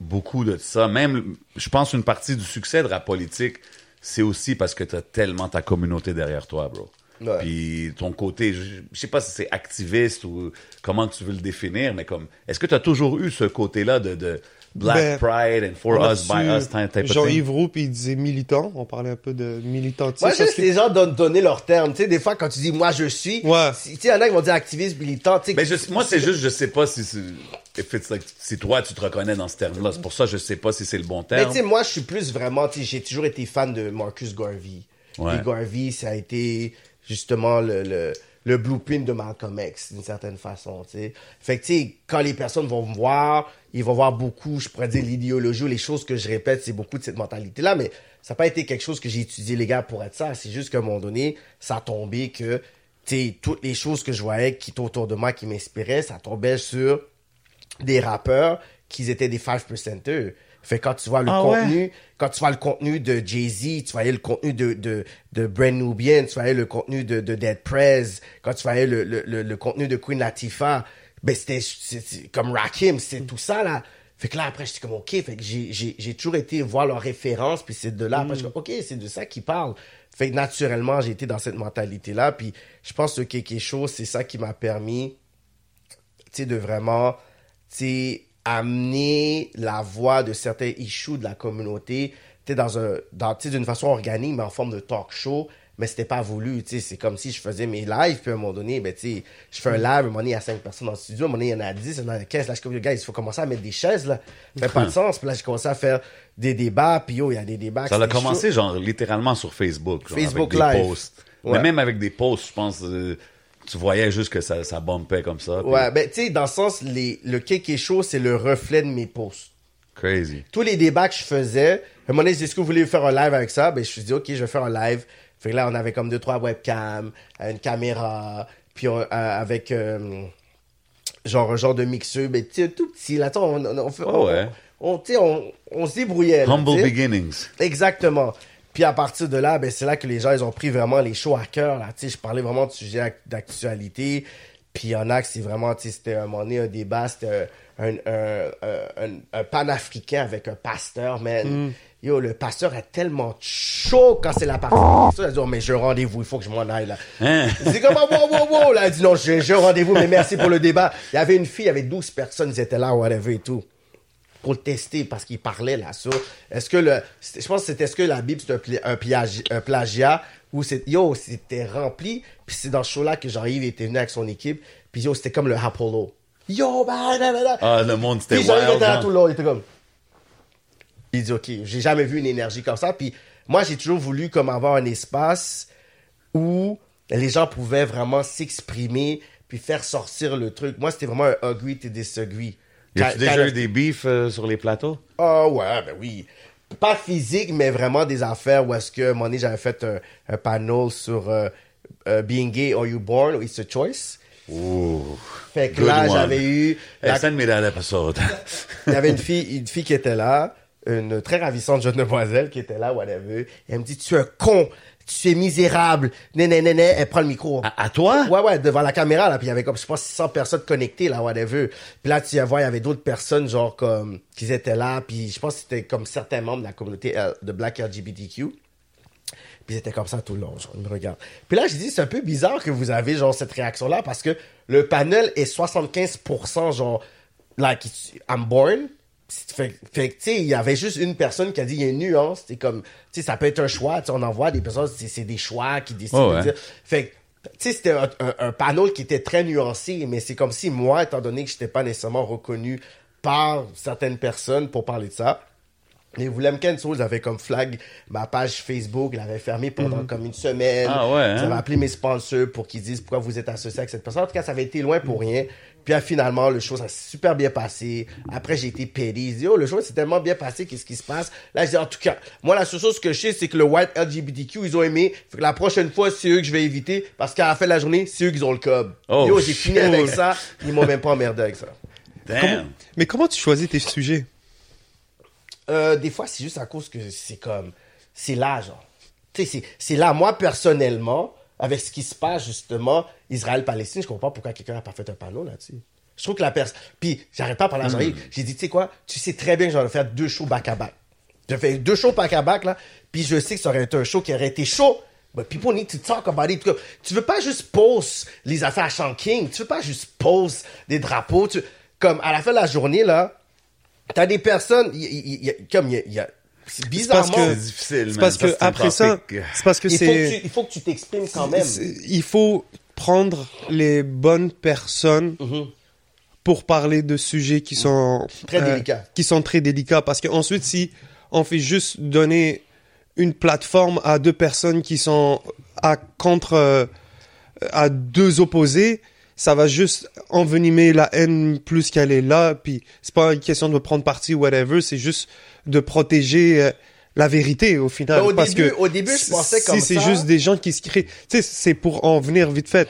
beaucoup de ça, même, je pense une partie du succès de rap politique, c'est aussi parce que tu as tellement ta communauté derrière toi, bro. Ouais. Puis ton côté, je, je sais pas si c'est activiste ou comment tu veux le définir, mais comme, est-ce que tu as toujours eu ce côté-là de, de Black Ben, Pride and For Us, By Us, type of thing? Jean-Yves Roux, puis il disait militant. On parlait un peu de militantisme. Moi, sais que- les gens donnent donner leur terme. Tu sais, des fois, quand tu dis moi je suis, Ouais. tu sais, il y en a qui vont dire activiste, militant. Tu sais, Ben, je- moi, c'est juste, je sais pas si, like- si toi, tu te reconnais dans ce terme-là. C'est pour ça que je sais pas si c'est le bon Mais terme. tu sais, moi, je suis plus vraiment, tu sais, j'ai toujours été fan de Marcus Garvey. Ouais. Et Garvey, ça a été justement le, le, le blueprint de Malcolm X, d'une certaine façon, tu sais. Fait que, tu sais, quand les personnes vont me voir, ils vont voir beaucoup, je pourrais dire l'idéologie les choses que je répète, c'est beaucoup de cette mentalité-là, mais ça n'a pas été quelque chose que j'ai étudié, les gars, pour être ça. C'est juste qu'à un moment donné, ça a tombé que, tu sais, toutes les choses que je voyais qui étaient autour de moi, qui m'inspiraient, ça tombait sur des rappeurs qui étaient des 5%eux. Fait que quand tu vois le Ah ouais? contenu, quand tu vois le contenu de Jay-Z, tu voyais le contenu de, de, de Brand Nubian, tu voyais le contenu de, de Dead Prez, quand tu voyais le, le, le, le contenu de Queen Latifah, ben c'était comme Rakim, c'est tout ça là. Fait que là après j'étais comme ok, fait que j'ai j'ai j'ai toujours été voir leurs références puis c'est de là après je suis comme ok, c'est de ça qu'ils parlent. Fait que naturellement, j'ai été dans cette mentalité là puis je pense que quelque chose c'est ça qui m'a permis tu sais, de vraiment, tu sais, amener la voix de certains issues de la communauté, dans un, dans, d'une façon organique, mais en forme de talk show, mais c'était pas voulu, c'est comme si je faisais mes lives, puis à un moment donné, ben, tu je fais un live, à un moment donné, il y a 5 personnes dans le studio, à un moment donné, il y en a 10, il y en a 15, là, je suis comme, gars, il faut commencer à mettre des chaises, là, ça fait pas de sens, puis là, j'ai commencé à faire des débats, puis yo, il y a des débats. Ça a commencé, chaud. genre, littéralement sur Facebook. genre, Facebook avec des Live. posts. Ouais. Mais même avec des posts, je pense, euh, tu voyais juste que ça, ça bumpait comme ça. puis Ouais, ben, tu sais, dans le sens, les, le cake est chaud, c'est le reflet de mes posts. Crazy. tous les débats que je faisais, à un moment donné, est-ce que vous voulez faire un live avec ça? Ben, je me suis dit, OK, je vais faire un live. Fait que là, on avait comme deux, trois webcams, une caméra, puis on- euh, avec, euh, genre, un genre de mixeur, mais tu sais, tout petit, là, tu sais, on, on, on, fait- Oh, ouais. on, tu sais, on, on se débrouillait. là, Humble tu sais. beginnings. Exactement. Puis à partir de là, ben, c'est là que les gens, ils ont pris vraiment les shows à cœur. Là. Je parlais vraiment de sujets ac- d'actualité. Puis il y en a que c'est vraiment, c'était un moment donné, un débat, c'était un, un, un, un, panafricain avec un pasteur, man. Yo, le pasteur est tellement chaud quand c'est la partie. Il a dit, oh, mais j'ai un rendez-vous, il faut que je m'en aille, là. Hein? C'est comme, oh, wow, wow, wow. Là, il a dit, non, j'ai j'ai un rendez-vous, mais merci pour le débat. Il y avait une fille, il y avait 12 personnes, ils étaient là, whatever et tout pour le tester parce qu'il parlait là sur est-ce que le je pense que c'était est-ce que la Bible c'est un, un, plagiat ou c'est yo c'était rempli puis c'est dans ce show là que Jean-Yves était venu avec son équipe puis yo c'était comme le Apollo yo bah, bah, bah, bah. Ah, le monde, c'était puis wild. était là hein. tout le long il était comme il dit ok j'ai jamais vu une énergie comme ça puis moi j'ai toujours voulu comme avoir un espace où les gens pouvaient vraiment s'exprimer puis faire sortir le truc moi c'était vraiment un agree to disagree Y Kind- déjà eu des beefs euh, sur les plateaux? ah ouais, ben oui. Pas physique, mais vraiment des affaires où est-ce que, à un moment donné, j'avais fait un, un panel sur euh, euh, Being Gay, Are You Born, or It's a Choice. Ouh. Fait que Good là, j'avais eu... La- episode. Il y avait une fille, une fille qui était là, une très ravissante jeune demoiselle qui était là, whatever. Et elle me dit, tu es un con, tu es misérable, nénénéné. Elle prend le micro. à, à toi? Ouais, ouais, devant la caméra, là. Puis il y avait comme, je pense, 600 personnes connectées, là, whatever. Puis là, tu vas voir, il y avait d'autres personnes, genre, comme, qui étaient là. Puis je pense que c'était comme certains membres de la communauté L- de Black LGBTQ. Puis ils étaient comme ça tout le long, genre, ils me regardent. Puis là, j'ai dit, c'est un peu bizarre que vous avez, genre, cette réaction-là, parce que le panel est 75%, genre, like, it's- I'm born. Fait, fait que, tu sais, il y avait juste une personne qui a dit, il y a une nuance, c'est comme, tu sais, ça peut être un choix, tu sais, on en voit des personnes, c'est des choix qui décident Oh, de dire. Fait que, tu sais, c'était un, un, un panel qui était très nuancé, mais c'est comme si moi, étant donné que j'étais pas nécessairement reconnu par certaines personnes pour parler de ça, les Willem Souls avait comme flag ma page Facebook, l'avait fermée pendant comme une semaine. Ah ouais, hein? J'avais appelé mes sponsors pour qu'ils disent pourquoi vous êtes associé avec cette personne. En tout cas, ça avait été loin pour rien. Puis là, finalement, le show, ça s'est super bien passé. Après, j'ai été pédé. Oh, le show s'est tellement bien passé, qu'est-ce qui se passe? Là, je dis, en tout cas, moi, la seule chose que je sais, c'est que le white LGBTQ, ils ont aimé. Fait que la prochaine fois, c'est eux que je vais éviter. Parce qu'à la fin de la journée, c'est eux qui ont le cob. Oh, Yo, j'ai fini avec ça. Ils m'ont même pas emmerdé avec ça. Damn. Mais comment tu choisis tes sujets? Euh, des fois, c'est juste à cause que c'est comme. C'est là, genre. Tu sais, c'est- c'est là. Moi, personnellement, avec ce qui se passe, justement, Israël-Palestine, je comprends pas pourquoi quelqu'un n'a pas fait un panneau là-dessus. Je trouve que la personne. Puis, j'arrête pas à parler à Jean-Yves. J'ai dit, tu sais quoi, tu sais très bien que ai fait deux shows back-à-back. J'ai fait deux shows back-à-back, là. Puis, je sais que ça aurait été un show qui aurait été chaud. But people need to talk about it. Tu veux pas juste post les affaires à Sean King. Tu veux pas juste post des drapeaux. Tu... Comme à la fin de la journée, là, T'as des personnes, y, y comme il y a, il y a- c'est bizarrement, parce que- difficile, C'est man. parce que après ça, c'est parce que il faut que c'est, tu, il faut que tu t'exprimes quand même. il faut prendre les bonnes personnes Mhm. pour parler de sujets qui sont Très euh, délicats. qui sont très délicats. Parce que ensuite, si on fait juste donner une plateforme à deux personnes qui sont à contre euh, à deux opposés, ça va juste envenimer la haine plus qu'elle est là. Puis c'est pas une question de prendre parti ou whatever, c'est juste de protéger euh, la vérité au final. Au parce début- que au début, je pensais si comme c'est ça. juste des gens qui se créent, tu sais, c'est pour en venir vite fait.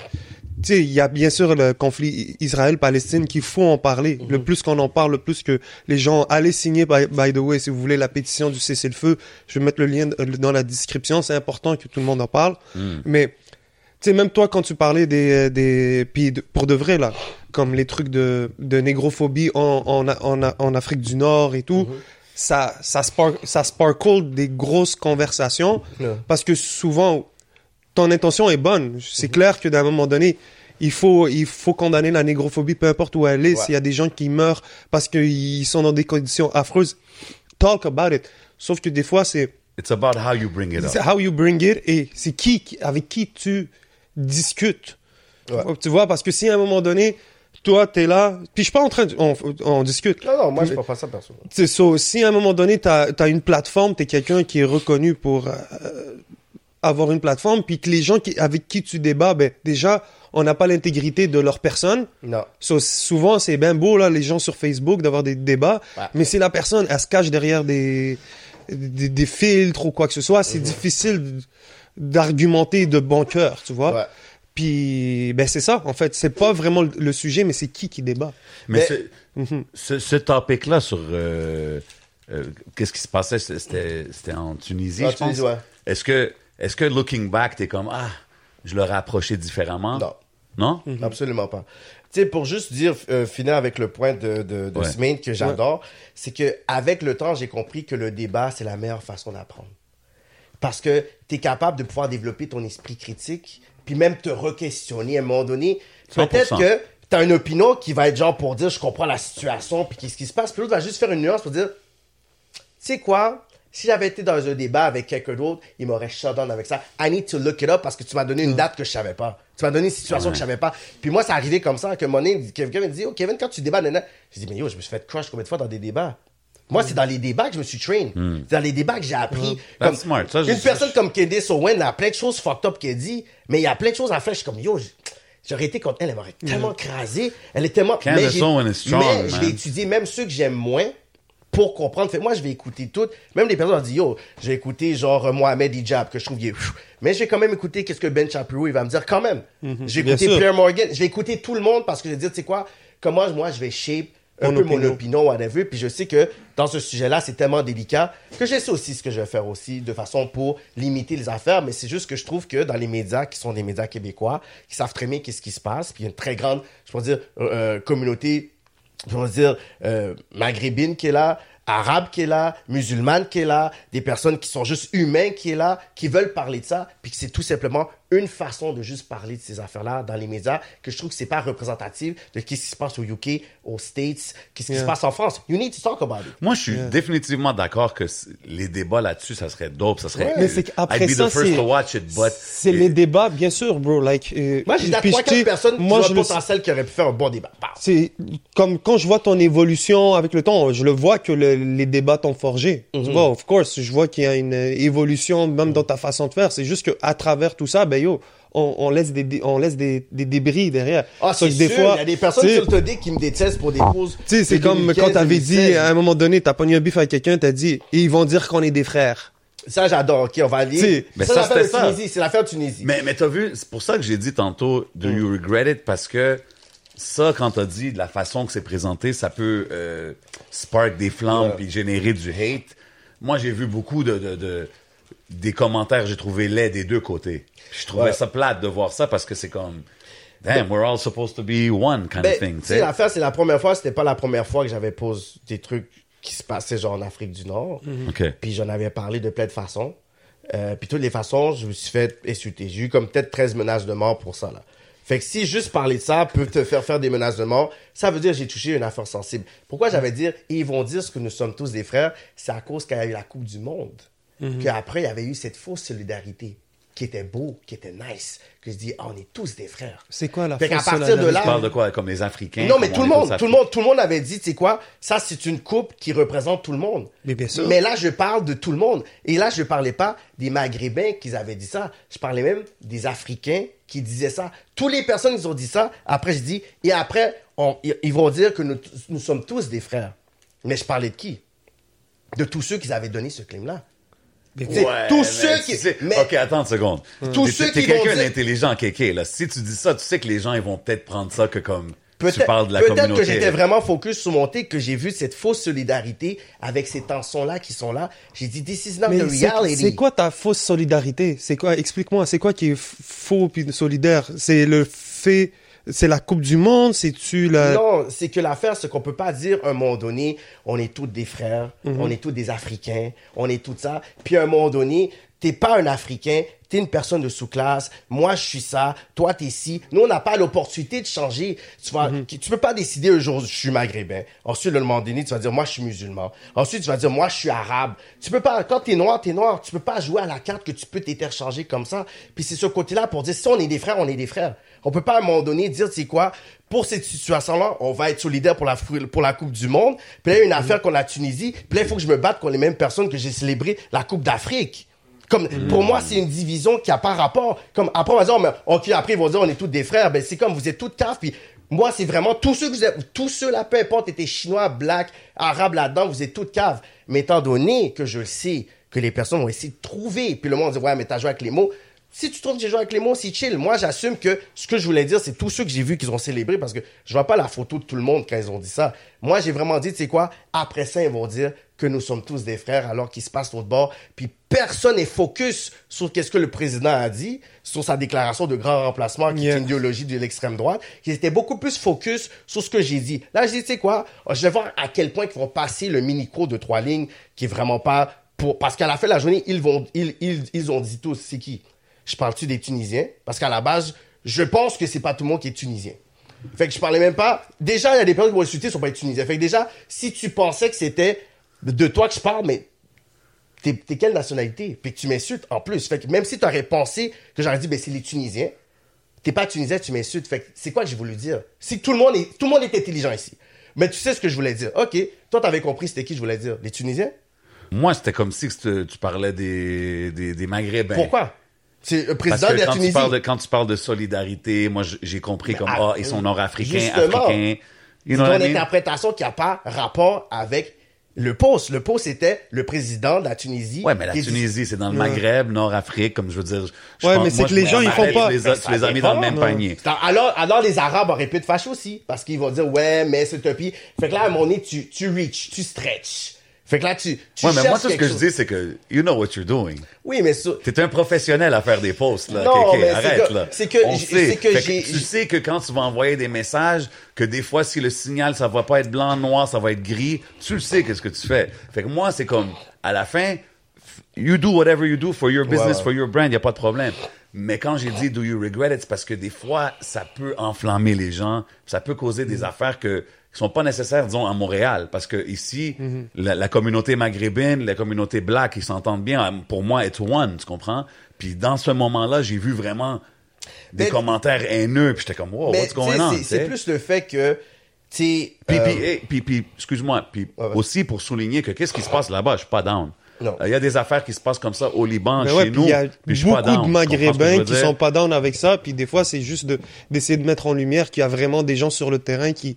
Tu sais, il y a bien sûr le conflit Israël-Palestine qu'il faut en parler. Mhm. Le plus qu'on en parle, le plus que les gens allez signer, by, by the way, si vous voulez la pétition du cessez-le-feu, je vais mettre le lien dans la description. C'est important que tout le monde en parle. Mais, tu sais, même toi, quand tu parlais des, des, puis de- pour de vrai, là, comme les trucs de, de négrophobie en, en, en, en Afrique du Nord et tout, ça, ça, spar ça sparkle des grosses conversations parce que souvent, ton intention est bonne. C'est clair que d'un moment donné, il faut, il faut condamner la négrophobie, peu importe où elle est. Ouais. S'il y a des gens qui meurent parce qu'ils sont dans des conditions affreuses, talk about it. Sauf que des fois, c'est, It's about how you bring it C'est up. how you bring it et c'est qui, qui- avec qui tu discutes. Ouais. Tu vois, parce que si à un moment donné, toi, t'es là, puis je suis pas en train de, on, on discute. Non, non, moi, je pas ça, perso. C'est ça. Si à un moment donné, t'as as une plateforme, t'es quelqu'un qui est reconnu pour euh, avoir une plateforme, puis que les gens qui, avec qui tu débats, ben, déjà, on n'a pas l'intégrité de leur personne. Non. So, souvent, c'est bien beau, là, les gens sur Facebook, d'avoir des débats, Ouais. mais si la personne, elle se cache derrière des, des, des filtres ou quoi que ce soit, c'est difficile d'argumenter de bon cœur, tu vois. Ouais. Puis, ben, c'est ça, en fait. C'est pas vraiment le- sujet, mais c'est qui qui débat. Mais, Mais- ce, ce, topic-là sur euh, euh, qu'est-ce qui se passait, c'était en Tunisie, je pense. Tunisie, ouais. Est-ce que, est-ce que looking back, t'es comme ah, je l'aurais approché différemment? Non. Non? Absolument pas. Tu sais, pour juste dire, euh, finir avec le point de, de, de Ouais. Smain que j'adore, c'est que avec le temps, j'ai compris que le débat, c'est la meilleure façon d'apprendre. Parce que tu es capable de pouvoir développer ton esprit critique, puis même te re-questionner à un moment donné. Peut-être 100%. que tu as une opinion qui va être genre pour dire je comprends la situation, puis qu'est-ce qui se passe, puis l'autre va juste faire une nuance pour dire tu sais quoi, si j'avais été dans un débat avec quelqu'un d'autre, il m'aurait shut down avec ça. I need to look it up parce que tu m'as donné une date que je savais pas. Tu m'as donné une situation que je savais pas. Puis moi, ça arrivé comme ça, que mon nez, quelqu'un me dit, oh, Kevin, quand tu débats, nana, je dis, mais yo, je me suis fait crush combien de fois dans des débats? Moi, c'est dans les débats que je me suis train. C'est dans les débats que j'ai appris. That's Comme, smart. Ça, une personne comme Candice Owen, a plein de choses fucked up qu'elle dit, mais il y a plein de choses à faire. Je suis comme, yo, j'aurais été contre elle, elle m'aurait tellement crasé. Elle est tellement... Mais j'ai- strong, mais je l'ai étudié, même ceux que j'aime moins, pour comprendre. Fait moi, je vais écouter toutes. Même les personnes ont dit, yo, je vais écouter genre euh, Mohamed Hijab, que je trouve, est- mais je vais quand même écouter qu'est-ce que Ben Shapiro, il va me dire quand même. Je vais Bien écouter sûr. Pierre Morgan, je vais écouter tout le monde parce que je vais dire, tu sais quoi, comment moi, je vais shape un peu mon opinion. opinion, whatever. Puis je sais que dans ce sujet-là, c'est tellement délicat que je sais aussi ce que je vais faire aussi de façon pour limiter les affaires. Mais c'est juste que je trouve que dans les médias qui sont des médias québécois, qui savent très bien qu'est-ce qui se passe, puis il y a une très grande, je pourrais dire, euh, euh, communauté je veux dire, euh, maghrébine qui est là, arabe qui est là, musulmane qui est là, des personnes qui sont juste humains qui est là, qui veulent parler de ça, puis que c'est tout simplement une façon de juste parler de ces affaires-là dans les médias, que je trouve que c'est pas représentatif de ce qui se passe au UK, aux States, qu'est-ce qui Yeah. se passe en France. You need to talk about it. Moi, je suis définitivement d'accord que les débats là-dessus, ça serait dope, ça serait. Mais c'est qu'après I'd be ça, the first c'est- to watch it, but C'est les débats, bien sûr, bro. Like, euh, Moi, j'ai trois, je quatre personnes qui moi, ont je le le- potentiel qui auraient pu faire un bon débat. Bah. c'est comme quand je vois ton évolution avec le temps, je le vois que le- les débats t'ont forgé. Tu vois, of course, je vois qu'il y a une euh, évolution même dans ta façon de faire. C'est juste que à travers tout ça, ben yo, on, on laisse des, on laisse des, des débris derrière. Ah, c'est que des sûr, fois, il y a des personnes sur le TD qui me détestent pour des causes. Tu sais, c'est comme 2015, quand t'avais dit, 2016. à un moment donné, t'as pogné un bif avec quelqu'un, t'as dit, et ils vont dire qu'on est des frères. Ça, j'adore. OK, on va aller. T'sais, mais ça, ça, l'affaire de c'était ça. Tunisie. C'est l'affaire de Tunisie. Mais, mais t'as vu, c'est pour ça que j'ai dit tantôt, do you regret it? Parce que ça, quand t'as dit de la façon que c'est présenté, ça peut euh, spark des flammes puis générer du hate. Moi, j'ai vu beaucoup de, de, de- des commentaires, j'ai trouvé laids des deux côtés. Je trouvais Ouais. ça plate de voir ça parce que c'est comme, damn, we're all supposed to be one kind Ben, of thing, tu sais, l'affaire, c'est la première fois, c'était pas la première fois que j'avais posé des trucs qui se passaient genre en Afrique du Nord. OK. Puis j'en avais parlé de plein de façons. Euh, puis toutes les façons, je me suis fait insulter. J'ai eu comme peut-être 13 menaces de mort pour ça, là. Fait que si juste parler de ça peut te faire faire des menaces de mort, ça veut dire que j'ai touché une affaire sensible. Pourquoi j'avais dire, ils vont dire ce que nous sommes tous des frères, c'est à cause qu'il y a eu la Coupe du Monde. Qu'après, il y avait eu cette fausse solidarité qui était beau, qui était nice, que je dis, ah, on est tous des frères. C'est quoi la Fait fausse partir de solidarité? là, Tu parles de quoi? Comme les Africains? non, mais tout le monde, tout le monde, tout le monde avait dit, tu sais quoi, ça c'est une coupe qui représente tout le monde. Mais bien sûr. Mais là, je parle de tout le monde. Et là, je parlais pas des Maghrébins qui avaient dit ça. Je parlais même des Africains qui disaient ça. Toutes les personnes qui ont dit ça, après je dis, et après, on- ils ils vont dire que nous, nous sommes tous des frères. Mais je parlais de qui? De tous ceux qui avaient donné ce claim-là. Mais C'est Ouais, tous mais ceux qui- mais- Ok, attends une seconde. Tous T'es- ceux T'es qui vont quelqu'un dire- d'intelligent, Kéké, là. Si tu dis ça, tu sais que les gens, ils vont peut-être prendre ça que comme tu Peut-être parles de la peut-être communauté. que j'étais vraiment focus sur mon thé, que j'ai vu cette fausse solidarité avec ces tensions-là qui sont là. J'ai dit, this is not Mais the c'est- reality. c'est quoi ta fausse solidarité? C'est quoi Explique-moi, c'est quoi qui est faux puis solidaire? C'est le fait, c'est la Coupe du Monde, c'est tu la Non, c'est que l'affaire, c'est qu'on peut pas dire à un moment donné, on est tous des frères, Mhm. on est tous des Africains, on est tout ça. Puis à un moment donné, t'es pas un Africain, t'es une personne de sous-classe, moi je suis ça, toi t'es ci. Nous, on n'a pas l'opportunité de changer. Tu vois, tu peux pas décider un jour, je suis maghrébin. Ensuite, le moment donné, tu vas dire, moi je suis musulman. Ensuite, tu vas dire, moi je suis arabe. Tu peux pas, quand t'es noir, t'es noir. Tu peux pas jouer à la carte que tu peux t'interchanger comme ça. Puis c'est ce côté-là pour dire, si on est des frères, on est des frères. On peut pas à un moment donné dire, tu sais quoi, pour cette situation-là, on va être solidaire pour la, pour la Coupe du Monde. Puis là, il y a une affaire qu'on a Tunisie. Puis là, il faut que je me batte contre les mêmes personnes que j'ai célébré la Coupe d'Afrique. Comme, pour moi, c'est une division qui a pas rapport. Comme, après, on va dire, mais, ok, après, ils vont dire, on est tous des frères. Ben, c'est comme, vous êtes tous caf. Puis, moi, c'est vraiment, tous ceux que vous êtes, tous ceux là, peu importe, étaient chinois, black, arabes là-dedans, vous êtes tous caves. Mais étant donné que je le sais, que les personnes vont essayer de trouver, puis le monde dit, ouais, mais t'as joué avec les mots. Si tu trouves que j'ai joué avec les mots, c'est chill. Moi, j'assume que ce que je voulais dire, c'est tous ceux que j'ai vus qu'ils ont célébré parce que je vois pas la photo de tout le monde quand ils ont dit ça. Moi, j'ai vraiment dit, tu sais quoi, après ça, ils vont dire que nous sommes tous des frères alors qu'il se passe l'autre bord. Puis personne n'est focus sur qu'est-ce que le président a dit, sur sa déclaration de grand remplacement qui Yeah. est une idéologie de l'extrême droite, qui était beaucoup plus focus sur ce que j'ai dit. Là, j'ai dit, tu sais quoi, je vais voir à quel point ils vont passer le mini-cours de trois lignes qui est vraiment pas pour, parce qu'à la fin de la journée, ils vont, ils, ils, ils ont dit tous, c'est qui? Je parle-tu des Tunisiens? Parce qu'à la base, je pense que c'est pas tout le monde qui est Tunisien. Fait que je parlais même pas. Déjà, il y a des personnes qui vont insulter, sont pas tunisiens. Fait que déjà, si tu pensais que c'était de toi que je parle, mais t'es, t'es quelle nationalité? Puis que tu m'insultes en plus. Fait que même si tu aurais pensé que j'aurais dit, ben, c'est les Tunisiens, t'es pas Tunisien, tu m'insultes. Fait que c'est quoi que j'ai voulu dire? Que tout le monde est, tout le monde est intelligent ici. Mais tu sais ce que je voulais dire. Ok, toi, t'avais compris c'était qui je voulais dire? Les Tunisiens? Moi, c'était comme si tu tu parlais des, des, des Maghrébins. Pourquoi? C'est le Ben, Parce président que de la quand tu, Tunisie. parles de, quand tu parles de solidarité, moi, j'ai compris comme, ah, ah, ils sont nord-africains, africains. You know I mean? interprétation qui a pas rapport avec le poste. Le poste c'était le président de la Tunisie. Ouais, mais la dit- Tunisie, c'est dans le Maghreb, Nord-Afrique, comme je veux dire. je Ouais, pense- mais c'est que les gens, ils font pas- Tu les as, tu les as mis dans le même Non. panier. Alors, alors les Arabes auraient pu te fâcher aussi, parce qu'ils vont dire, ouais, mais c'est utopie. Fait que là, à un moment donné, tu, tu reach, tu stretch. Fait que là, tu, tu Ouais, mais moi, tout ce que je dis, c'est que you know what you're doing. Oui, mais ça- T'es un professionnel à faire des posts, là. Non, Kéké, mais arrête, que- là. c'est que On sait. que tu sais que quand tu vas envoyer des messages, que des fois, si le signal, ça va pas être blanc, noir, ça va être gris, tu le sais qu'est-ce que tu fais. Fait que moi, c'est comme, à la fin, you do whatever you do for your business, ouais. for your brand, y a pas de problème. Mais quand j'ai dit do you regret it, c'est parce que des fois, ça peut enflammer les gens, ça peut causer Mm. des affaires que qui sont pas nécessaires, disons, à Montréal. Parce que ici, Mm-hmm. la, la communauté maghrébine, la communauté black, ils s'entendent bien. Pour moi, it's one, tu comprends? Puis dans ce moment-là, j'ai vu vraiment des Mais- commentaires haineux, puis j'étais comme, wow, mais what's going on? c'est- plus le fait que, tu euh, puis, excuse-moi, puis Ouais, ouais. aussi pour souligner que qu'est-ce qui se passe là-bas, je suis pas down. Non. Euh, Il y a des affaires qui se passent comme ça au Liban, Mais chez nous, il y a beaucoup down. de Maghrébins qui sont pas down avec ça, puis des fois c'est juste de d'essayer de mettre en lumière qu'il y a vraiment des gens sur le terrain qui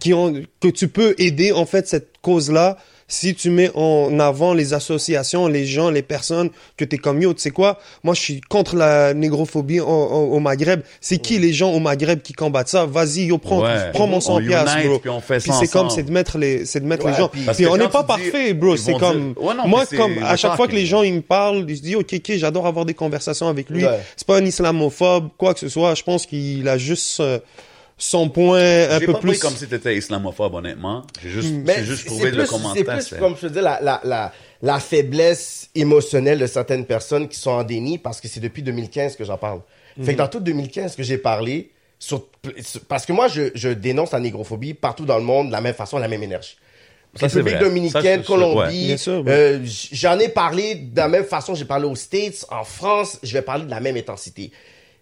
qui ont que tu peux aider en fait cette cause-là si tu mets en avant les associations, les gens, les personnes que t'es comme yo, tu sais quoi? Moi, je suis contre la négrophobie au, au- au Maghreb. C'est qui les gens au Maghreb qui combattent ça? Vas-y, yo, prends, Ouais. prends mon On 100 piastres, bro. puis on fait ça c'est comme, c'est de mettre les, c'est de mettre Ouais, les gens. puis- on n'est pas parfait, bro. ils C'est comme, dire- Ouais, non, moi, comme à chaque fois que les gens ils me parlent, je dis ok, ok, j'adore avoir des conversations avec lui. Ouais. C'est pas un islamophobe, quoi que ce soit. Je pense qu'il a juste euh, son point un peu pas plus. pris comme si t'étais islamophobe, honnêtement. J'ai juste, j'ai juste c'est trouvé plus, le c'est commentaire. plus c'est- comme je te dis, la, la, la, la faiblesse émotionnelle de certaines personnes qui sont en déni parce que c'est depuis 2015 que j'en parle. Fait que dans tout 2015 que j'ai parlé, sur, parce que moi, je, je dénonce la négrophobie partout dans le monde de la même façon, la même énergie. Ça, c'est République vrai. dominicaine, Ça, c'est sûr, ouais. Colombie. Euh, J'en ai parlé de la même façon, j'ai parlé aux States, en France, je vais parler de la même intensité.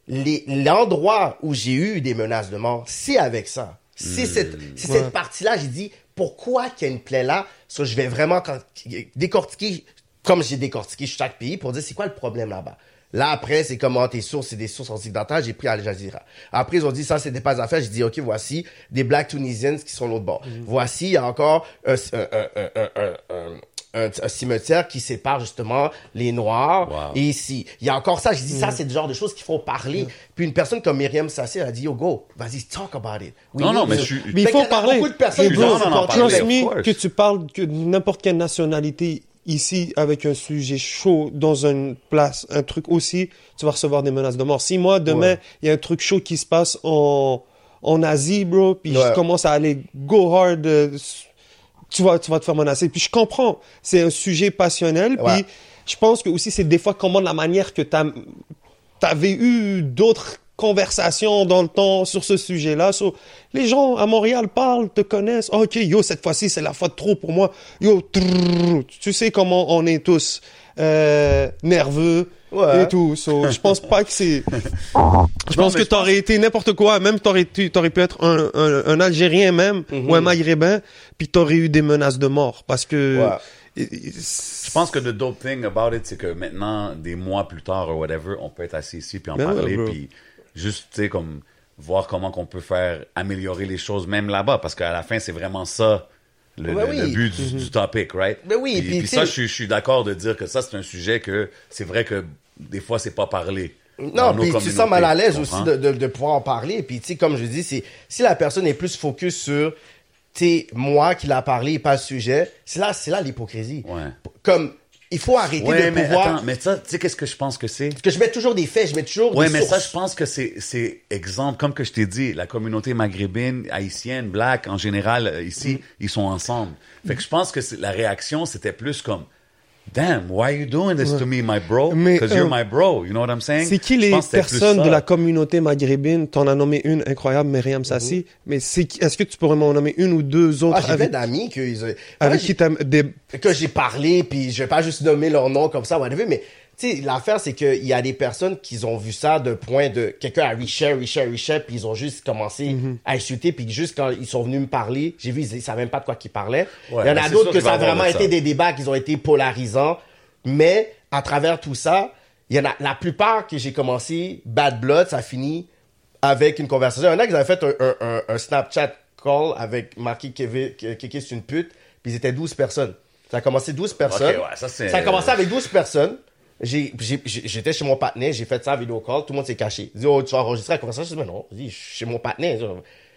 Les- L'endroit où j'ai eu des menaces de mort, c'est avec ça. C'est cette, c'est cette partie-là, j'ai dit, pourquoi qu'il y a une plaie là? So, je vais vraiment quand- décortiquer, comme j'ai décortiqué chaque pays, pour dire c'est quoi le problème là-bas? Là, après, c'est comment tes sources, c'est des sources occidentales, j'ai pris Al Jazeera. Après, ils ont dit, ça, c'était pas affaire. J'ai dit, OK, voici des Black Tunisians qui sont l'autre bord. Voici, il y a encore un, cimetière qui sépare justement les Noirs. Wow. Et ici, il y a encore ça. J'ai dit, ça, c'est le genre de choses qu'il faut parler. Puis une personne comme Myriam Sassi, elle a dit, yo, go, vas-y, talk about it. We Non, non, mais je Mais il faut parler. beaucoup de personnes Et qui me que tu parles que de n'importe quelle nationalité ici avec un sujet chaud dans une place, un truc aussi, tu vas recevoir des menaces de mort. Si moi demain Ouais. il y a un truc chaud qui se passe en en Asie, bro, puis Ouais. je commence à aller go hard, euh, tu vas tu vas te faire menacer. Puis je comprends, c'est un sujet passionnel, Ouais. puis je pense que aussi c'est des fois comment la manière que t'as t'avais eu d'autres conversations dans le temps sur ce sujet-là. So, les gens à Montréal parlent, te connaissent. ok, yo, cette fois-ci, c'est la fois de trop pour moi. Yo, trrr, tu sais comment on est tous euh, nerveux Ouais. et tout. So, je pense pas que c'est... Je pense que je t'aurais été n'importe quoi. Même t'aurais, tu t'aurais pu être un, un, un Algérien même ou un Maghrébin, puis t'aurais eu des menaces de mort parce que... Ouais. Je pense que the dope thing about it, c'est que maintenant, des mois plus tard ou whatever, on peut être assis ici puis en Ben ouais, parler, puis juste, tu sais, comme voir comment qu'on peut faire améliorer les choses même là-bas, parce qu'à la fin, c'est vraiment ça le, Ben le- oui. le but du, du topic, right? Ben oui, puis, puis ça, je, suis- je suis d'accord de dire que ça, c'est un sujet que c'est vrai que des fois, c'est pas parlé. Non, puis tu sens mal à l'aise aussi de, de, de pouvoir en parler. Puis tu sais, comme je dis, c'est si la personne est plus focus sur sais, moi qui l'a parlé et pas le sujet, c'est là, c'est là l'hypocrisie. Ouais. Comme il faut arrêter Ouais, de mais pouvoir. attends, mais ça, tu sais, qu'est-ce que je pense que c'est? Parce que je mets toujours des faits, je mets toujours Ouais, des mais ça, je pense que c'est, c'est exemple, comme que je t'ai dit, la communauté maghrébine, haïtienne, black, en général, euh, ici, Mm. ils sont ensemble. Fait que je pense que la réaction, c'était plus comme, damn, why are you doing this to me, my bro? Because you're euh, my bro, you know what I'm saying? C'est qui les personnes de la communauté maghrébine? T'en as nommé une incroyable, Myriam Sassi. Mais c'est qui- est-ce que tu pourrais m'en nommer une ou deux autres Ah, j'ai plein avec, d'amis que, ils- avec qui des... que j'ai parlé, puis je vais pas juste nommer leur nom comme ça, whatever, mais tu sais, l'affaire, c'est qu'il y a des personnes qui ont vu ça de point de quelqu'un a reshare, reshare, reshare, puis ils ont juste commencé Mhm. à insulter, puis juste quand ils sont venus me parler, j'ai vu, ils, ils savaient même pas de quoi qu'ils parlaient. Ouais, Il y en mais a d'autres que ça a vraiment été ça. des débats qui ont été polarisants, mais à travers tout ça, il y en a, la plupart que j'ai commencé, Bad Blood, ça finit avec une conversation. Il y en a qui avaient fait un, un, un, un Snapchat call avec marqué Kevin- Kéké c'est une pute, puis ils étaient 12 personnes. Ça a commencé 12 personnes. ouais, ça, a commencé avec 12 personnes. J'étais chez mon partenaire, j'ai fait ça vidéo call, tout le monde s'est caché. Il oh, tu vas enregistrer la conversation? Je dis, mais non, je dis, chez mon partenaire.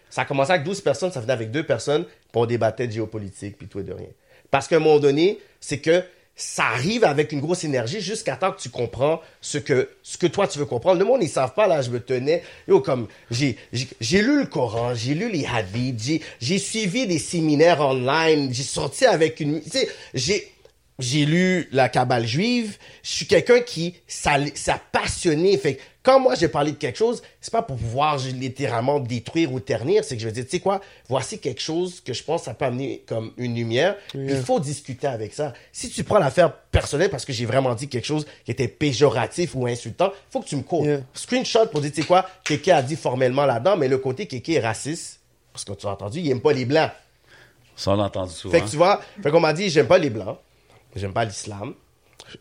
Ça a commencé avec 12 personnes, ça venait avec deux personnes, puis on débattait de géopolitique, puis tout et de rien. Parce qu'à un moment donné, c'est que ça arrive avec une grosse énergie jusqu'à temps que tu comprends ce que, ce que toi tu veux comprendre. Le monde, ils savent pas, là, je me tenais, yo, comme, j'ai, j'ai, j'ai lu le Coran, j'ai lu les hadiths, j'ai, j'ai suivi des séminaires online, j'ai sorti avec une, tu sais, j'ai, j'ai lu la Kabbale juive. Je suis quelqu'un qui, ça, ça passionné. Fait que quand moi j'ai parlé de quelque chose, c'est pas pour pouvoir littéralement détruire ou ternir. C'est que je veux dire, tu sais quoi, voici quelque chose que je pense ça peut amener comme une lumière. Il faut discuter avec ça. Si tu prends l'affaire personnelle parce que j'ai vraiment dit quelque chose qui était péjoratif ou insultant, faut que tu me cours. Yeah. Screenshot pour dire, tu sais quoi, Kéké a dit formellement là-dedans, mais le côté Kéké est raciste. Parce que tu as entendu, il aime pas les blancs. Ça, on l'a entendu souvent. Fait que tu vois, fait qu'on m'a dit, j'aime pas les blancs, j'aime pas l'islam,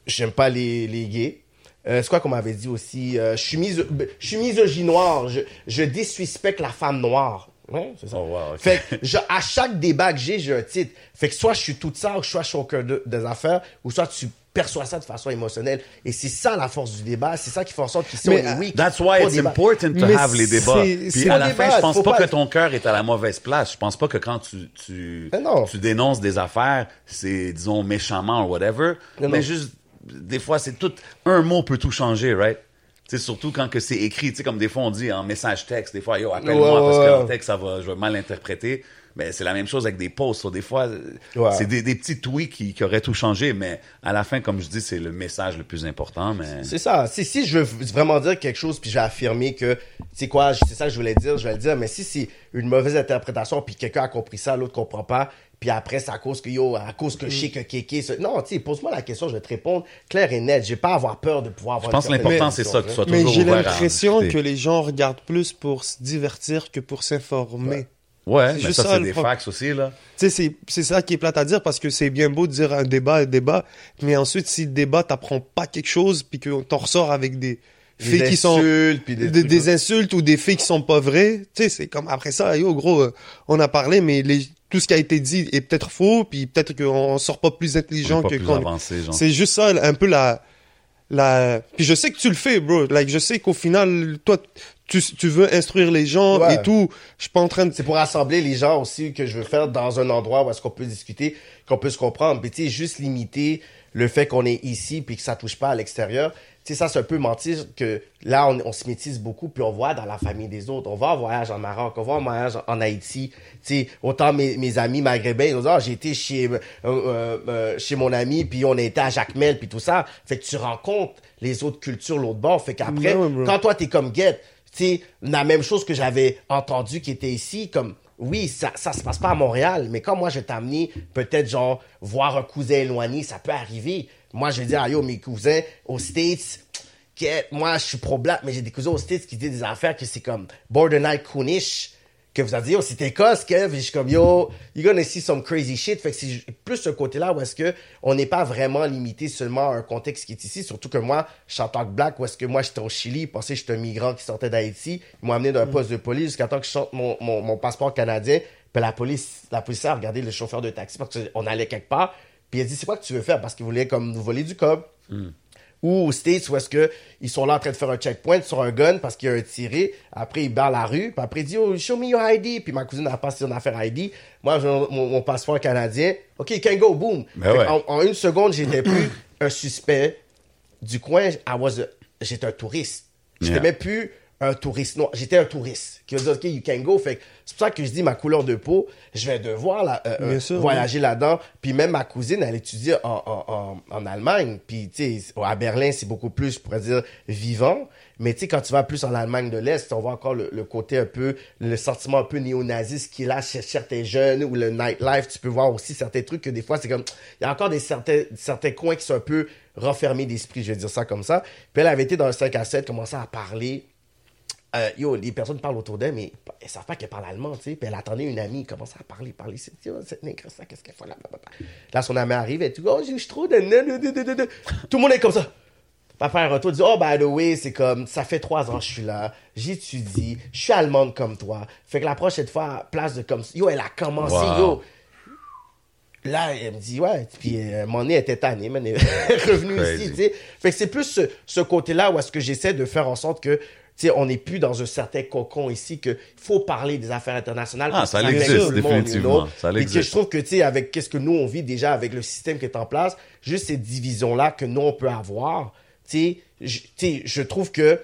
j'aime pas les, les gays. Euh, c'est quoi qu'on m'avait dit aussi? Euh, je suis miso- je suis misogynoir, je, je disrespecte la femme noire. Ouais, c'est ça. Oh, wow. Fait que je- à chaque débat que j'ai, j'ai un titre. Fait que soit je suis tout ça, ou soit je suis au cœur de- des affaires, ou soit tu perçois ça de façon émotionnelle. Et c'est ça la force du débat, c'est ça qui fait en sorte Mais, est weak. That's why it's débattre. important to Mais have les débats. c'est- Puis à la fin, débattre, je pense pas, pas- que ton cœur est à la mauvaise place. Je pense pas que quand tu tu, tu dénonces des affaires, c'est disons méchamment ou whatever, Non, mais non. juste des fois c'est tout un mot peut tout changer, right? Tu sais, surtout quand que c'est écrit, tu sais, comme des fois on dit en message texte, des fois, yo, appelle-moi Ouais, parce ouais, qu'en ouais. texte, ça va, je vais mal interpréter. Mais c'est la même chose avec des posts. So, des fois, Ouais. c'est des, des petits tweets qui, qui auraient tout changé, mais à la fin, comme je dis, c'est le message le plus important. Mais C'est ça. Si, si je veux vraiment dire quelque chose, puis je vais affirmer que, c'est quoi, c'est ça que je voulais dire, je vais le dire, mais si c'est une mauvaise interprétation, puis quelqu'un a compris ça, l'autre comprend pas, puis après, c'est à cause que, yo, à cause que je sais que Kéké, ça- non, tu sais, pose-moi la question, je vais te répondre clair et net. J'ai pas à avoir peur de pouvoir avoir je pense que l'important, c'est ça, que tu sois Mais toujours j'ai ouvert à l'impression que les gens regardent plus pour se divertir que pour s'informer. Ouais, C'est mais juste ça, ça, c'est des facts aussi, là. Tu sais, c'est, ça qui est plate à dire parce que c'est bien beau de dire un débat, un débat, mais ensuite, si le débat t'apprend pas quelque chose puis qu'on t'en ressort avec des faits qui sont, puis des des, insultes ou des faits qui sont pas vrais, tu sais, c'est comme après ça, yo, gros, euh, on a parlé, mais les, tout ce qui a été dit est peut-être faux puis peut-être qu'on sort pas plus intelligent pas que plus genre. C'est juste ça, un peu la, la, puis je sais que tu le fais, bro. Like, je sais qu'au final, toi, tu, tu veux instruire les gens Ouais. et tout. Je suis pas en train de, C'est pour rassembler les gens aussi que je veux faire dans un endroit où est-ce qu'on peut discuter, qu'on peut se comprendre. Puis tu sais, juste limiter le fait qu'on est ici puis que ça touche pas à l'extérieur. Tu sais, ça, c'est un peu mentir que là, on, on se métisse beaucoup, puis on voit dans la famille des autres. On va en voyage en Maroc, on va en voyage en, Haïti. Tu sais, autant mes, mes amis maghrébins, ils ont dit, ah, j'ai été chez, euh, euh, euh, chez mon ami, puis on a été à Jacmel, puis tout ça. Fait que tu rencontres les autres cultures, l'autre bord. Fait qu'après, quand toi, t'es comme Get, tu sais, la même chose que j'avais entendu qui était ici, comme, oui, ça, ça se passe pas à Montréal, mais quand moi, je vais t'amener, peut-être, genre, voir un cousin éloigné, ça peut arriver. Moi, je vais dire, ah, yo, mes cousins aux States, moi, je suis pro-black, mais j'ai des cousins aux States qui disent des affaires que c'est comme borderline coonish, que vous avez dit, yo, c'est Écosse, Kev, et je suis comme, yo, you're gonna see some crazy shit. Fait que c'est plus ce côté-là où est-ce que on n'est pas vraiment limité seulement à un contexte qui est ici, surtout que moi, je suis en tant que black, où est-ce que moi, j'étais au Chili, pensais que j'étais un migrant qui sortait d'Haïti, ils m'ont amené d'un poste de police jusqu'à temps que je sorte mon, mon, mon passeport canadien, puis la police, la police a regardé le chauffeur de taxi parce qu'on allait quelque part, puis il a dit, c'est quoi que tu veux faire? Parce qu'il voulait comme nous voler du cob ou aux States où est-ce que ils sont là en train de faire un checkpoint sur un gun parce qu'il y a un tiré. Après, ils barrent la rue. Puis après, il dit, oh, show me your ID. Puis ma cousine a passé son affaire ID. Moi, j'ai mon, mon passeport canadien. OK, you can go, boom. Ben ouais. en, en une seconde, j'étais plus un suspect du coin. I was a- J'étais un touriste. J'étais Yeah. même plus un touriste noir. J'étais un touriste qui va dire, OK, you can go. Fait c'est pour ça que je dis ma couleur de peau, je vais devoir la, euh, euh, sûr, voyager là-dedans. Puis même ma cousine, elle étudie en, en, en, en Allemagne. Puis, tu sais, à Berlin, c'est beaucoup plus, je pourrais dire, vivant. Mais tu sais, quand tu vas plus en Allemagne de l'Est, on voit encore le, le côté un peu, le sentiment un peu néo-naziste qu'il a chez certains jeunes ou le nightlife. Tu peux voir aussi certains trucs que des fois, c'est comme, il y a encore des certains, certains coins qui sont un peu renfermés d'esprit, je vais dire ça comme ça. Puis elle avait été dans un 5 à 7, commençait à parler. Euh, yo, les personnes parlent autour d'elle, mais elles savent pas qu'elle parle allemand, tu sais. Puis elle attendait une amie, elle commençait à parler, parler. C'est, cette nègre, ça, qu'est-ce qu'elle fait là. Là, son amie arrive, elle dit, oh, j'ai trop de... Tout le monde est comme ça. Papa un retour, dit, oh, by the way, c'est comme, ça fait trois ans que je suis là, j'étudie, je suis allemande comme toi. Fait que la prochaine fois, place de comme, yo, elle a commencé, Wow. yo. Là, elle me dit, ouais, puis euh, mon nez était tanné, man, elle est revenue ici, tu sais. Fait que c'est plus ce, ce côté-là où est-ce que j'essaie de faire en sorte que, on n'est plus dans un certain cocon ici, qu'il faut parler des affaires internationales. Ah, ça que existe, monde, définitivement. know? Ça Et que existe. je trouve que, tu sais, avec qu'est-ce que nous, on vit déjà avec le système qui est en place, juste ces divisions-là que nous, on peut avoir, tu sais, je- trouve que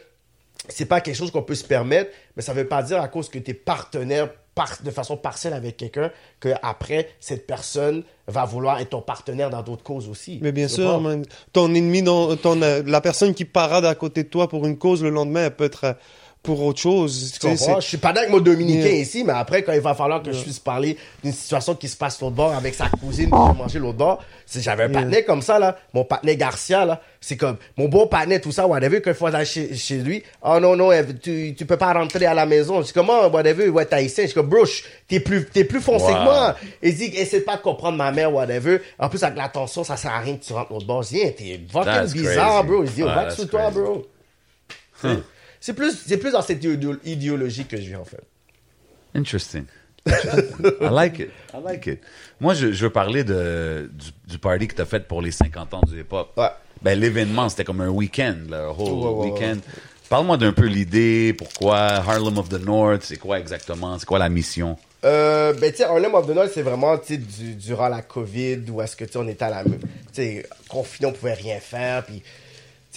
c'est pas quelque chose qu'on peut se permettre, mais ça veut pas dire à cause que tu es partenaire par- de façon partielle avec quelqu'un que après cette personne va vouloir être ton partenaire dans d'autres causes aussi. Mais bien sûr, ton ennemi, dans, ton, euh, la personne qui parade à côté de toi pour une cause le lendemain, elle peut être euh, pour autre chose. Tu comprends? Je suis pas d'accord avec mon dominicain Yeah. ici, mais après, quand il va falloir que je puisse parler d'une situation qui se passe l'autre bord avec sa cousine qui manger l'autre bord, c'est- j'avais un Yeah. comme ça, là. Mon partenaire Garcia, là. C'est comme, mon bon partenaire, tout ça, whatever, quand il faut aller chez, chez lui. Oh non, non, tu, tu peux pas rentrer à la maison. Je dis, comment, whatever, ouais, t'as haïtien. Je dis, comme, bro, je- t'es plus, t'es plus foncé Wow. que moi. Il dit, essaie pas de comprendre ma mère, whatever. En plus, avec l'attention, ça sert à rien que tu rentres l'autre bord. Je dis, t'es fucking bizarre, crazy. bro. Il dit, Ouais, va that's sur toi, bro. C'est- plus, c'est plus dans cette idéo- idéologie que je vis, en fait. Interesting. I like it. I like it. Moi, je, je veux parler de, du, du party que tu as fait pour les 50 ans du hip-hop. Ouais. Ben, l'événement, c'était comme un week-end, un whole week-end. Parle-moi d'un peu l'idée, pourquoi Harlem of the North, c'est quoi exactement, c'est quoi la mission? Euh, ben, tu sais, Harlem of the North, c'est vraiment, tu sais, du- durant la COVID, où est-ce que, tu on était à la, tu sais, confiné, on pouvait rien faire, puis,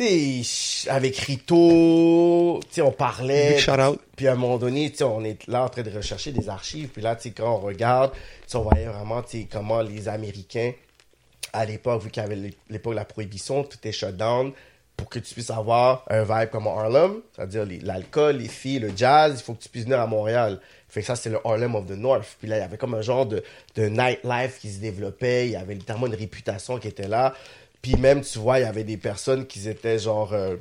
tu sais, ch- avec Rito, tu sais, on parlait. Big shout out. Puis à un moment donné, tu sais, on est là en train de rechercher des archives, puis là, tu sais, quand on regarde, tu on voyait vraiment, tu sais, comment les Américains, à l'époque, vu qu'il y avait l'é- l'époque de la prohibition, tout est shut down, pour que tu puisses avoir un vibe comme Harlem, c'est-à-dire l'alcool, les filles, le jazz, il faut que tu puisses venir à Montréal. Fait que ça, c'est le Harlem of the North. Puis là, il y avait comme un genre de, de nightlife qui se développait, il y avait littéralement une réputation qui était là. Puis même, tu vois, il y avait des personnes qui étaient genre... euh,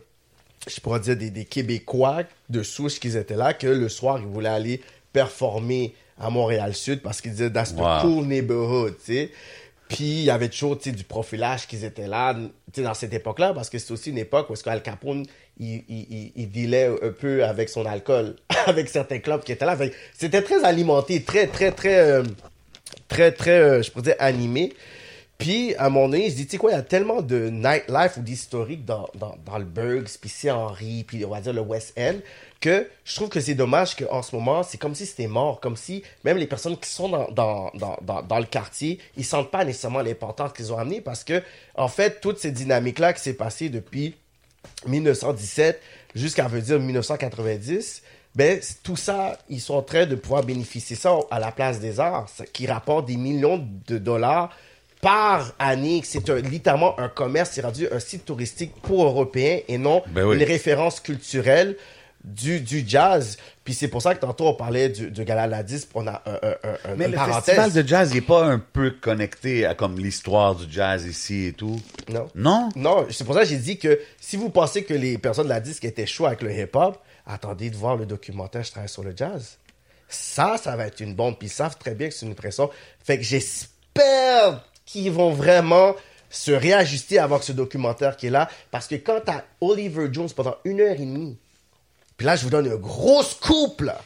je pourrais dire des, des Québécois de souche qui étaient là, que le soir, ils voulaient aller performer à Montréal-Sud parce qu'ils disaient, that's the Wow. cool neighborhood, tu sais. Puis, il y avait toujours, tu sais, du profilage qu'ils étaient là, tu sais, dans cette époque-là, parce que c'est aussi une époque où est-ce qu'Al Capone, il, il, il, dealait un peu avec son alcool, avec certains clubs qui étaient là. C'était très alimenté, très, très, très, euh, très, très, euh, je pourrais dire, animé. Puis, à donné, il se dit, tu sais quoi, il y a tellement de nightlife ou d'historique dans, dans, dans le Burgs, puis Saint-Henri, puis on va dire le West End, que je trouve que c'est dommage qu'en ce moment, c'est comme si c'était mort, comme si même les personnes qui sont dans, dans, dans, dans, le quartier, ils sentent pas nécessairement l'importance qu'ils ont amené parce que, en fait, toute cette dynamique-là qui s'est passée depuis 1917 jusqu'à veut dire 1990, ben tout ça, ils sont en train de pouvoir bénéficier ça à la place des arts, qui rapporte des millions de dollars par année. C'est un- littéralement un commerce, c'est rendu un site touristique pour Européens et non Ben oui. une référence culturelle du, du jazz. Puis c'est pour ça que tantôt on parlait du, de Gala la Disque, on a un, un, un, Mais une le parenthèse. festival de jazz, n'est pas un peu connecté à comme l'histoire du jazz ici et tout? Non. Non? Non, c'est pour ça que j'ai dit que si vous pensez que les personnes de la disque étaient chauds avec le hip-hop, attendez de voir le documentaire Je travaille sur le jazz. Ça, ça va être une bombe. Puis ils savent très bien que c'est une pression. Fait que j'espère qu'ils vont vraiment se réajuster avant que ce documentaire qui est là. Parce que quand t'as Oliver Jones pendant une heure et demie, puis là, je vous donne un gros scoop, là.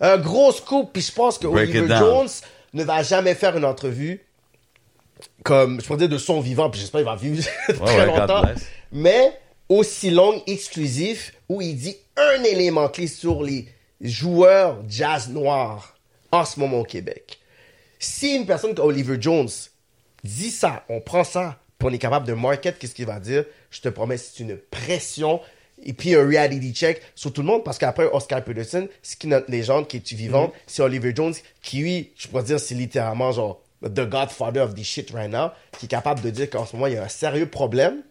Un gros scoop. Puis je pense que Break Oliver. Jones ne va jamais faire une entrevue comme, je pourrais dire de son vivant, puis j'espère qu'il va vivre très longtemps. Mais aussi longue, exclusif, où il dit un élément clé sur les joueurs jazz noirs en ce moment au Québec. Si une personne comme Oliver Jones dit ça, on prend ça, puis on est capable de market, qu'est-ce qu'il va dire? Je te promets, c'est une pression et puis un reality check sur tout le monde parce qu'après Oscar Peterson, c'est qui notre légende qui est vivante, c'est Oliver Jones qui lui, je pourrais dire, c'est littéralement genre the godfather of this shit right now, qui est capable de dire qu'en ce moment il y a un sérieux problème.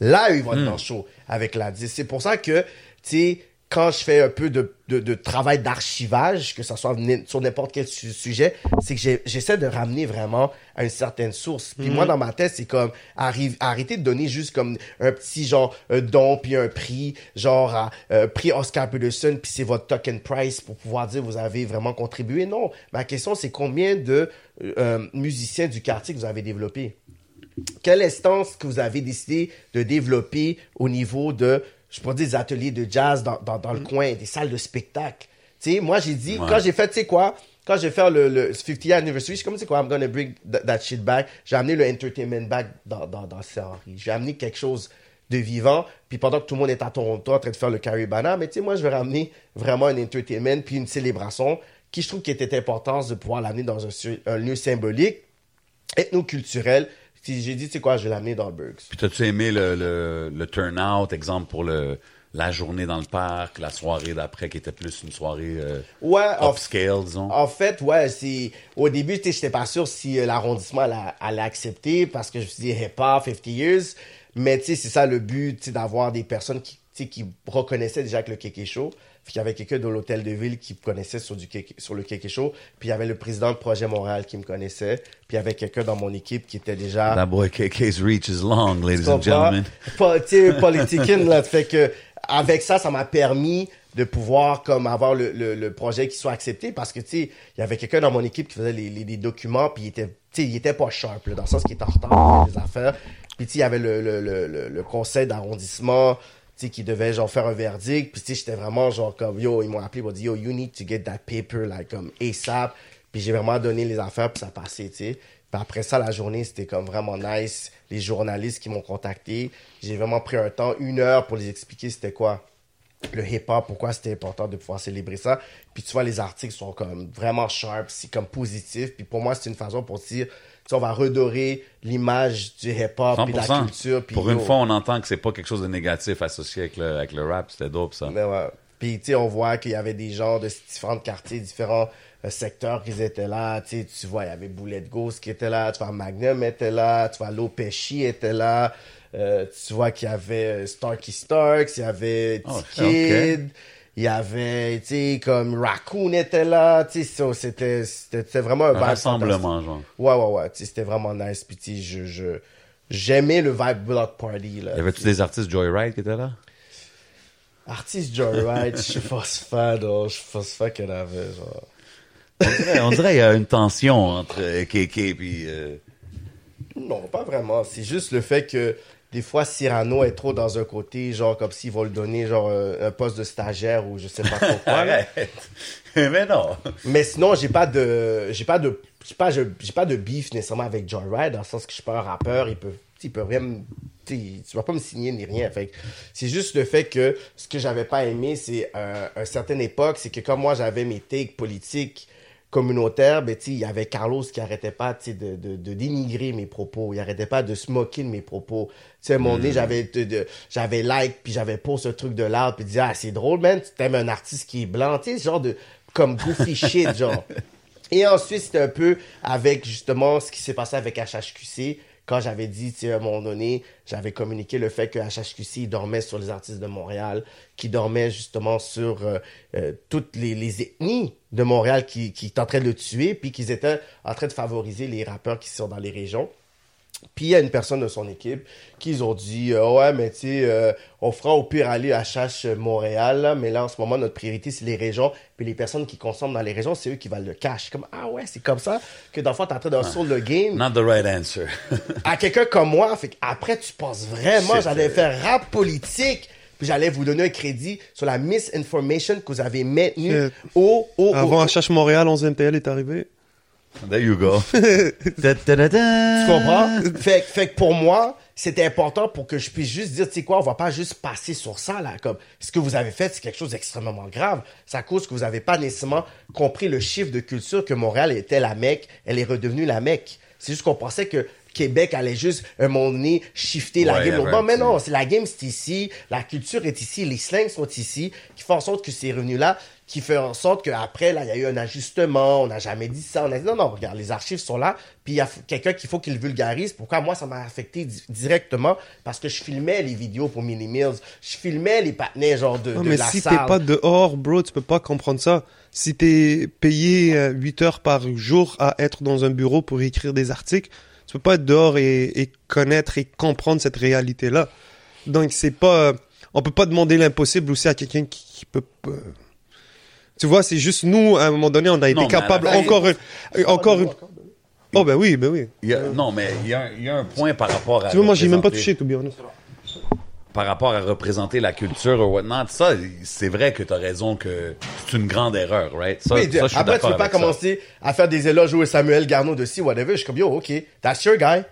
Là, ils vont être dans le show avec la 10. C'est pour ça que, tu sais, quand je fais un peu de, de, de travail d'archivage, que ça soit sur n'importe quel su- sujet, c'est que j'essaie de ramener vraiment à une certaine source. Puis moi, dans ma tête, c'est comme arrive, arrêter de donner juste comme un petit genre un don puis un prix, genre à, euh, prix Oscar Peterson, puis c'est votre token price pour pouvoir dire vous avez vraiment contribué. Non, ma question c'est combien de euh, musiciens du quartier que vous avez développé quelle instance que vous avez décidé de développer au niveau de, je dire, des ateliers de jazz dans, dans, dans le coin, des salles de spectacle? Tu sais, moi, j'ai dit, Ouais. quand j'ai fait, tu sais quoi, quand j'ai fait le, le 50th anniversary, je suis comme, tu sais quoi, I'm gonna bring that, that shit back. J'ai amené le entertainment back dans, dans, dans Saint-Henri. J'ai amené quelque chose de vivant. Puis pendant que tout le monde est à Toronto en train de faire le Caribana, mais tu sais, moi, je vais ramener vraiment un entertainment puis une célébration qui, je trouve, qui était importante de pouvoir l'amener dans un, un lieu symbolique, ethno-culturel. J'ai dit, tu sais quoi, je vais l'amener dans le Burgs. Puis t'as-tu aimé le, le, le turn-out, exemple, pour le, la journée dans le parc, la soirée d'après qui était plus une soirée euh, Ouais, en, upscale, disons? en fait, ouais, c'est. Au début, sais, j'étais pas sûr si euh, l'arrondissement allait, allait accepter parce que je me suis dit, hip-hop, 50 years. Mais tu sais, c'est ça le but, tu d'avoir des personnes qui, qui reconnaissaient déjà que le Kéké Show. Puis il y avait quelqu'un de l'hôtel de ville qui me connaissait sur, du Kéké- sur le Kéké Show. Puis il y avait le président de Projet Montréal qui me connaissait. Puis il y avait quelqu'un dans mon équipe qui était déjà. That boy KK's reach is long, ladies and gentlemen. Pa- tu sais, politicking, là. Fait que, avec ça, ça m'a permis de pouvoir, comme, avoir le, le, le projet qui soit accepté parce que, tu sais, il y avait quelqu'un dans mon équipe qui faisait les, les, les documents puis il était, tu sais, il était pas sharp, là, dans le sens qu'il était en retard les affaires. Puis, tu sais, il y avait le, le, le, le, le conseil d'arrondissement, sais, qui devait, genre, faire un verdict. Puis, tu sais, j'étais vraiment, genre, comme, yo, ils m'ont appelé, ils m'ont dit, yo, you need to get that paper, like, comme, ASAP. Puis, j'ai vraiment donné les affaires puis ça passait, tu sais. Puis après ça, la journée, c'était comme vraiment nice. Les journalistes qui m'ont contacté, j'ai vraiment pris un temps, une heure pour les expliquer c'était quoi le hip-hop, pourquoi c'était important de pouvoir célébrer ça. Puis tu vois, les articles sont comme vraiment sharp, c'est comme positif. Puis pour moi, c'est une façon pour dire, on va redorer l'image du hip-hop et de la 100%. culture. Puis Pour une yo, fois, on entend que c'est pas quelque chose de négatif associé avec le, avec le rap. C'était dope, ça. mais ouais. Puis, tu sais, on voit qu'il y avait des gens de différents quartiers, différents euh, secteurs qui étaient là. Tu sais, tu vois, il y avait Boulette Ghost qui était là. Tu vois, Magnum était là. Tu vois, Lopechi était là. Euh, tu vois qu'il y avait euh, Starky Starks. Il y avait Oh, T-Kid. Il y avait, tu sais, comme Raccoon était là. Tu sais, c'était c'était vraiment un Un rassemblement, genre. Ouais, ouais, ouais. Tu sais, c'était vraiment nice. Puis, tu sais, je, je, j'aimais le vibe block party, là. Y avait-tu des artistes Joyride qui étaient là? Artiste Joyride, je suis pas fan, non. Je suis pas fan qu'il y en avait, genre. On dirait, on dirait qu'il y a une tension entre euh, KK et euh, Non, pas vraiment. C'est juste le fait que des fois, Cyrano est trop dans un côté, genre comme s'ils vont le donner genre un, un poste de stagiaire ou je sais pas trop quoi. Mais non! Mais sinon, j'ai pas de, j'ai pas de, j'ai pas, je- j'ai pas de beef nécessairement avec Joyride dans le sens que je suis pas un rappeur. Il peut, il peut rien, me- tu vas pas me signer ni rien. Fait c'est juste le fait que ce que j'avais pas aimé, c'est euh, une certaine époque, c'est que comme moi j'avais mes takes politiques communautaire, ben, il y avait Carlos qui arrêtait pas, de, de, de dénigrer mes propos. Il arrêtait pas de se moquer de mes propos. Tu sais, un moment donné, j'avais, j'avais like, puis j'avais post ce truc de l'art, puis disais, ah, c'est drôle, man, tu t'aimes un artiste qui est blanc, tu genre de, comme goofy shit, genre. Et ensuite, c'était un peu avec justement ce qui s'est passé avec HHQC. Quand j'avais dit, tu sais, à un moment donné, j'avais communiqué le fait que HHQC dormait sur les artistes de Montréal, qui dormait justement sur euh, euh, toutes les, ethnies de Montréal qui, qui étaient en train de le tuer, puis qu'ils étaient en train de favoriser les rappeurs qui sont dans les régions. Puis il y a une personne de son équipe qui ont dit euh, ouais mais tu sais euh, on fera au pire aller à Chache Montréal là, mais là en ce moment notre priorité c'est les régions puis les personnes qui consomment dans les régions c'est eux qui valent le cash comme ah ouais c'est comme ça que dans le fond t'es en train de sur le game Not the right answer. à quelqu'un comme moi fait après tu penses vraiment j'allais euh. faire rap politique puis j'allais vous donner un crédit sur la misinformation que vous avez maintenue au, au, au- Avant HH Montréal, 11 MTL est arrivé. There you go. Tu comprends? fait, fait que pour moi, c'était important pour que je puisse juste dire, tu sais quoi, on va pas juste passer sur ça, là. Comme, ce que vous avez fait, c'est quelque chose d'extrêmement grave. C'est à cause que vous avez pas nécessairement compris le chiffre de culture que Montréal était la Mecque. Elle est redevenue la Mecque. C'est juste qu'on pensait que Québec allait juste, un moment donné, shifter la game. Non, un mais non, la game, c'est ici. La culture est ici. Les slangs sont ici. Qui font en sorte que ces revenus-là, qui fait en sorte qu'après, là, il y a eu un ajustement. On n'a jamais dit ça. On a dit, non, non, regarde, les archives sont là. Puis il y a quelqu'un qu'il faut qu'il vulgarise. Pourquoi moi, ça m'a affecté di- directement? Parce que je filmais les vidéos pour Mini Mills. Je filmais les patinets, genre, de, Non, de mais la si t'es pas dehors, bro, tu peux pas comprendre ça. Si t'es payé euh, 8 heures par jour à être dans un bureau pour écrire des articles, tu peux pas être dehors et, et connaître et comprendre cette réalité-là. Donc c'est pas, on peut pas demander l'impossible aussi à quelqu'un qui, qui peut. pas- Tu vois, c'est juste nous, à un moment donné, on a été la capable fin- encore, une- euh, encore une. Oh ben oui, ben oui. Il y a- non, mais il y, a, un- il y a un point par rapport à. Tu vois, moi j'ai même pas touché, to be honest. Par rapport à représenter la culture ou whatnot, ça, c'est vrai que t'as raison que c'est une grande erreur, right? Ça, Oui, ça, je suis après, tu peux pas ça. commencer à faire des éloges au Samuel Garneau de ci, whatever. Je suis comme, yo, OK, that's your guy.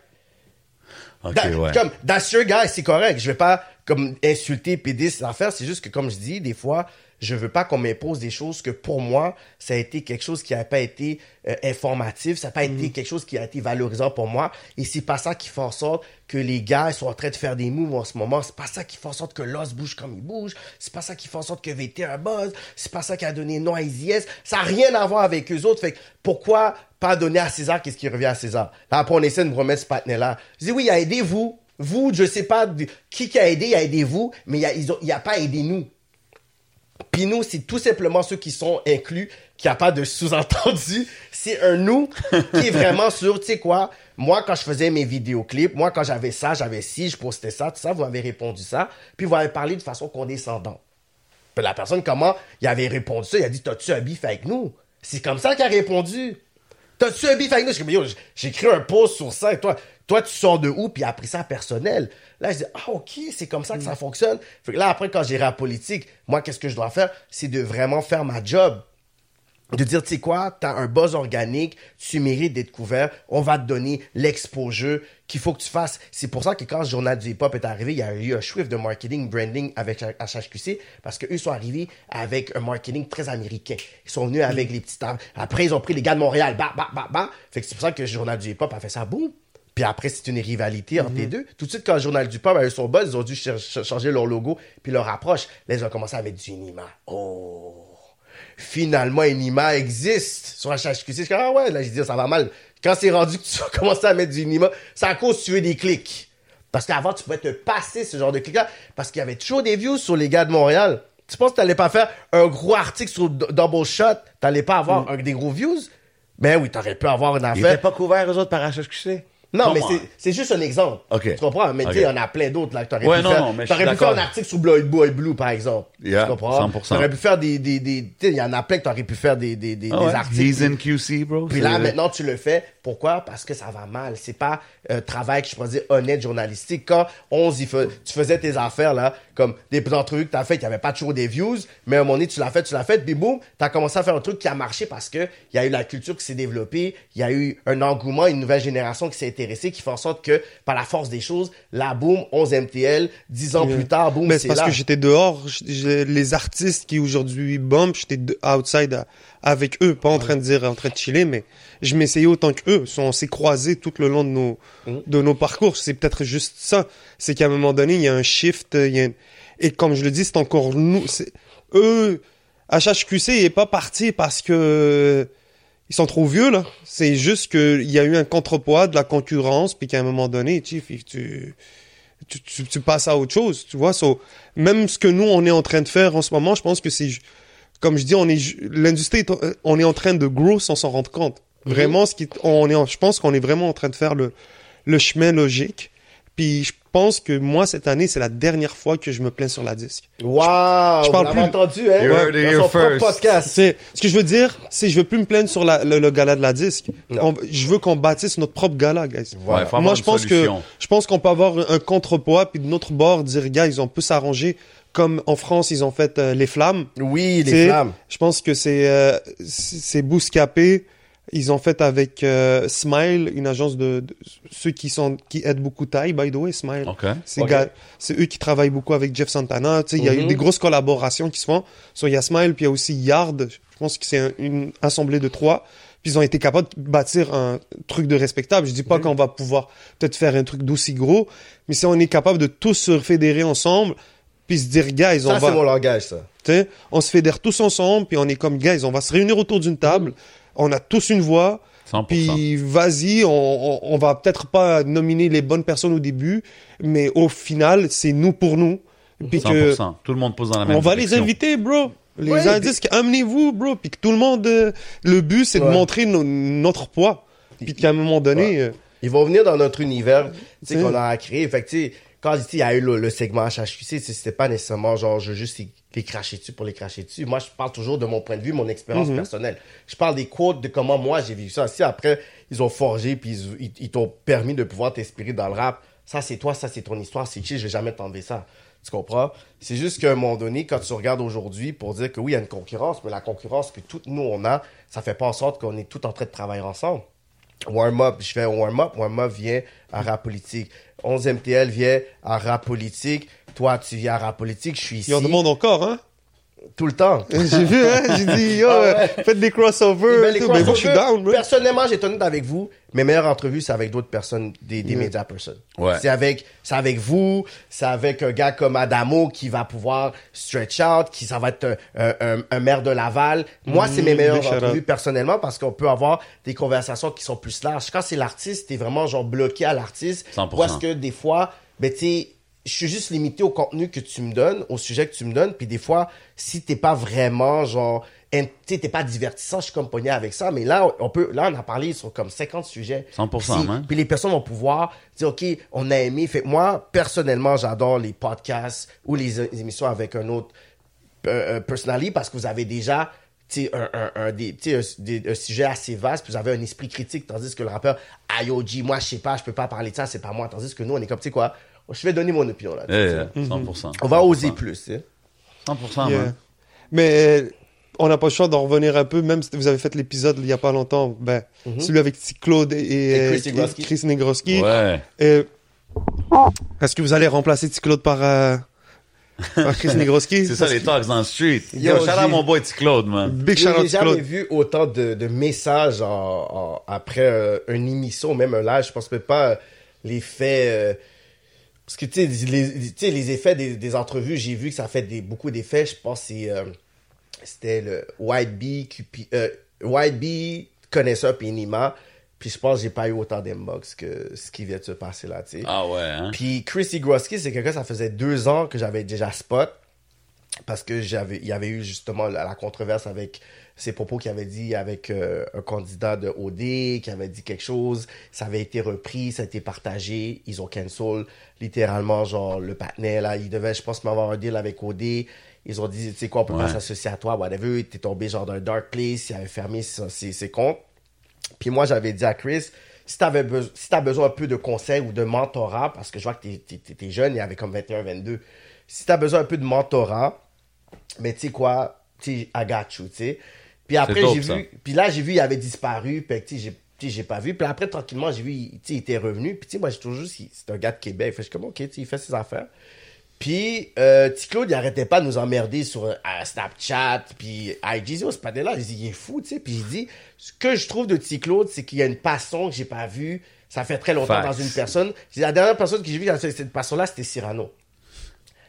Ok, Da- ouais. Comme, that's your guy, c'est correct. Je vais pas, comme, insulter, péder ces affaires. C'est juste que, comme je dis, des fois, je veux pas qu'on m'impose des choses que, pour moi, ça a été quelque chose qui a pas été euh, informatif. Ça a pas été quelque chose qui a été valorisant pour moi. Et c'est pas ça qui fait en sorte que les gars ils sont en train de faire des moves en ce moment. C'est pas ça qui fait en sorte que Lost bouge comme il bouge. C'est pas ça qui fait en sorte que VT a un buzz. C'est pas ça qui a donné nom à Easy S. Ça a rien à voir avec eux autres. Fait que pourquoi pas donner à César qu'est-ce qui revient à César? Là, après, on essaie de me remettre ce patinet-là. Je dis oui, il a aidé vous. Vous, je sais pas qui qui a aidé, il a aidé vous, mais il a, ils ont, il a pas aidé nous. Puis nous, c'est tout simplement ceux qui sont inclus, qui a pas de sous-entendu. C'est un nous qui est vraiment sur, tu sais quoi, moi, quand je faisais mes vidéoclips, moi, quand j'avais ça, j'avais ci, je postais ça, tout ça, vous avez répondu ça. Puis vous avez parlé de façon condescendante. Puis la personne, comment? Il avait répondu ça? Il a dit, t'as-tu un bif avec nous? C'est comme ça qu'il a répondu. T'as-tu un bif avec nous? J'ai écrit un post sur ça et toi, toi, tu sors de où? Puis il a pris ça personnel. Là, je dis, ah, ok, c'est comme ça que ça fonctionne. Fait que là, après, quand j'irai à politique, moi, qu'est-ce que je dois faire? C'est de vraiment faire ma job de dire, tu sais quoi, t'as un buzz organique, tu mérites d'être couvert, on va te donner l'exposure qu'il faut que tu fasses. C'est pour ça que quand le journal du hip-hop est arrivé, il y a eu un shift de marketing, branding avec HHQC, parce qu'eux sont arrivés avec un marketing très américain. Ils sont venus avec les petites... Après, ils ont pris les gars de Montréal, bah, bah, bah, bah. Fait que c'est pour ça que le journal du hip-hop a fait ça, boum. Puis après, c'est une rivalité entre les deux. Tout de suite, quand le journal du pop a eu son buzz, ils ont dû ch- ch- changer leur logo puis leur approche. Là, ils ont commencé à mettre du Nima. Oh! Finalement, Nima existe sur HHQC. Je dis, ah ouais, là, je dis, ça va mal. Quand c'est rendu que tu vas commencer à mettre du Nima, c'est à cause que tu veux des clics. Parce qu'avant, tu pouvais te passer ce genre de clics-là. Parce qu'il y avait toujours des views sur les gars de Montréal. Tu penses que t'allais pas faire un gros article sur Double Shot? T'allais pas avoir un- des gros views? Ben oui, t'aurais pu avoir une Ils affaire. étaient pas couverts, eux autres, par HHQC? Non, mais c'est- c'est juste un exemple. Ok. Tu comprends? Mais tu sais, Ok. il y en a plein d'autres là que t'aurais Ouais, pu non, faire. non, mais je T'aurais suis pu faire un article sur Blood Boy Blue, par exemple. Yeah, tu comprends? 100%. T'aurais pu faire des, des, des, tu sais, il y en a plein que t'aurais pu faire des, des, des, Ah des ouais? articles. He's in QC, bro. Puis là, maintenant, tu le fais. Pourquoi? Parce que ça va mal. C'est pas un travail que je pourrais dire honnête journalistique. Quand 11, il tu faisais tes affaires, là, comme des entrevues que t'as fait, il y avait pas toujours des views, mais à un moment donné, tu l'as fait, tu l'as fait, puis boum, t'as commencé à faire un truc qui a marché parce que il y a eu la culture qui s'est développée, il y a eu un engouement, une nouvelle génération qui s'est intéressé qui fait en sorte que, par la force des choses, la boom, 11 MTL, 10 ans Yeah. plus tard, boom, Mais c'est c'est parce là. que j'étais dehors. les artistes qui aujourd'hui bump, j'étais de- outside à- avec eux, pas en train de dire, en train de chiller, mais je m'essayais autant que eux. On s'est croisés tout le long de nos, Mhm. de nos parcours. C'est peut-être juste ça. C'est qu'à un moment donné, il y a un shift, il y a un- et comme je le dis, c'est encore nous, eux, HHQC est pas parti parce que ils sont trop vieux, là. C'est juste qu'il y a eu un contrepoids de la concurrence, puis qu'à un moment donné, tu, tu, tu, passes à autre chose, tu vois. So, même ce que nous, on est en train de faire en ce moment, je pense que c'est, comme je dis, on est, ju- l'industrie, en- on est en train de grow sans s'en rendre compte. Vraiment, ce qui, on est, je pense qu'on est vraiment en train de faire le, le chemin logique. Puis je pense que moi, cette année, c'est la dernière fois que je me plains sur la disque. Wow! Je parle vous l'avez plus. entendu, hein? You heard it Dans son propre first. podcast. C'est, ce que je veux dire, c'est je veux plus me plaindre sur la, le, le gala de la disque. On- je veux qu'on bâtisse notre propre gala, guys. Ouais, faut avoir Moi, je pense solution. que je pense qu'on peut avoir un contrepoids puis de notre bord dire guys, on peut s'arranger comme en France ils ont fait euh, les flammes. Oui, les flammes. Je pense que c'est euh, c'est c'est Bouscapé. Ils ont fait avec euh, Smile, une agence de, de- ceux qui sont qui aident beaucoup Thaï, by the way, Smile. C'est gars- eux qui travaillent beaucoup avec Jeff Santana. Tu sais, il y a eu Mhm. des grosses collaborations qui se font. So, il y a Smile, puis il y a aussi Yard. Je pense que c'est un- une assemblée de trois. Puis ils ont été capables de bâtir un truc de respectable. Je dis pas qu'on va pouvoir peut-être faire un truc d'aussi gros, mais si on est capable de tous se fédérer ensemble, puis se dire, guys, on Ça, va... c'est mon langage, ça. Tu sais, on se fédère tous ensemble, puis on est comme, guys, on va se réunir autour d'une table. On a tous une voix. 100%. Puis vas-y, on, on, on va peut-être pas nominer les bonnes personnes au début, mais au final, c'est nous pour nous. Puis que 100%. Tout le monde pose dans la même on va les inviter, bro. Les Ouais, indices, amenez-vous, bro. Puis que tout le monde, euh, le but, c'est de montrer no- notre poids. Puis qu'à un moment donné, euh, Ils vont venir dans notre univers, tu sais, C'est- qu'on a créé. Fait que, tu sais, quand il y a eu le, le segment HHQC, c'est- c'était pas nécessairement genre, je veux juste les, cracher dessus pour les cracher dessus. Moi, je parle toujours de mon point de vue, mon expérience Mhm. personnelle. Je parle des quotes, de comment moi j'ai vécu ça. Si après, ils ont forgé, puis ils, ils- ils t'ont permis de pouvoir t'inspirer dans le rap, ça c'est toi, ça c'est ton histoire, c'est chill, je vais jamais t'enlever ça. Tu comprends? C'est juste qu'à un moment donné, quand tu regardes aujourd'hui pour dire que oui, il y a une concurrence, mais la concurrence que toutes nous on a, ça fait pas en sorte qu'on est tout en train de travailler ensemble. Warm-up, je fais un warm-up. Warm-up vient à rap politique. 11 MTL vient à rap politique. Toi, tu viens à rap politique. Je suis ici ils en demandent encore, hein. tout le temps. J'ai vu, hein. J'ai dit, yo, Ah ouais. euh, faites des crossovers. Ben, les tout. mais moi, je suis crossovers, down, bro. Personnellement, j'ai honnête avec vous. Mes meilleures entrevues, c'est avec d'autres personnes, des, des médias personnes. Ouais. C'est avec, c'est avec vous, c'est avec un gars comme Adamo qui va pouvoir stretch out, qui ça va être un, un, maire de Laval. Moi, c'est mes Mm, meilleures entrevues personnellement parce qu'on peut avoir des conversations qui sont plus larges. Quand c'est l'artiste, t'es vraiment genre bloqué à l'artiste. 100%. Parce que des fois, ben tu sais, je suis juste limité au contenu que tu me donnes, au sujet que tu me donnes, puis des fois, si t'es pas vraiment genre, t'es pas divertissant, je suis comme pogné avec ça, mais là, on peut, là, on a parlé sur comme 50 sujets. 100%, Puis- man. Puis les personnes vont pouvoir dire, OK, on a aimé. Fait moi, personnellement, j'adore les podcasts ou les, les émissions avec un autre euh, euh, personality parce que vous avez déjà tu sais, un, un, des, un, des- un sujet assez vaste, puis vous avez un esprit critique, tandis que le rappeur, IOG, moi, je sais pas, je peux pas parler de ça, c'est pas moi. Tandis que nous, on est comme, tu sais quoi, je vais donner mon opinion là. Yeah, yeah, 100%. On va oser plus, tu sais. 100%, Yeah. man. Mais euh, on n'a pas le choix d'en revenir un peu, même si vous avez fait l'épisode il y a pas longtemps, ben, celui avec T- Claude et, Et Chris Negroski. Chris Negroski. Ouais. Euh, Est-ce que vous allez remplacer T. Claude par, euh, par Chris Negroski? C'est ça, les talks dans le street. Yo, Yo, shout j'ai- out mon boy T. Claude, man. Big shout out J'ai jamais vu autant de, de messages en, en- après euh, une émission, même un live. Je pense même pas les faits. euh, parce que tu sais, les, les effets des, des entrevues, j'ai vu que ça fait des, beaucoup d'effets. Je pense que euh, c'était le White Bee, Cupi- euh, White Bee, connaisseur puis Nima. Puis je pense que j'ai pas eu autant d'inbox que ce qui vient de se passer là, tu sais. Ah ouais, hein? Puis Chris Groski, c'est quelqu'un, ça faisait deux ans que j'avais déjà spot. Parce que j'avais, il y avait eu justement la, la controverse avec ses propos qu'il avait dit avec euh, un candidat de OD, qui avait dit quelque chose. Ça avait été repris, ça a été partagé. Ils ont cancel littéralement, genre, le patinet, là. Il devait, je pense, m'avoir un deal avec OD. Ils ont dit, tu sais quoi, on peut pas Ouais. s'associer à toi, whatever. T'es tombé, genre, dans un dark place. Il avait fermé ses, ses- comptes. Puis moi, j'avais dit à Chris, si t'avais besoin, si t'as besoin un peu de conseils ou de mentorat, parce que je vois que t'es jeune, il avait comme 21, 22. Si t'as besoin un peu de mentorat, mais tu sais quoi, tu I got you, tu sais. Puis après, j'ai vu, puis là, j'ai vu, il avait disparu, puis tu sais, j'ai- pas vu. Puis après, tranquillement, j'ai vu, il- tu sais, il était revenu. Puis tu sais, moi, j'ai toujours il- c'est un gars de Québec. Fait je suis comme, ok, tu sais, il fait ses affaires. Puis, euh, Claude, il arrêtait pas de nous emmerder sur euh, Snapchat, puis IG. J'ai dit, oh, ce pas là. J'ai dit, il est fou, tu sais. Puis j'ai dit, ce que je trouve de petit Claude, c'est qu'il y a une passion que j'ai pas vue. Ça fait très longtemps Facts. dans une personne. La dernière personne que j'ai vue dans cette passion-là, c'était Cyrano.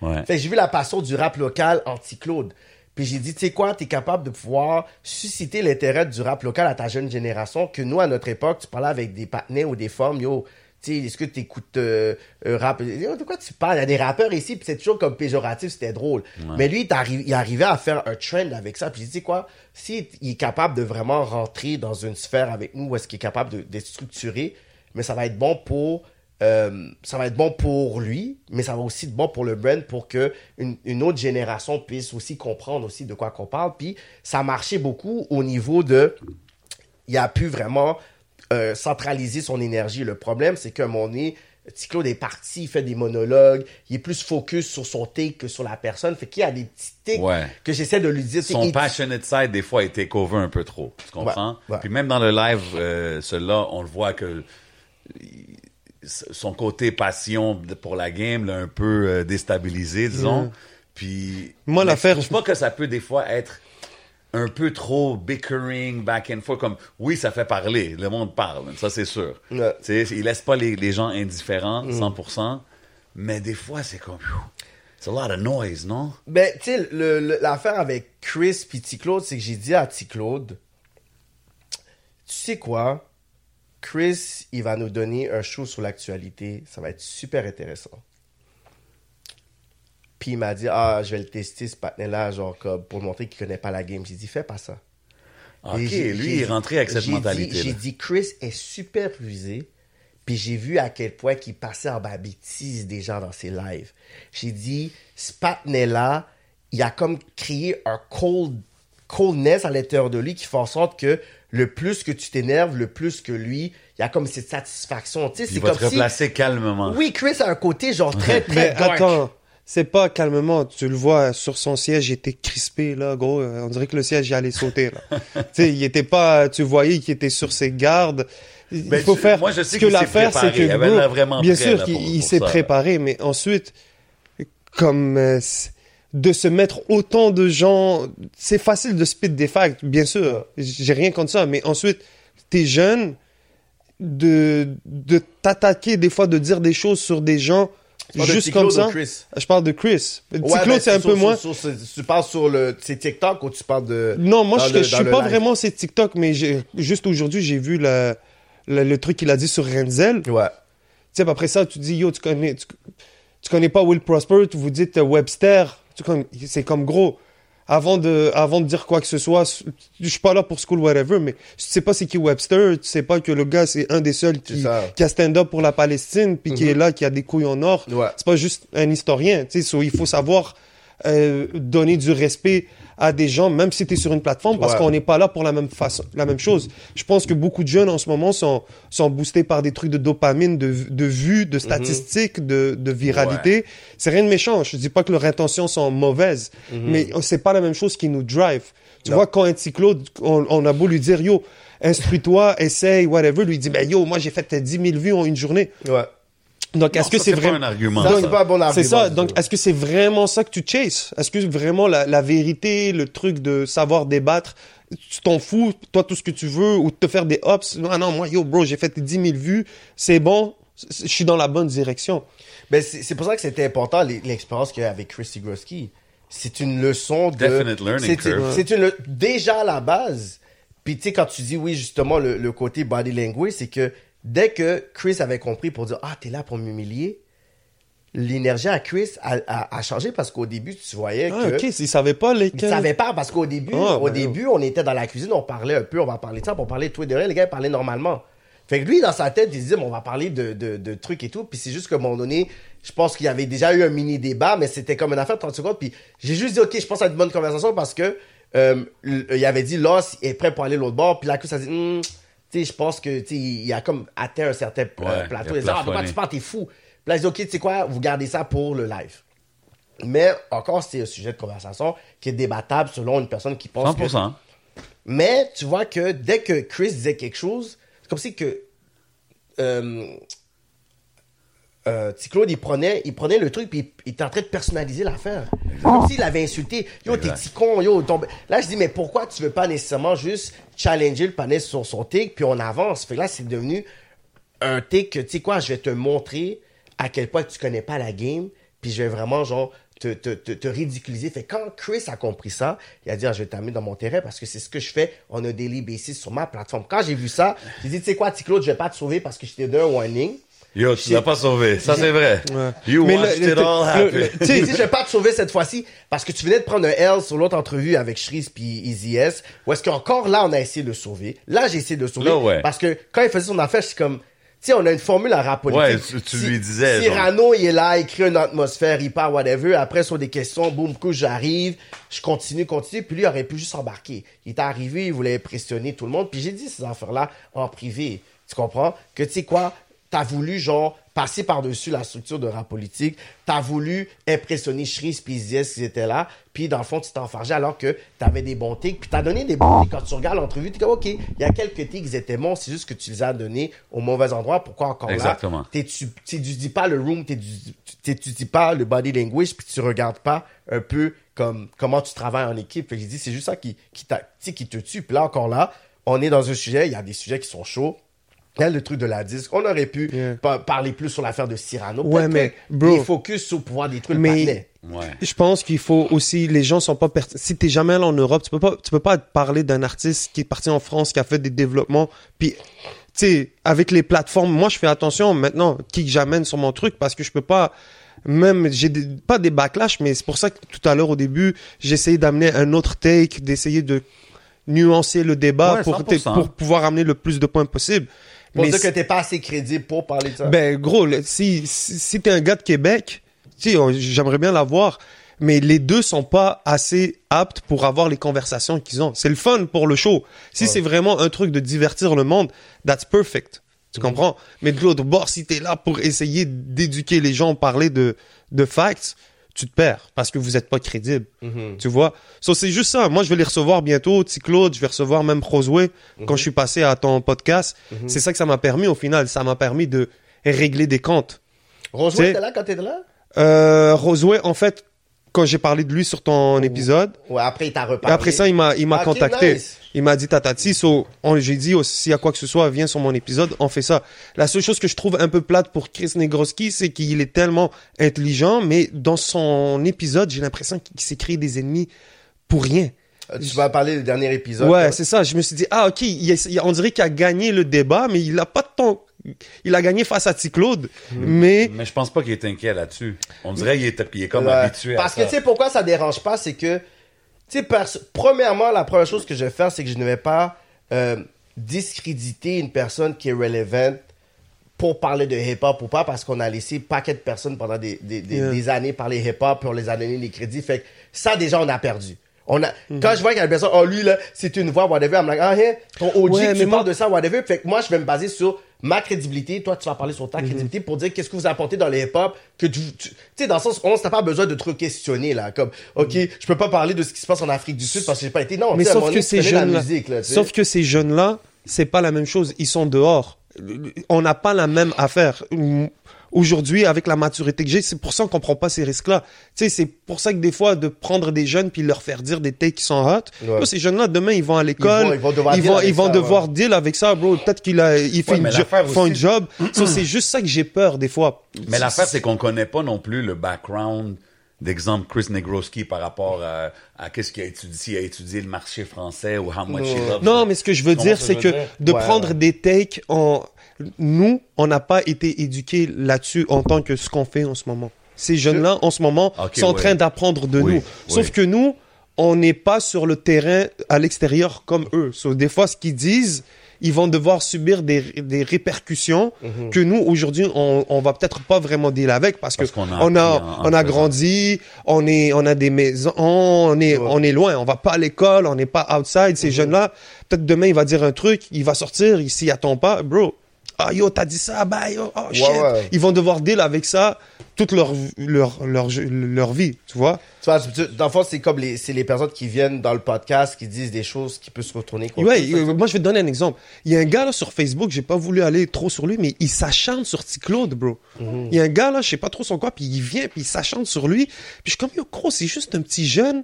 Ouais. Fait j'ai vu la passion du rap local anti-Claude. Puis j'ai dit, tu sais quoi, t'es capable de pouvoir susciter l'intérêt du rap local à ta jeune génération, que nous, à notre époque, tu parlais avec des partenaires ou des femmes, yo, tu sais, est-ce que t'écoutes euh, un rap? Yo, de quoi tu parles? Il y a des rappeurs ici, puis c'est toujours comme péjoratif, c'était drôle. Mais lui, il, il arrivait à faire un trend avec ça. Puis j'ai dit, tu quoi, s'il est capable de vraiment rentrer dans une sphère avec nous, où est-ce qu'il est capable de- d'être structuré, mais ça va être bon pour euh, ça va être bon pour lui, mais ça va aussi être bon pour le brand pour que une, une autre génération puisse aussi comprendre aussi de quoi qu'on parle. Puis ça a marché beaucoup au niveau de, il a pu vraiment euh, centraliser son énergie. Le problème, c'est moment donné, Petit Claude est parti, il fait des monologues, il est plus focus sur son take que sur la personne. Fait qu'il y a des petits tics Ouais. que j'essaie de lui dire. Son passionate side, des fois, est take over un peu trop. Tu comprends? Ouais, ouais. Puis même dans le live, euh, celui-là, on le voit que il- son côté passion pour la game l'a un peu euh, déstabilisé, disons. Puis. Moi, l'affaire- Je pas que ça peut des fois être un peu trop bickering, back and forth. Comme, oui, ça fait parler. Le monde parle. Ça, c'est sûr. Ouais. Tu il laisse pas les, les gens indifférents, Mm. 100%. Mais des fois, c'est comme. C'est a lot of noise, non? Ben, tu sais, l'affaire avec Chris puis T-Claude, c'est que j'ai dit à T-Claude, tu sais quoi? Chris, il va nous donner un show sur l'actualité. Ça va être super intéressant. Puis il m'a dit, ah, je vais le tester, ce patin-là, genre, comme, pour montrer qu'il connaît pas la game. J'ai dit, fais pas ça. Ok, Et lui, il est rentré avec cette mentalité. J'ai dit, Chris est super rusé. Puis j'ai vu à quel point qu'il passait en bas bêtise des gens dans ses lives. J'ai dit, ce patinet-là, il a comme créé un cold, coldness à l'intérieur de lui qui fait en sorte que le plus que tu t'énerves, le plus que lui, il y a comme cette satisfaction. Tu sais, Il c'est va comme te si... replacer calmement. Oui, Chris a un côté genre très, très Mais dark. attends, c'est pas calmement. Tu le vois sur son siège, il était crispé là, gros. Euh, On dirait que le siège il allait sauter là. tu sais, il était pas. Tu voyais qu'il était sur ses gardes. Il Ben, faut je- faire. moi, je sais ce que l'affaire, c'est que Il avait bro, l'air vraiment bien prêt, sûr qu'il s'est préparé, mais ensuite, comme euh, de se mettre autant de gens, c'est facile de spit des facts, bien sûr. J'ai rien contre ça, mais ensuite, t'es jeune, de de t'attaquer des fois, de dire des choses sur des gens. Tu Juste comme ça. Je parle de Chris. Ouais, mais c'est un sur- peu sur- moins. sur- tu parles sur le c'est TikTok ou tu parles de Non, moi, je, le- je suis pas live? vraiment c'est TikTok, mais juste aujourd'hui, j'ai vu le, le, le truc qu'il a dit sur Renzel. Tu Ouais. sais, puis après ça, tu dis, yo, tu connais, tu, tu connais pas Will Prosper, tu vous dites euh, Webster. C'est comme gros. Avant de, avant de dire quoi que ce soit, je suis pas là pour school whatever, mais tu sais pas c'est qui Webster, tu sais pas que le gars c'est un des seuls qui. Mhm. qui a stand-up pour la Palestine, puis qui est là, qui a des couilles en or. Ouais. C'est pas juste un historien, tu sais, so, il faut savoir euh, donner du respect à des gens, même si tu es sur une plateforme, parce Ouais. qu'on n'est pas là pour la même façon, la même chose. Je pense que beaucoup de jeunes en ce moment sont, sont boostés par des trucs de dopamine, de, de vues, de statistiques, de, de viralité. C'est rien de méchant. Je dis pas que leurs intentions sont mauvaises, mais c'est pas la même chose qui nous drive. Tu Non. vois, quand un petit Claude, on, on a beau lui dire, yo, instruis-toi, essaye, whatever, lui dit, ben yo, moi j'ai fait 10 000 vues en une journée. Ouais. Donc, est-ce que c'est vraiment un argument. C'est pas un bon argument. c'est ça. Donc, est-ce que c'est vraiment ça que tu chases? Est-ce que vraiment la, la vérité, le truc de savoir débattre, tu t'en fous, toi, tout ce que tu veux, ou de te faire des hops? Non, non, moi, yo, bro, j'ai fait 10 000 vues, c'est bon, je suis dans la bonne direction. Ben, c'est c'est pour ça que c'était important, l'expérience qu'il y a avec Chris Groski. C'est une leçon de... Definite learning c'est- curve. C'est une... le- Déjà à la base, puis tu sais, quand tu dis, oui, justement, le, le côté body language, c'est que dès que Chris avait compris pour dire, ah, t'es là pour m'humilier, l'énergie à Chris a, a- a changé parce qu'au début, tu voyais Ah, que... ok, ils savaient pas Il lesquels. savait pas parce qu'au début, Ah, au ben début, on était dans la cuisine, on parlait un peu, on va parler de ça, on parlait de tout et de rien, les gars ils parlaient normalement. Fait que lui, dans sa tête, il se disait, bon, on va parler de, de, de trucs et tout, puis c'est juste qu'à un moment donné, je pense qu'il y avait déjà eu un mini débat, mais c'était comme une affaire de 30 secondes, puis j'ai juste dit, ok, je pense à une bonne conversation parce que euh, il avait dit, Loss est prêt pour aller l'autre bord, puis la Chris a dit, sais, je pense que, il a comme atteint un certain Ouais, plateau. il dit, ah, pourquoi tu parles, t'es fou. Puis là, il dit, ok, tu sais quoi, vous gardez ça pour le live. Mais encore, c'est un sujet de conversation qui est débattable selon une personne qui pense que... 100%. Mais tu vois que dès que Chris disait quelque chose, c'est comme si que euh, euh, Claude, il prenait, il prenait le truc, puis il, il était en train de personnaliser l'affaire. Comme s'il avait insulté. Yo, t'es petit con, yo, ton... Là, je dis, mais pourquoi tu veux pas nécessairement juste challenger le panel sur son take, puis on avance? Fait que là, c'est devenu un take que, tu sais quoi, je vais te montrer à quel point tu connais pas la game, puis je vais vraiment, genre, te, te, te, te ridiculiser. Fait que quand Chris a compris ça, il a dit, ah, je vais t'amener dans mon terrain parce que c'est ce que je fais on a daily basis sur ma plateforme. Quand j'ai vu ça, j'ai dit, tu sais quoi, T-Claude, je vais pas te sauver parce que je t'ai donné un warning. Yo, tu l'as pas sauvé. Ça, c'est vrai. You Mais watched le- it all happen. Tu sais, je vais pas te sauver cette fois-ci parce que tu venais de prendre un L sur l'autre entrevue avec Shreeze puis Easy S. Ou est-ce qu'encore là, on a essayé de le sauver? Là, j'ai essayé de le sauver. Là, ouais. Parce que quand il faisait son affaire, c'est comme, tu sais, on a une formule à rap politique. Ouais, tu- tu lui disais. Cyrano, il est là, il crée une atmosphère, il part, whatever. Après, sur des questions, boum, coup, j'arrive, je continue, continue. Puis lui, il aurait pu juste embarquer. Il est arrivé, il voulait impressionner tout le monde. Puis j'ai dit ces affaires-là en privé. Tu comprends? Que tu sais quoi? T'as voulu, genre, passer par-dessus la structure de rap politique. T'as voulu impressionner Shreeze puis Zies qui étaient là. Puis dans le fond, tu t'es enfargé alors que t'avais des bons tics. Puis t'as donné des bons tics. Quand tu regardes l'entrevue, t'es comme, OK, il y a quelques tics qui étaient bons. C'est juste que tu les as donnés au mauvais endroit. Pourquoi encore Exactement. là? T'es- tu dis pas le room, tu dis pas le body language, puis tu regardes pas un peu comme comment tu travailles en équipe. Fait que j'ai dit, c'est juste ça qui, qui, qui te tue. Puis là, encore là, on est dans un sujet, il y a des sujets qui sont chauds. A le truc de la disque. On aurait pu Yeah. pa- parler plus sur l'affaire de Cyrano. Ouais, mais, bro. Il focus sur pouvoir détruire Mais- le. Ouais. Je pense qu'il faut aussi, les gens sont pas per... si t'es jamais allé en Europe, tu peux pas, tu peux pas parler d'un artiste qui est parti en France, qui a fait des développements, puis, tu sais, avec les plateformes, moi, je fais attention maintenant qui que j'amène sur mon truc parce que je peux pas, même, j'ai des- pas des backlash, mais c'est pour ça que tout à l'heure, au début, j'ai essayé d'amener un autre take, d'essayer de nuancer le débat Ouais, pour, 100%. pour pouvoir amener le plus de points possible. Pour Mais dire que t'es pas assez crédible pour parler de ça. ben, gros, si, si, si t'es un gars de Québec, j'aimerais bien l'avoir, mais les deux sont pas assez aptes pour avoir les conversations qu'ils ont. C'est le fun pour le show. Si c'est vraiment un truc de divertir le monde, that's perfect. Tu comprends? Mais de l'autre bord, si t'es là pour essayer d'éduquer les gens, parler de, de facts, tu te perds parce que vous êtes pas crédible. Tu vois? So, c'est juste ça. Moi, je vais les recevoir bientôt. Petit Claude, je vais recevoir même Roseway quand je suis passé à ton podcast. C'est ça que ça m'a permis au final. Ça m'a permis de régler des comptes. Roseway t'sais- était là quand t'étais là? Euh, Roseway, en fait, quand j'ai parlé de lui sur ton épisode, Ouais, après, il t'a reparlé. après ça, il m'a, il m'a contacté. nice. Il m'a dit tatati, so, on- j'ai dit, oh, s'il y a quoi que ce soit, viens sur mon épisode, on fait ça. La seule chose que je trouve un peu plate pour Chris Negroski, c'est qu'il est tellement intelligent, mais dans son épisode, j'ai l'impression qu'il s'est créé des ennemis pour rien. Euh, Tu vas parler du dernier épisode. Ouais, c'est ça. Je me suis dit, ah, ok, il est- il- on dirait qu'il a gagné le débat, mais il a pas de temps. Il a gagné face à T-Claude, mais Mais je pense pas qu'il est inquiet là-dessus. On dirait qu'il est, il est comme Ouais. habitué Parce que tu sais pourquoi ça dérange pas, c'est que, tu sais, pers- premièrement, la première chose que je vais faire, c'est que je ne vais pas euh, discréditer une personne qui est relevant pour parler de hip-hop ou pas, parce qu'on a laissé paquet de personnes pendant des, des, des, Yeah. des années parler hip-hop, puis on les a donné les crédits. Fait que ça, déjà, on a perdu. On a, Mhm. Quand je vois qu'il y a une personne, oh lui, là, c'est une voix, whatever, I'm like, ah, hein, ton OG, Ouais, tu mais moi- parles de ça, whatever. Fait que moi, je vais me baser sur ma crédibilité. Toi, tu vas parler sur Mhm. ta crédibilité pour dire qu'est-ce que vous apportez dans le hip-hop. Que tu, tu sais, dans le sens, on n'a pas besoin de te questionner, là. Comme, OK, je peux pas parler de ce qui se passe en Afrique du Sud parce que j'ai pas été. Non, Mais à sauf que ces la jeunes-là, musique, là, sauf que ces jeunes-là, c'est pas la même chose. Ils sont dehors. On n'a pas la même affaire. Aujourd'hui, avec la maturité que j'ai, c'est pour ça qu'on prend pas ces risques-là. Tu sais, c'est pour ça que des fois, de prendre des jeunes puis leur faire dire des takes qui sont hot. Ouais. Ces jeunes-là, demain, ils vont à l'école. Ils vont- ils vont devoir ils deal vont, ils vont ça, devoir ouais. deal avec ça, bro. Peut-être qu'il a, il fait Ouais, une jo- font un aussi- job. So, c'est juste ça que j'ai peur, des fois. Mais l'affaire, c'est qu'on connaît pas non plus le background d'exemple Chris Negroski par rapport à, à qu'est-ce qu'il a étudié, s'il a étudié le marché français ou how much he loves Non, mais ce que je veux dire, c'est que de Ouais, prendre ouais. des takes, en... nous, on n'a pas été éduqués là-dessus en tant que ce qu'on fait en ce moment. Ces jeunes-là, en ce moment, sont en ouais. train d'apprendre de Oui, nous. Sauf que nous, on n'est pas sur le terrain à l'extérieur comme eux. So, des fois, ce qu'ils disent, ils vont devoir subir des, des répercussions Mhm. que nous, aujourd'hui, on, on va peut-être pas vraiment deal avec parce, Parce que qu'on a on a, on a grandi, on est, on a des maisons, on est, on est loin, on va pas à l'école, on n'est pas outside. Mhm. Ces jeunes-là, peut-être demain, il va dire un truc, il va sortir, il s'y attend pas. Bro, ah yo, t'as dit ça, bah yo, oh shit. ouais. Ils vont devoir deal avec ça toute leur, leur, leur, leur vie, tu vois. Tu vois, tu- dans le fond, c'est comme les, les personnes qui viennent dans le podcast, qui disent des choses qui peuvent se retourner contre Ouais, euh, moi je vais te donner un exemple. Il y a un gars là sur Facebook, j'ai pas voulu aller trop sur lui, mais il s'acharne sur T-Claude, bro. Mhm. Il y a un gars là, je sais pas trop son quoi, puis il vient, puis il s'acharne sur lui. Puis je suis comme, yo, gros, c'est juste un petit jeune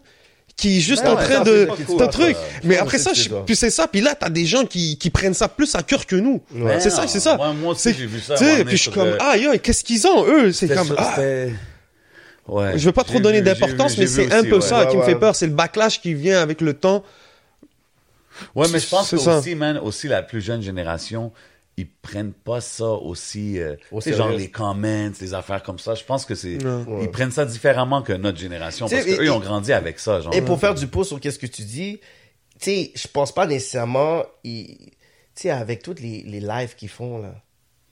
qui est juste en train de... Ton truc. Mais après ça, puis c'est ça. Puis là, t'as des gens qui, qui prennent ça plus à cœur que nous. Ouais. C'est ça, c'est ça. moi- moi aussi, C'est- j'ai vu ça puis je suis comme, ah, yo, qu'est-ce qu'ils ont, eux? C'est comme, ah. Ouais. Je veux pas trop donner d'importance, mais c'est un peu ouais. ça qui me fait peur. C'est le backlash qui vient avec le temps. Ouais, mais je pense que aussi, man, aussi la plus jeune génération, ils prennent pas ça aussi, euh, genre les comments, les affaires comme ça. Je pense que c'est, ils prennent ça différemment que notre génération parce qu'eux, ils ont grandi avec ça, genre. Et pour faire du pouce sur qu'est-ce que tu dis, tu sais, je pense pas nécessairement, ils- tu sais, avec toutes les, les lives qu'ils font, là.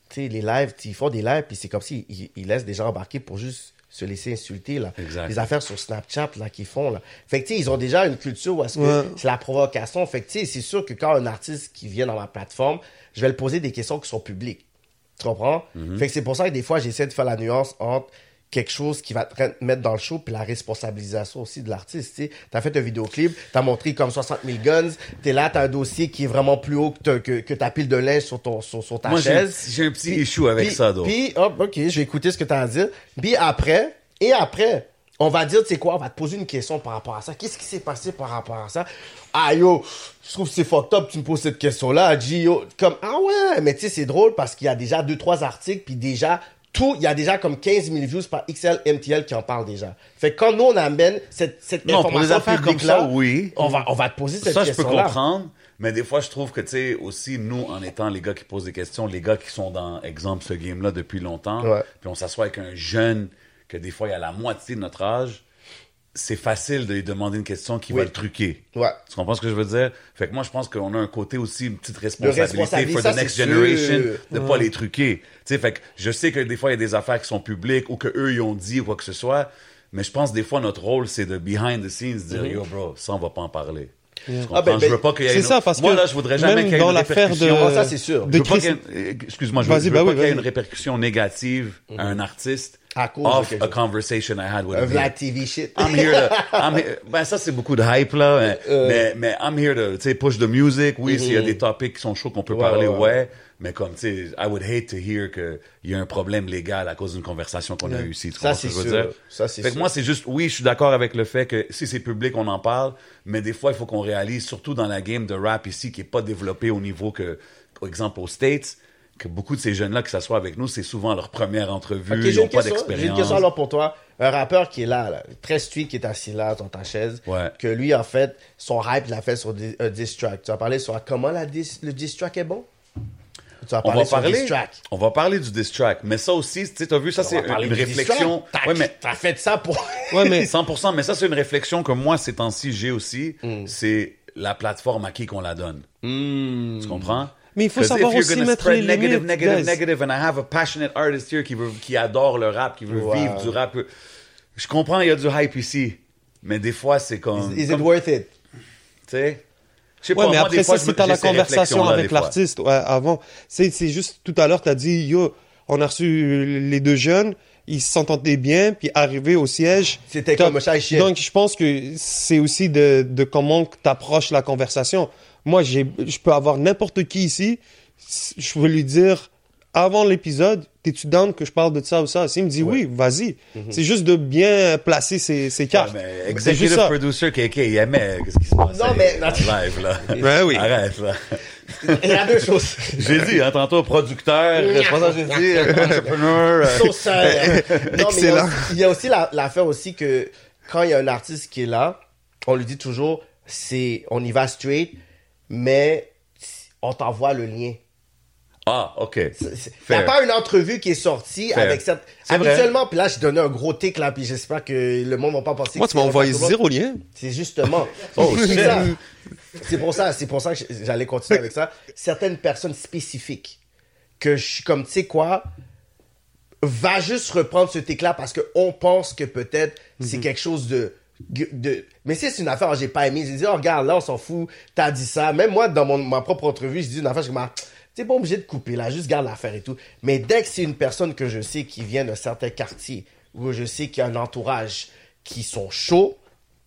Tu sais, les lives, ils font des lives, puis c'est comme si ils, ils laissent des gens embarquer pour juste se laisser insulter, là. Exact. Les affaires sur Snapchat, là, qu'ils font, là. Fait que, tu sais, ils ont déjà une culture où est-ce que Ouais. c'est la provocation. Fait que, tu sais, c'est sûr que quand un artiste qui vient dans ma plateforme, je vais le poser des questions qui sont publiques. Tu comprends? Mhm. Fait que c'est pour ça que des fois, j'essaie de faire la nuance entre quelque chose qui va te re- mettre dans le show puis la responsabilisation aussi de l'artiste, tu. T'as fait un vidéoclip, t'as montré comme 60 000 guns, t'es là, t'as un dossier qui est vraiment plus haut que, ta- que, que ta pile de linge sur, ton, sur, sur ta Moi, chaise. j'ai un petit issue avec puis- ça, donc. Puis, hop, ok, je vais écouter ce que t'as à dire. Puis après, et après, on va dire, tu sais quoi, on va te poser une question par rapport à ça. Qu'est-ce qui s'est passé par rapport à ça? Ah yo, je trouve que c'est fucked up, tu me poses cette question-là. Yo, comme, ah ouais, mais tu sais, c'est drôle parce qu'il y a déjà deux, trois articles, puis déjà, tout, il y a déjà comme 15 000 views par XL MTL qui en parle déjà. Fait que quand nous, on amène cette, cette Non, pour des information affaires comme publique-là, ça, oui. on va, on va te poser cette Ça, je peux question-là. comprendre. Mais des fois, je trouve que, tu sais, aussi, nous, en étant les gars qui posent des questions, les gars qui sont dans, exemple, ce game-là depuis longtemps, Ouais. puis on s'assoit avec un jeune que des fois, il a la moitié de notre âge, c'est facile de lui demander une question qui Oui. va le truquer. Ouais. Tu comprends ce que je veux dire? Fait que moi, je pense qu'on a un côté aussi, une petite responsabilité responsabilité, for ça, the next generation sûr. de pas les truquer. Tu sais, fait que je sais que des fois, il y a des affaires qui sont publiques ou que eux ils ont dit ou quoi que ce soit, mais je pense des fois, notre rôle, c'est de behind the scenes dire, yo, bro, ça, on va pas en parler. Comprends? Ah, ben, je veux ben, pas qu'il y ait c'est une- ça, parce Moi, que là, je voudrais jamais qu'il y ait dans une l'affaire de- répercussion. Ah, ça, c'est sûr. de Je veux pas Chris- qu'il y ait- euh, Excuse-moi, je veux, je veux bah pas oui, qu'il y ait une répercussion négative à un artiste À cause de off a chose. conversation I had with Un a Vlad TV shit. I'm here to, I'm here- ben ça c'est beaucoup de hype là, mais, Euh. mais, mais I'm here to, tu sais, push the music. Oui, s'il y a des topics qui sont chauds qu'on peut Ouais, parler, ouais, ouais, ouais. Mais comme, tu sais, I would hate to hear qu'il y a un problème légal à cause d'une conversation qu'on a eue ici. Tu Ça, c'est que sûr. dire? Ça, c'est Fait que sûr. moi, c'est juste, oui, je suis d'accord avec le fait que si c'est public, on en parle, mais des fois, il faut qu'on réalise, surtout dans la game de rap ici, qui est pas développée au niveau que, par exemple, aux States, que beaucoup de ces jeunes-là qui s'assoient avec nous, c'est souvent leur première entrevue, ils n'ont pas question, j'ai une d'expérience. question alors pour toi. Un rappeur qui est là, là, très street, qui est assis là dans ta chaise, Ouais. que lui, en fait, son hype l'a fait sur un diss track. Tu vas parler sur comment la dis- le diss track est bon? Tu vas On va parler, diss track. on va parler du diss track, mais ça aussi, tu sais, t'as vu, ça c'est une, réflexion. T'as Ouais, mais t'as fait ça pour... Ouais, mais 100%, mais ça c'est une réflexion que moi ces temps-ci j'ai aussi, Mm. c'est la plateforme à qui qu'on la donne. Tu comprends? Mais il faut savoir aussi mettre les negative, limites, negative, negative, and I have a passionate artist here qui veut, qui adore le rap, qui veut Wow. vivre du rap. Je comprends, il y a du hype ici, mais des fois c'est comme, Is it comme- worth it? tu sais? Ouais, pas, mais moi, après fois, ça, c'est à la conversation avec l'artiste. Ouais, avant. C'est, c'est juste tout à l'heure, t'as dit, yo, on a reçu les deux jeunes, ils s'entendaient bien, puis arrivé au siège. C'était comme et chien. Donc, je pense que c'est aussi de, de comment que t'approches la conversation. Moi, j'ai, je peux avoir n'importe qui ici, je veux lui dire, avant l'épisode, t'es-tu down que je parle de ça ou ça? S'il me dit oui, vas-y. C'est juste de bien placer ses, ses Ouais, cartes. mais C'est juste executive ça. producer KK, il aimait qu'est-ce qui se passait? Non, mais- en live, là. Ouais, oui. Arrête, là. Il y a deux choses. J'ai dit, hein, tantôt, producteur, j'ai dit, entrepreneur. euh, Sauceur. Non, mais il y a Excellent. aussi- il y a aussi la- l'affaire aussi que quand il y a un artiste qui est là, on lui dit toujours, c'est, on y va straight, mais on t'envoie le lien. Ah, OK. Il n'y a pas une entrevue qui est sortie Fair. avec cette. C'est vrai. Habituellement, puis là, je donnais un gros tic là, puis j'espère que le monde va pas penser. Moi, que tu m'as c'est envoyé zéro lien. C'est justement. Oh, c'est pour ça, c'est pour ça que j'allais continuer avec ça. Certaines personnes spécifiques que je suis comme, tu sais quoi, va juste reprendre ce tic-là parce qu'on pense que peut-être c'est quelque chose de, de. Mais si c'est une affaire que j'ai pas aimé, j'ai dit, oh, regarde, là, on s'en fout, t'as dit ça. Même moi, dans mon, ma propre entrevue, j'ai dit une affaire, je suis comme, ah, T'es pas obligé de couper, là, juste garde l'affaire et tout. Mais dès que c'est une personne que je sais qui vient d'un certain quartier, ou je sais qu'il y a un entourage qui sont chauds,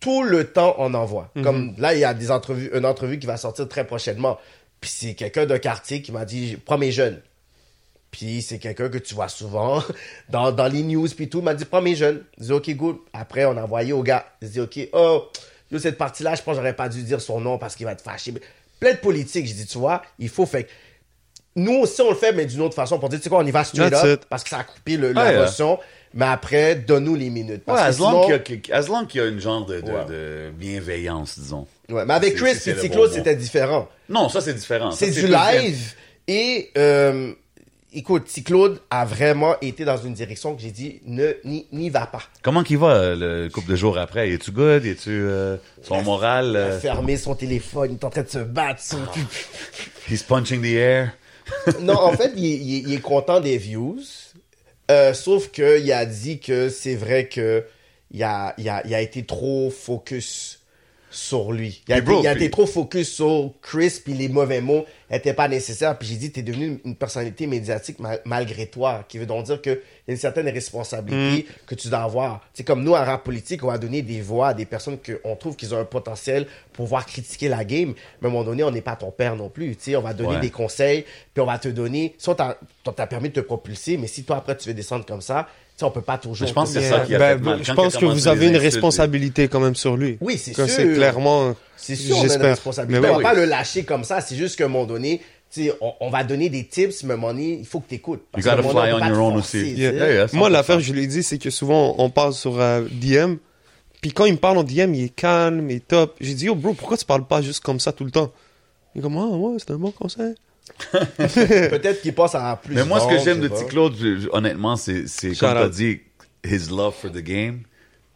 tout le temps on en voit. Comme là, il y a des entrevues, une entrevue qui va sortir très prochainement. Puis c'est quelqu'un d'un quartier qui m'a dit, prends mes jeunes. Puis c'est quelqu'un que tu vois souvent dans, dans les news puis tout. Il m'a dit, prends mes jeunes. Je dis, OK, good. Après, on a envoyé au gars. Il dit, OK, oh, cette partie-là, je pense que j'aurais pas dû dire son nom parce qu'il va être fâché. Plein de politique. Je dis, tu vois, il faut fait Nous aussi, on le fait, mais d'une autre façon. Pour dire, tu sais quoi, on y va straight That's up it. parce que ça a coupé le, Ouais, la ouais. notion. Mais après, donne-nous les minutes. Ouais, Parce as que long sinon- qu'il y a, as long qu'il y a une genre de, de, Ouais. de bienveillance, disons. Ouais, mais avec Chris et bon c'était différent. Non, ça c'est différent. C'est du bien. live. Et, euh, écoute, T-Claude a vraiment été dans une direction que j'ai dit, ne, n'y, n'y va pas. Comment qu'il va le couple de jours après? Es-tu good? Es-tu euh, son moral? Il a euh, fermé son téléphone, il est en train de se battre. son- he's punching the air. non, en fait, il, est content des views. Euh, sauf qu'il a dit que c'est vrai que il a, il, a, il a été trop focus sur lui. Il a, bro, il a été trop focus sur Chris, puis les mauvais mots n'étaient pas nécessaires. Puis j'ai dit, t'es devenu une, personnalité médiatique mal- malgré toi, qui veut donc dire qu'il y a une certaine responsabilité que tu dois avoir. C'est comme nous, en rap politique, on va donner des voix à des personnes qu'on trouve qu'ils ont un potentiel pour pouvoir critiquer la game. Mais à un moment donné, on n'est pas ton père non plus. Tu sais, on va donner Ouais. des conseils, puis on va te donner. Si on t'a on t'a permis de te propulser, mais si toi, après, tu veux descendre comme ça, tu sais, on peut pas toujours. Je pense que c'est Yeah. ça qui a Ben, fait mal. je Quand pense il a que commencé vous avez une insultes, responsabilité quand même sur lui. Oui, c'est sûr. c'est clairement. C'est sûr, on a une J'espère. responsabilité. Mais on oui. va pas le lâcher comme ça. C'est juste qu'à un moment donné, on, on va donner des tips, mais à un moment donné, il faut que tu écoutes. You gotta fly on your own aussi. Yeah. Yeah, yeah, Moi, 100%. l'affaire, je l'ai dit, c'est que souvent, on parle sur euh, DM. Puis quand il me parle en DM, il est calme, il est top. J'ai dit, yo, bro, pourquoi tu parles pas juste comme ça tout le temps? Il est comme, ah, ouais, c'est un bon conseil. Peut-être qu'il passe à plus Mais moi, ce que j'aime de je- je- honnêtement, c'est, c'est Shout comme tu as out. dit, his love for the game,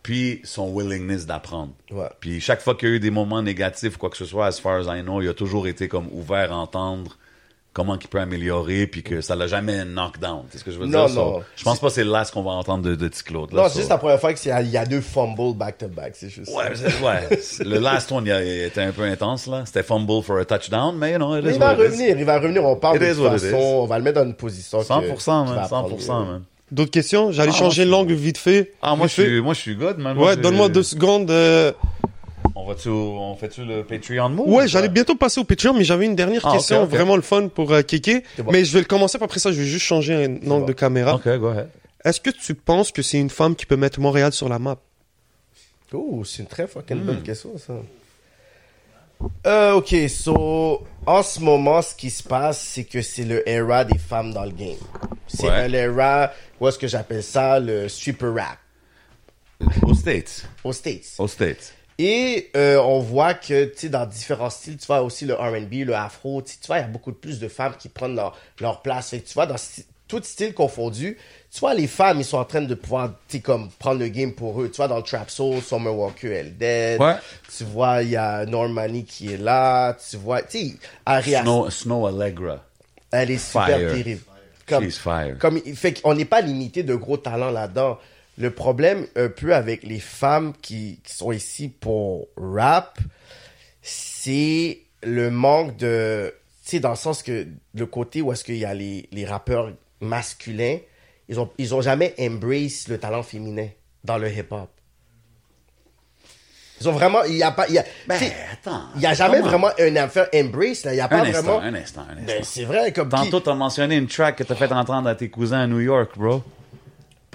puis son willingness d'apprendre. Ouais. Puis chaque fois qu'il y a eu des moments négatifs, quoi que ce soit, as far as I know, il a toujours été comme ouvert à entendre comment il peut améliorer, puis que ça l'a jamais knock down. C'est ce que je veux Non, dire? non. So, je pense pas que c'est là ce qu'on va entendre de, de T-Claude. là, Non, c'est juste la première fois qu'il y, a- il y a deux fumbles back-to-back. C'est juste Ouais, ça. ouais. Le last one, il a- il était un peu intense, là. C'était fumble for a touchdown, mais you know, it Mais is il va what it is. revenir, il va revenir. On parle It de toute façon. On va le mettre dans une position. que- 100%, qu'il va man. apprendre. 100%, man. D'autres questions? J'allais Ah, changer moi, langue vite fait. Ah, moi, je suis, moi, je suis good, man. Ouais, donne-moi deux secondes. euh, On va-tu, on fait-tu le Patreon move? Ouais, ou j'allais bientôt passer au Patreon, mais j'avais une dernière Ah, question, vraiment le fun pour euh, Kéké. C'est bon. Mais je vais le commencer, puis après ça, je vais juste changer un angle bon. de caméra. Ok, go ahead. Est-ce que tu penses que c'est une femme qui peut mettre Montréal sur la map? Oh, c'est une très fucking Hmm. bonne question, ça. Euh, ok, so, en ce moment, ce qui se passe, c'est que c'est le era des femmes dans le game. C'est Ouais. l'era, où est-ce que j'appelle ça, le super rap, Aux States. aux States. Aux States. Et euh, on voit que, tu sais, dans différents styles, tu vois aussi le R&B, le afro, tu vois, il y a beaucoup plus de femmes qui prennent leur, leur place. Que tu vois, dans tout style confondu, tu vois, les femmes, ils sont en train de pouvoir, tu sais, comme, prendre le game pour eux. Tu vois, dans le Trap Soul, Summer Walker, elle dead. Ouais. Tu vois, il y a Normani qui est là. Tu vois, tu sais, Arias, Snow, Snow Allegra. elle est super terrible. Comme, She's fire. comme il fait qu'on n'est pas limité de gros talents là-dedans. Le problème un peu avec les femmes qui, qui sont ici pour rap, c'est le manque de, tu sais, dans le sens que le côté où est-ce qu'il y a les, les rappeurs masculins, ils ont, ils ont jamais embrace le talent féminin dans le hip-hop. Ils ont vraiment, il y a pas, il y a, Ben, attends. il y a jamais comment? vraiment un affaire embrace là. Il y a pas Un instant, vraiment. un instant, un instant. Ben, c'est vrai comme. qui- Tantôt, t'as mentionné une track que t'as fait entendre à tes cousins à New York, bro.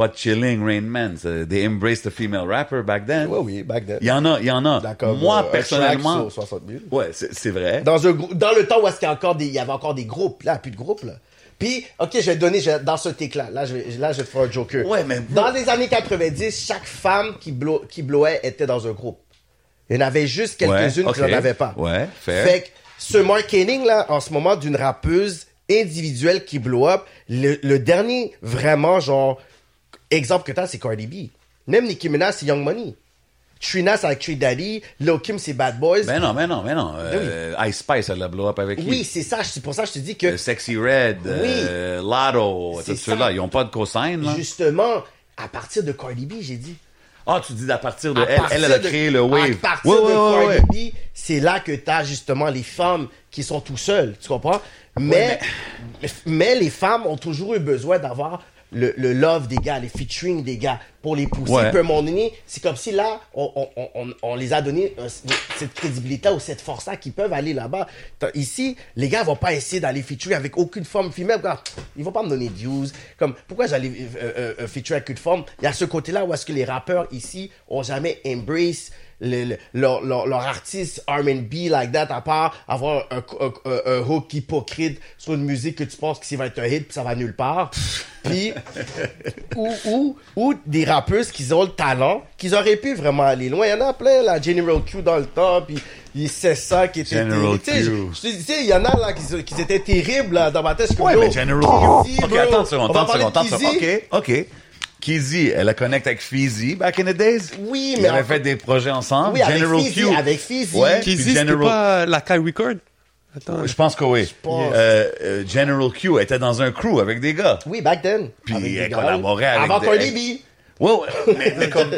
Pas de chilling, Rain Man. They embraced the female rapper back then. Ouais, oui, back then. Il y en a, il y en a. D'accord. Moi, euh, personnellement. sur 60 000. Ouais, c'est vrai. Dans, un, dans le temps où est-ce qu'il y, a encore des, il y avait encore des groupes, là, plus de groupes, là. Puis, ok, je vais te donner, je dans ce take-là, là, je vais, là, je vais te faire un joker. Ouais, mais- Dans les années 90, chaque femme qui, blow, qui blowait était dans un groupe. Il y en avait juste quelques-unes Ouais, qui n'en avaient pas. Ouais, fair. Fait que ce marketing, là, en ce moment, d'une rappeuse individuelle qui blow up, le, le dernier, vraiment, genre, exemple que t'as, c'est Cardi B. Même Nicki Minaj, c'est Young Money. Trina, c'est avec Tree Daddy. Lil Kim, c'est Bad Boys. Ben non, ben non, ben non. Euh, Ice Spice, elle l'a blow up avec qui? oui, c'est ça. C'est pour ça que je te dis que, Euh, Sexy Red, euh, Lotto, tous ceux-là, ils ont pas de cosign, justement, à partir de Cardi B, j'ai dit. Ah, tu dis à partir de À elle, partir elle, elle a de- créé le wave. À partir de Cardi. B, c'est là que t'as justement les femmes qui sont tout seules, tu comprends? Mais, mais les femmes ont toujours eu besoin d'avoir le, le love des gars, les featuring des gars pour les pousser. Ouais. Puis à un moment donné, c'est comme si là, on, on, on- on, on les a donné euh, cette crédibilité ou cette force-là qu'ils peuvent aller là-bas. Ici, les gars vont pas essayer d'aller featurer avec aucune femme femelle. Ils vont pas me donner de views. Comme, pourquoi j'allais euh, euh, euh, featurer avec une femme? Il y a ce côté-là où est-ce que les rappeurs ici ont jamais embrace le, le- leur, leur, leur artiste R&B like that, à part avoir un, un, un- un hook hypocrite sur une musique que tu penses que ça va être un hit puis ça va nulle part. Puis, ou, ou, ou des rappeuses qui ont le talent, qu'ils auraient pu vraiment aller loin. Il y en a plein, là, General Q dans le temps, puis il c'est ça qui était General Q. je- te dis, tu sais, il y en a là qui, qui étaient terribles là, dans ma tête. Je Ouais, mais General Kizzy, Ok, attends une seconde, attends une seconde, de attends une seconde. OK, OK. Kizzy, elle a connecté avec Feezy back in the days? Oui, Ils mais avaient en- fait des projets ensemble. Oui, avec General Feezy, Q. avec Feezy. Ouais, c'était General... pas la Kai Record? Attends. Je pense que oui. pense. Euh, euh, General Q était dans un crew avec des gars. Oui, back then. Puis Avec des elle gars. collaborait avec Avant Cardi B. Ouais, ouais, mais c'est comme...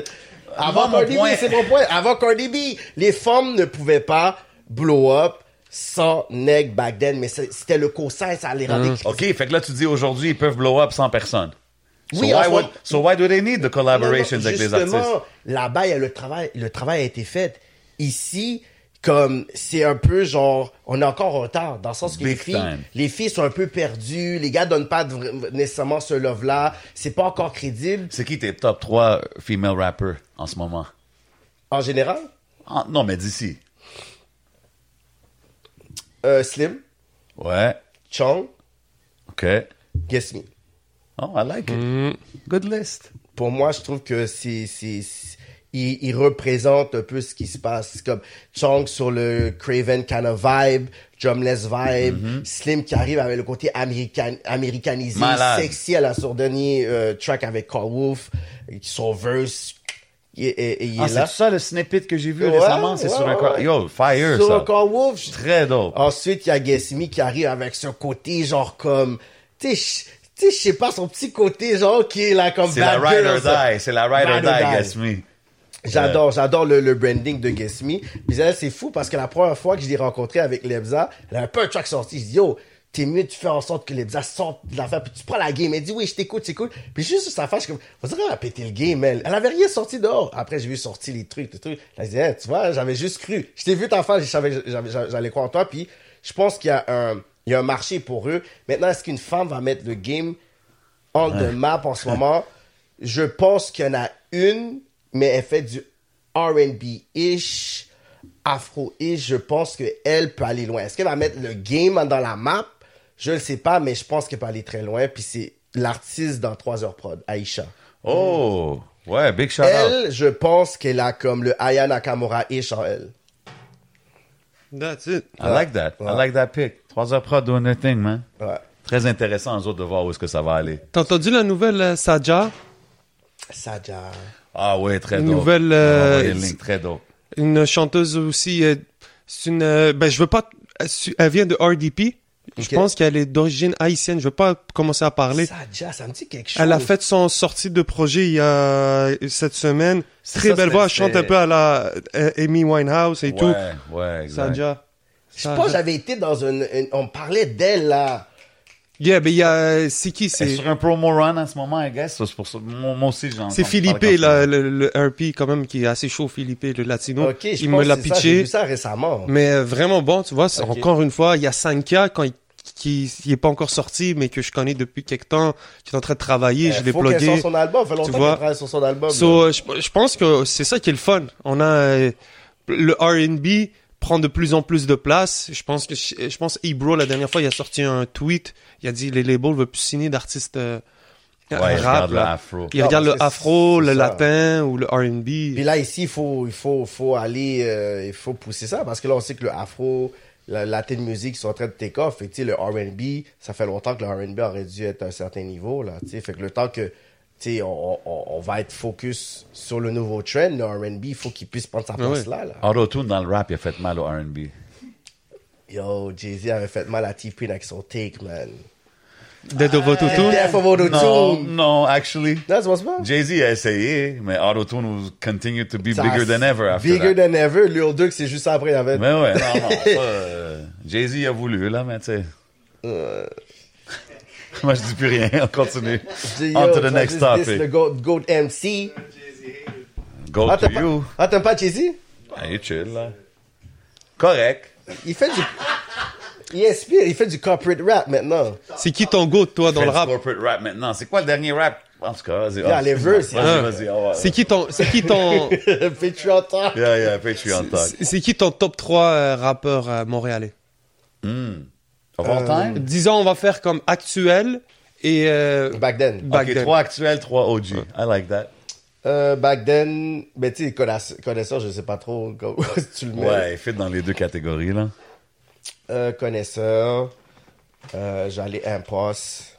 Avant Cardi point- B, c'est mon point. Avant Cardi B, les femmes ne pouvaient pas blow up sans neg back then, mais c'était le cosign, ça les rendait... OK, fait que là, tu dis aujourd'hui, ils peuvent blow up sans personne. So, Oui, why, would, so why do they need the collaborations Non, non, avec les justement, artistes? Là-bas, il y a le travail, le travail a été fait. Ici, comme c'est un peu genre, on est encore en retard, dans le sens que les filles, time. les filles sont un peu perdues, les gars donnent pas de nécessairement ce love-là, c'est pas encore crédible C'est qui tes top 3 female rappers en ce moment? en général? Ah, non, mais d'ici. Euh, Slim, Ouais. Chong, OK. Guess Me. Oh, I like it. Good list. pour moi, je trouve que c'est, il, il représente un peu ce qui se passe. C'est comme Chong sur le Craven kind of vibe, drumless vibe, Mm-hmm. Slim qui arrive avec le côté américain, américanisé, Malade. sexy à la sur dernier euh, track avec Carl Wolf, et son verse, il, il Ah, est c'est ça le snippet que j'ai vu Ouais, récemment? C'est ouais, sur un... ouais. Yo, fire, Sur ça. un Carl Wolf, je- Très dope. Ensuite, il y a Guess Me qui arrive avec ce côté genre comme, tu sais, je- tu sais, je sais pas, son petit côté genre qui est là comme C'est la ride girl, or die. C'est la ride or die, guess me. J'adore, j'adore le, le branding de Guess Me. Puis elle, c'est fou parce que la première fois que je l'ai rencontré avec Lebza, elle a un peu un track sorti. Je dis, yo, t'es mieux de faire en sorte que Lebza sorte de l'affaire, puis tu prends la game. Elle dit, oui, je t'écoute, c'est cool. Puis juste sur sa face, je comme, on dirait qu'elle a pété le game, elle. Elle avait rien sorti dehors. Après, j'ai vu sortir les trucs, les trucs. Là, je dis, tu vois, j'avais juste cru. Je t'ai vu ta face, j'allais croire en toi. Puis je pense qu'il y a un, il y a un marché pour eux. Maintenant, est-ce qu'une femme va mettre le game on the map en ce moment? Je pense qu'il y en a une, mais elle fait du R&B-ish, afro-ish. Je pense qu'elle peut aller loin. Est-ce qu'elle va mettre le game dans la map? Je ne sais pas, mais je pense qu'elle peut aller très loin. Puis c'est l'artiste dans 3 heures prod, Aisha. Oh, ouais, big shout out. Elle, je pense qu'elle a comme le Aya Nakamura-ish en elle. That's it. I like that. I Ouais. like that pick. 3 heures prod doing their thing, man. Ouais. Très intéressant, aux autres, de voir où est-ce que ça va aller. T'as entendu la nouvelle euh, Saja Saja. Ah ouais, très Une dope. nouvelle, euh, link, très dope. Une chanteuse aussi. euh, c'est une. euh, ben, je veux pas. Elle su- elle vient de RDP. Je pense qu'elle est d'origine haïtienne. Je veux pas commencer à parler. Saja, ça me dit quelque chose. Elle a fait son sortie de projet il y a cette semaine. C'est Très ça, belle voix. Elle chante un peu à la euh, Amy Winehouse et tout. Ouais, ouais, exact. Saja. Je pense que j'avais été dans une, une- On parlait d'elle, là. Yeah, ben il y a. C'est qui C'est C'est sur un promo run en ce moment, I guess. C'est pour ça. Moi, moi aussi, j'en c'est Philippe, là, le, le RP quand même qui est assez chaud. Philippe, le latino. Ok, je il pense me l'a ça, J'ai pitché. vu ça récemment. Mais euh, vraiment bon, tu vois. Encore une fois, il y a Sanka quand il, qui, il est pas encore sorti, mais que je connais depuis quelque temps, qui est en train de travailler. Il je l'ai Euh, plugué. sorte son album. Fait longtemps vois? qu'elle travaille sur son album. So, là. euh, je, je pense que c'est ça qui est le fun. On a euh, le R&B prend de plus en plus de place. Je pense que je, pense Ebro la dernière fois il a sorti un tweet. Il a dit les labels veulent plus signer d'artistes euh, Ouais, rap. il regarde le afro. Il regarde le que afro, c'est le ça. latin ou le R&B. Puis là, ici, il faut, il faut, faut aller, euh, il faut pousser ça parce que là, on sait que le afro, la latin music sont en train de take off. Que, tu sais, le R&B, ça fait longtemps que le R&B aurait dû être à un certain niveau, là, tu sais. Fait que le temps que, on, on, on va être focus sur le nouveau trend, le R&B, il faut qu'il puisse prendre sa place ouais. là, là. Auto-tune dans le rap, il a fait mal au R&B. Yo, Jay-Z avait fait mal à T-Pain avec son take, man. Dead of Autotune. Death of Auto-Tune. Non, non, actually. That's what's wrong. Jay-Z a essayé, mais Auto-tune will continue to be Ça- bigger than ever after Bigger that. than ever. Lil Durk, c'est juste après, il y avait... Mais ouais, non, non. ça, euh, Jay-Z a voulu, là, mais tu sais. Euh, Moi, je dis plus rien. On continue. dis, On to the next topic. Le GOAT, GOAT MC. Go Ah, to t'as pas, you. ah, t'aimes pas Jay-Z? Ah, il est chill, là. Correct. Il fait du... Il inspire, il fait du corporate rap maintenant. C'est qui ton goat, toi, dans le du rap? corporate rap maintenant. C'est quoi le dernier rap? En tout cas, vas-y. Yeah, Ah, les verses, Vas-y, yeah. vas-y. on va- C'est qui ton, c'est qui ton, Patreon Talk. Yeah, yeah, Patreon talk. c'est c'est qui ton top 3 euh, rappeurs euh, montréalais? Hmm. Time? Disons, on va faire comme actuel et euh, Back then. back then. trois actuels, trois OG. I like that. Euh, back then, ben tu sais, connaisse- connaisseur, je sais pas trop comment tu le mets. Ouais, il fit dans les deux catégories, là. Euh, connaisseur, euh, j'allais impost.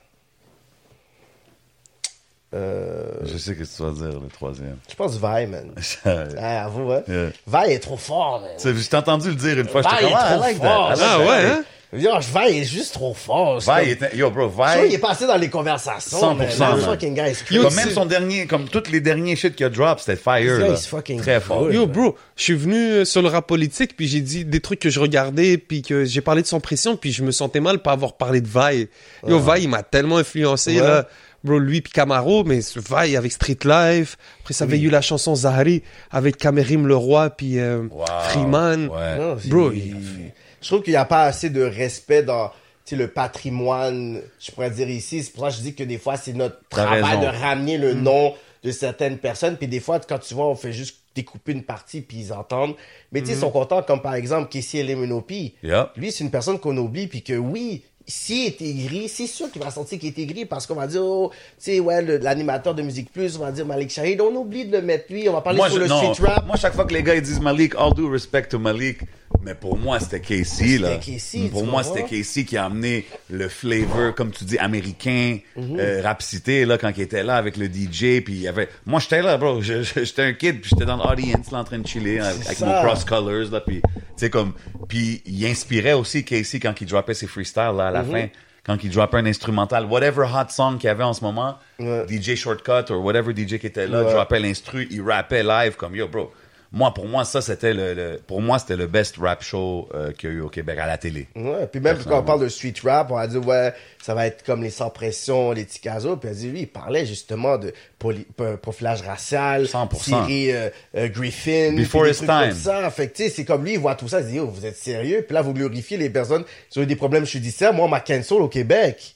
Euh, Je sais ce que tu vas dire, le troisième. je pense Vi, man. Ah, avoue, hein. Yeah. Vi est trop fort, man. Je t'ai entendu le dire une fois, j'étais est comme, ah, like that. Ah ouais, hein? Yo, Vi est juste trop fort. Comme- était- Yo, bro, vois, il est passé dans les conversations. 100%, man. man. Le fucking guy is crazy. Yo, Comme même son dernier, comme tous les derniers shit qu'il a drop, c'était fire, là. fucking Très fort. Yo, bro, je suis venu euh, sur le rap politique, puis j'ai dit des trucs que je regardais, puis que j'ai parlé de son pression, puis je me sentais mal pas avoir parlé de Vaille. Yo, Vaille, il m'a tellement influencé, Ouais. là. Bro, lui puis Camaro, mais ce Vaille avec Street Life. Après, ça avait eu la chanson Zahari avec Camerim Leroy, puis euh, Wow. Freeman. Ouais. Bro, il- il- je trouve qu'il n'y a pas assez de respect dans le patrimoine, je pourrais dire ici. C'est pour ça que je dis que des fois, c'est notre travail raison. de ramener le nom de certaines personnes. Puis des fois, quand tu vois, on fait juste découper une partie, puis ils entendent. Mais tu sais, ils sont contents, comme par exemple Kessie Elemenopi. Yeah. Lui, c'est une personne qu'on oublie, puis que oui, s'il est aigri, c'est sûr qu'il va sentir qu'il est aigri, parce qu'on va dire, oh, tu sais, ouais, l'animateur de Musique Plus, on va dire Malik Shahid, on oublie de le mettre lui, on va parler Moi, sur je- le non, street rap. moi, chaque fois que les gars ils disent Malik, all due respect to Malik, mais pour moi, c'était Casey, là. Casey, pour moi, c'était Casey qui a amené le flavor, comme tu dis, américain, Mhm. euh, rap cité, là, quand il était là avec le DJ, puis il y avait... Moi, j'étais là, bro, j'étais un kid, puis j'étais dans l'audience, là, en train de chiller, avec, ça. mon cross colors, là, puis, tu sais, comme... Puis il inspirait aussi Casey quand il droppait ses freestyles, là, à Mhm. la fin. Quand il droppait un instrumental, whatever hot song qu'il y avait en ce moment, Ouais. DJ Shortcut ou whatever DJ qui était là, Ouais. droppait l'instru, il rappait live comme yo, bro. Moi, pour moi, ça, c'était le, le- pour moi, c'était le best rap show euh, qu'il y a eu au Québec à la télé. Ouais, puis même quand on parle de street rap, on va dire, ouais, ça va être comme les sans pression, les Ticazo. Puis elle dit, lui, il parlait justement de poli- p- profilage racial, 100%. Thierry euh, euh, Griffin, Before his comme time. ça. Fait que, tu sais, c'est comme lui, il voit tout ça, il dit, yo, vous êtes sérieux? Puis là, vous glorifiez les personnes qui ont eu des problèmes judiciaires. Moi, on m'a cancel au Québec.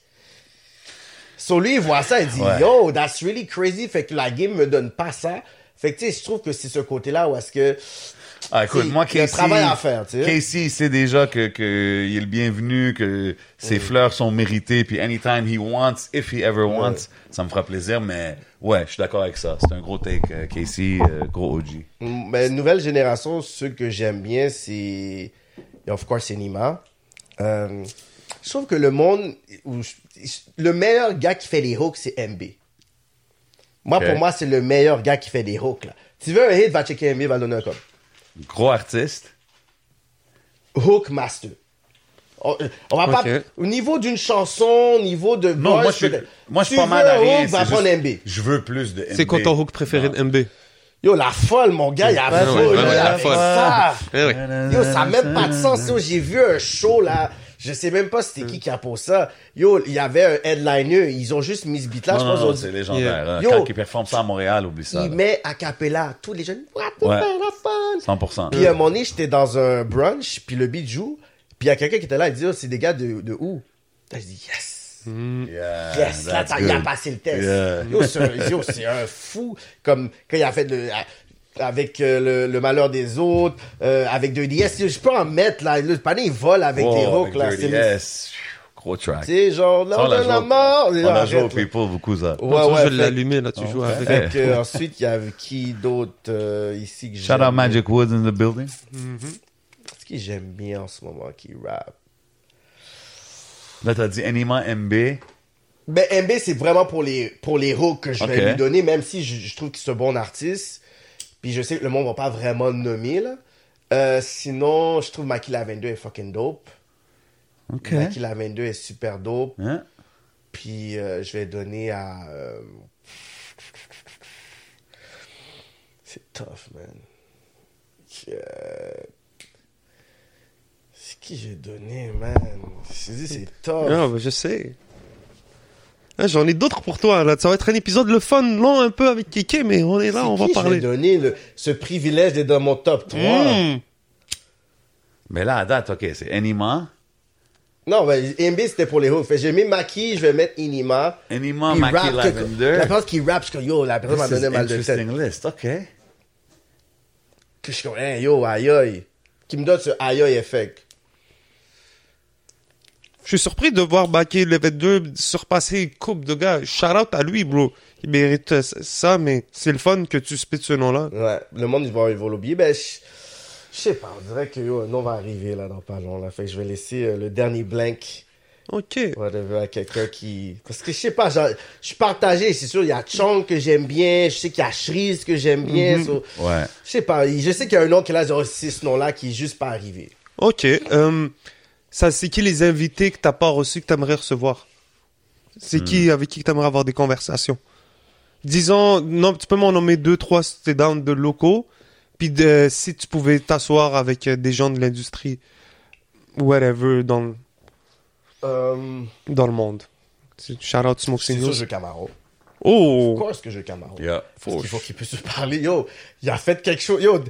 So lui, il voit ça, il dit, Ouais. yo, that's really crazy. Fait que la game me donne pas ça. Fait que, tu sais, je trouve que c'est ce côté-là où est-ce que... Ah, écoute, moi, il y a un Casey, travail à faire, tu sais. Casey, il sait déjà que, que il est le bienvenu, que ses fleurs sont méritées, puis anytime he wants, if he ever wants, ça me fera plaisir, mais ouais, je suis d'accord avec ça. C'est un gros take, euh, Casey, euh, gros OG. Mm, Ben, nouvelle génération, ceux que j'aime bien, c'est. Of course, c'est Nima. Euh, je trouve que le monde. Le meilleur gars qui fait les hooks, c'est MB. Moi, pour moi, c'est le meilleur gars qui fait des hooks. Là. Tu veux un hit, va checker MB, va donner un code. Gros artiste. Hook Master. On, euh, on va pas. Au niveau d'une chanson, au niveau de. Non, voice, moi, je suis, moi, je suis pas mal veux à un rien. hook, va prendre MB. Je veux plus de MB. C'est quoi ton hook préféré de MB Yo, la folle, mon gars, il a ouais, folle, ouais, là, ouais, la folle. ça. Eh. Yo, ça n'a même pas de sens. Yo, j'ai vu un show, là. Je sais même pas c'était qui qui a posé ça. Yo, il y avait un headliner. Ils ont juste mis ce beat-là. Non, je pense non, c'est légendaire. hein. Yo. Quand il performe ça à Montréal, oublie ça. Il là. met a cappella. Tous les jeunes. What the Ouais. fuck, la fun. 100%. Puis à un moment donné, j'étais dans un brunch. Puis le beat joue. Puis il y a quelqu'un qui était là. Il dit, oh, c'est des gars de, de où? Là, je dis, yes. Yeah, Yes, là, il a passé le test. Yeah. Yo, c'est un, yo, c'est un fou. Comme quand il a fait le, avec euh, le, le malheur des autres, euh, avec 2DS. Je peux en mettre, là. Le panier, il vole avec Wow, des hooks, avec là. Dirty C'est- S. Gros track. Sais, genre, l'heure on l'a mort. On a joué au là. People beaucoup, ça. Ouais, je fait- l'allumer, là, tu joues avec. Fait que, euh, ensuite, il y avait qui d'autre euh, ici que Shout j'aime out Magic Woods in the building. Qu'est-ce que j'aime bien en ce moment qui rap? Là, t'as dit Anima MB. Ben, MB, c'est vraiment pour les, pour les hooks que je vais lui donner, même si je, je trouve que c'est un bon artiste. Puis je sais que le monde va pas vraiment nommer, là. Euh, sinon, je trouve Maki Lavender est fucking dope. OK. Maki Lavender est super dope. Hein? Puis euh, je vais donner à. euh, C'est tough, man. Euh, C'est qui j'ai donné, man? Je dis, c'est. Ah, bah, je sais. Ah, J'en ai d'autres pour toi, là. Ça va être un épisode le fun, long un peu avec Kiki, mais on est là, on va qui parler. J'ai donné le- ce privilège d'être dans mon top 3. Mmh. Mais là, à date, OK, c'est Enima. Non, ben, MB, c'était pour les hooks. Fait j'ai mis Maki, je vais mettre Inima. Enima, Puis Maki rap, que- Lavender. La personne qui rappe, je suis comme, yo, la personne m'a donné mal de tête. interesting list, OK. Que je suis comme, hey, yo, aïe aïe. Qui me donne ce aïe aïe effect. Je suis surpris de voir Baki Level 2 surpasser une coupe de gars. Shout out à lui, bro. Il mérite ça, mais c'est le fun que tu spits ce nom-là. Ouais, le monde, il va, il va l'oublier. Ben, je je sais pas, on dirait que yo, un nom va arriver là dans pas long. Là. Fait que je vais laisser euh, le dernier blank Ok. whatever, à quelqu'un qui. Parce que je sais pas, genre, je suis partagé. C'est sûr, il y a Chong que j'aime bien. Je sais qu'il y a Shreeze que j'aime bien. so- Ouais. je sais pas, je sais qu'il y a un nom qui est là, genre, c'est ce nom-là qui est juste pas arrivé. Ok. euh, ça, c'est qui les invités que t'as pas reçus que t'aimerais recevoir? C'est qui avec qui t'aimerais avoir des conversations? Disons, non, tu peux m'en nommer deux, trois si t'es down de locaux. Puis de, si tu pouvais t'asseoir avec euh, des gens de l'industrie, whatever, dans, le- Euh, dans le monde. C'est- Shout out Smoke c'est sûr, Signals. je veux Camaro. Oh! Pourquoi est-ce que je veux Camaro? Yeah. Parce qu'il faut qu'il puisse se parler. Yo, il a fait quelque chose. Yo,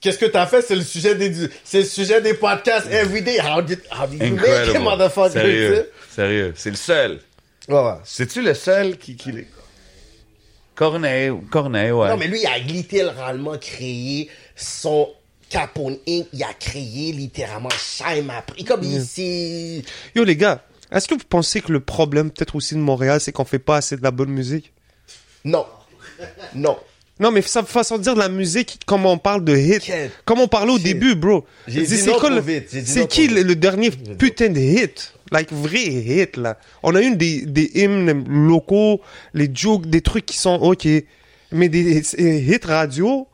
qu'est-ce que t'as fait? C'est le sujet des, c'est le sujet des podcasts everyday. How did, how did you make it, motherfucker? Sérieux. Sérieux. C'est le seul. Ouais, ouais. C'est-tu le seul qui... qui... l'est? Corneille, Corneille, ouais. Non, mais lui, il a littéralement créé son Capone Inc. Il a créé littéralement Shime après. Comme il s'est... Yo les gars, est-ce que vous pensez que le problème peut-être aussi de Montréal, c'est qu'on fait pas assez de la bonne musique? Non. Non. Non, mais sa façon de dire de la musique, comme on parle de hit, Quel- comme on parlait au Shit. début, bro. J'ai C'est- dit c'est non quoi le- C'est qui le, dernier putain de hit? Like, vrai hit, là. On a eu des, des hymnes locaux, les jokes, des trucs qui sont ok. Mais des hits radio,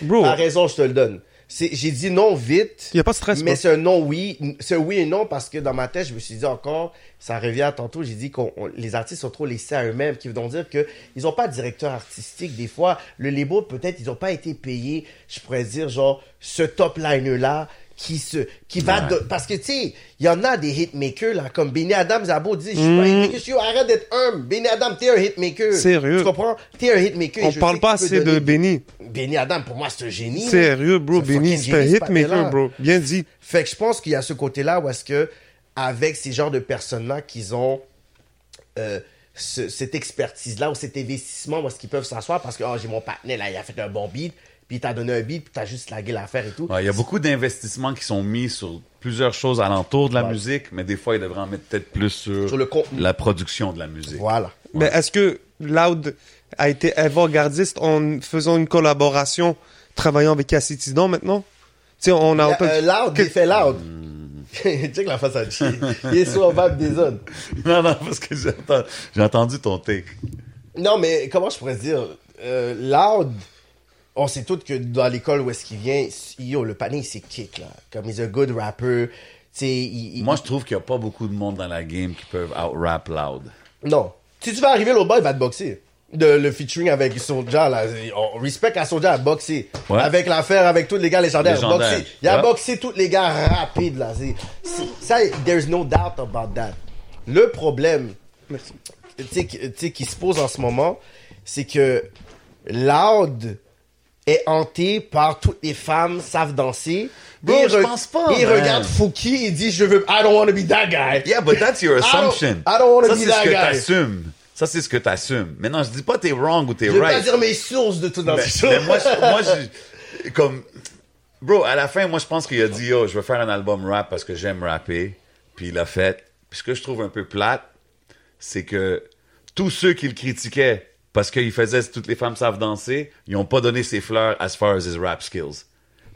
bro, T'as raison, je te le donne. J'ai dit non vite. y a pas de stress, Mais c'est un non oui. C'est oui et non parce que dans ma tête, je me suis dit encore, ça revient à tantôt, j'ai dit que les artistes sont trop laissés à eux-mêmes, qui veut dire que ils ont pas de directeur artistique. Des fois, le label, peut-être, ils ont pas été payés, je pourrais dire, genre, ce top liner-là, qui se, qui va, Ouais. de- parce que, tu sais, il y en a des hitmakers, là, comme Benny Adams, Zabo dit, je suis pas un hitmaker, arrête d'être humble. Benny Adams, t'es un hitmaker. Sérieux. Tu comprends? T'es un hitmaker. On parle pas assez de Benny. Benny Adam, pour moi, c'est un génie. là. Sérieux, bro, Benny, c'est un hitmaker, bro. Bien dit. Fait que je pense qu'il y a ce côté-là où est-ce que, avec ces genres de personnes-là, qu'ils ont euh, ce- cette expertise-là ou cet investissement, où est-ce qu'ils peuvent s'asseoir parce que, oh, j'ai mon partenaire, là, il a fait un bon beat, puis il t'a donné un beat, puis t'as juste lagué l'affaire et tout. Ouais, Il y a beaucoup d'investissements qui sont mis sur plusieurs choses alentour de la Ouais. musique, mais des fois, ils devraient en mettre peut-être plus sur, Sur le contenu. la production de la musique. Voilà. Mais est-ce que Loud a été avant-gardiste en faisant une collaboration, travaillant avec Cassie Tidon maintenant? Tu sais, on a Euh, entendu... euh, loud, que- il fait loud. Check la face à Chi. Il est vibe des zones. Non, non, parce que j'ai entendu, j'ai entendu ton take. Non, mais comment je pourrais dire euh, Loud, on sait tous que dans l'école où est-ce qu'il vient, yo, le panier, c'est kick, là. Comme il est un good rapper. Tu sais, il, il- Moi, je trouve qu'il n'y a pas beaucoup de monde dans la game qui peuvent out-rap loud. Non. Si tu vas arriver l'autre bas, il va te boxer. De, le featuring avec Soulja, là. On respect à Soulja à boxer. Ouais. Avec l'affaire avec tous les gars légendaires. Légendaires. Boxer. Il a Ouais. boxé tous les gars rapides, là. C'est- c'est- ça, there's no doubt about that. Le problème, tu sais, qui se pose en ce moment, c'est que Loud est hanté par toutes les femmes savent danser. Bro, Et je pense pas, Il man. regarde Fouki et dit, je veux, I don't want to be that guy. Yeah, but that's your I don't- assumption. I don't wanna Ça, be c'est that ce que guy. t'assumes. Ça, c'est ce que t'assumes. Maintenant, je dis pas t'es wrong ou t'es Je veux pas right. dire mes sources de tout dans Mais, ces choses. mais moi, je- moi, je- comme, bro, à la fin, moi, je pense qu'il a dit, yo, je veux faire un album rap parce que j'aime rapper. Puis il l'a fait. Puis ce que je trouve un peu plate, c'est que tous ceux qui le critiquaient parce qu'il faisait toutes les femmes savent danser, ils ont pas donné ses fleurs as far as his rap skills.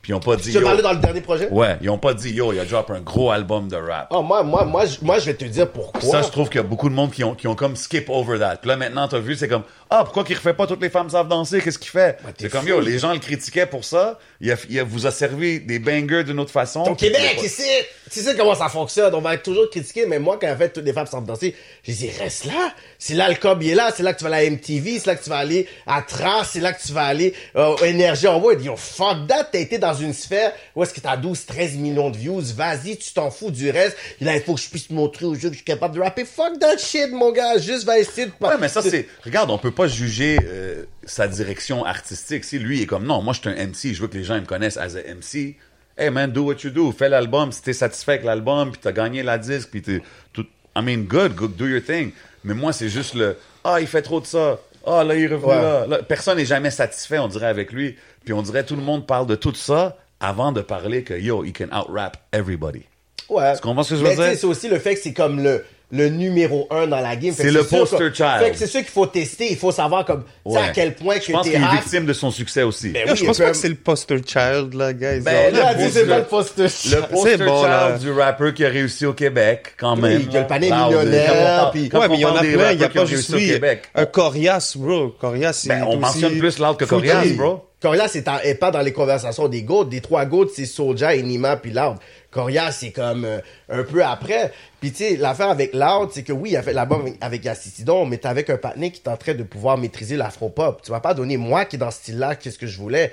Puis ils ont pas dit, Tu as yo, parlé dans le dernier projet? ouais, ils ont pas dit, yo, il a drop un gros album de rap. Oh, moi, moi, moi, je, moi, je vais te dire pourquoi. Ça, je trouve qu'il y a beaucoup de monde qui ont, qui ont comme skip over that. Puis là, maintenant, t'as vu, c'est comme, Ah, pourquoi qu'il refait pas toutes les femmes savent danser? Qu'est-ce qu'il fait? t'es c'est comme, yo, les gens le critiquaient pour ça. Il, a, il a- vous a servi des bangers d'une autre façon. Au Québec, pas- ici, tu sais comment ça fonctionne. On va être toujours critiqué, mais moi, quand elle fait toutes les femmes sans danser, je dis, reste là. C'est là le cob, il est là. C'est là que tu vas aller à MTV. C'est là que tu vas aller à Trace. C'est là que tu vas aller euh, au Énergie en Wood. Yo, fuck that. T'as été dans une sphère où est-ce que t'as 12, 13 millions de views. Vas-y, tu t'en fous du reste. Il a, il faut que je puisse montrer aux jeux que je suis capable de rapper. Fuck that shit, mon gars. Juste va essayer de Ouais, mais ça, c'est. Regarde, on peut pas juger euh, sa direction artistique. Si lui est comme, non, moi, je suis un MC, je veux que les gens ils me connaissent as a MC. Hey, man, do what you do. Fais l'album. Si t'es satisfait avec l'album, puis t'as gagné la disque, puis t'es. tout- I mean, good, good, do your thing. Mais moi, c'est juste le. Ah, il fait trop de ça. Ah, là, il est revenu Ouais. là. Là, Personne n'est jamais satisfait, on dirait, avec lui. Puis on dirait tout le monde parle de tout ça avant de parler que, yo, he can out-rap everybody. Ouais. Tu comprends ce que je veux dire? c'est aussi le fait que c'est comme le, le numéro un dans la game. C'est que le poster que- child. Fait que c'est sûr qu'il faut tester. Il faut savoir comme, tu sais, à Ouais. quel point Je que pense t'es qu'il est victime de son succès aussi. Ben Yo, oui, je pense pas que c'est le poster child, là, guys. Ben, Là, le c'est poster- pas le poster Le child. poster C'est bon, child là. du rappeur qui a réussi au Québec, quand même. il y a le panier millionnaire, Quand on parle- puis- ouais, mais il y en a plein, il y a pas juste réussi au lui. Québec. Un Corias, bro. Corias, c'est Ben, on mentionne plus Loud que Corias, bro. Corias est, pas dans les conversations des GOAT. Des trois GOAT, c'est Soulja, Enima puis Loud. Corias, c'est comme euh, un peu après. Puis tu sais, l'affaire avec Loud, c'est que oui, il a fait l'album avec- avec Yassitidon, mais t'es avec un partenaire qui est de pouvoir maîtriser l'afro-pop. Tu vas pas donner moi qui est dans ce style-là, qu'est-ce que je voulais.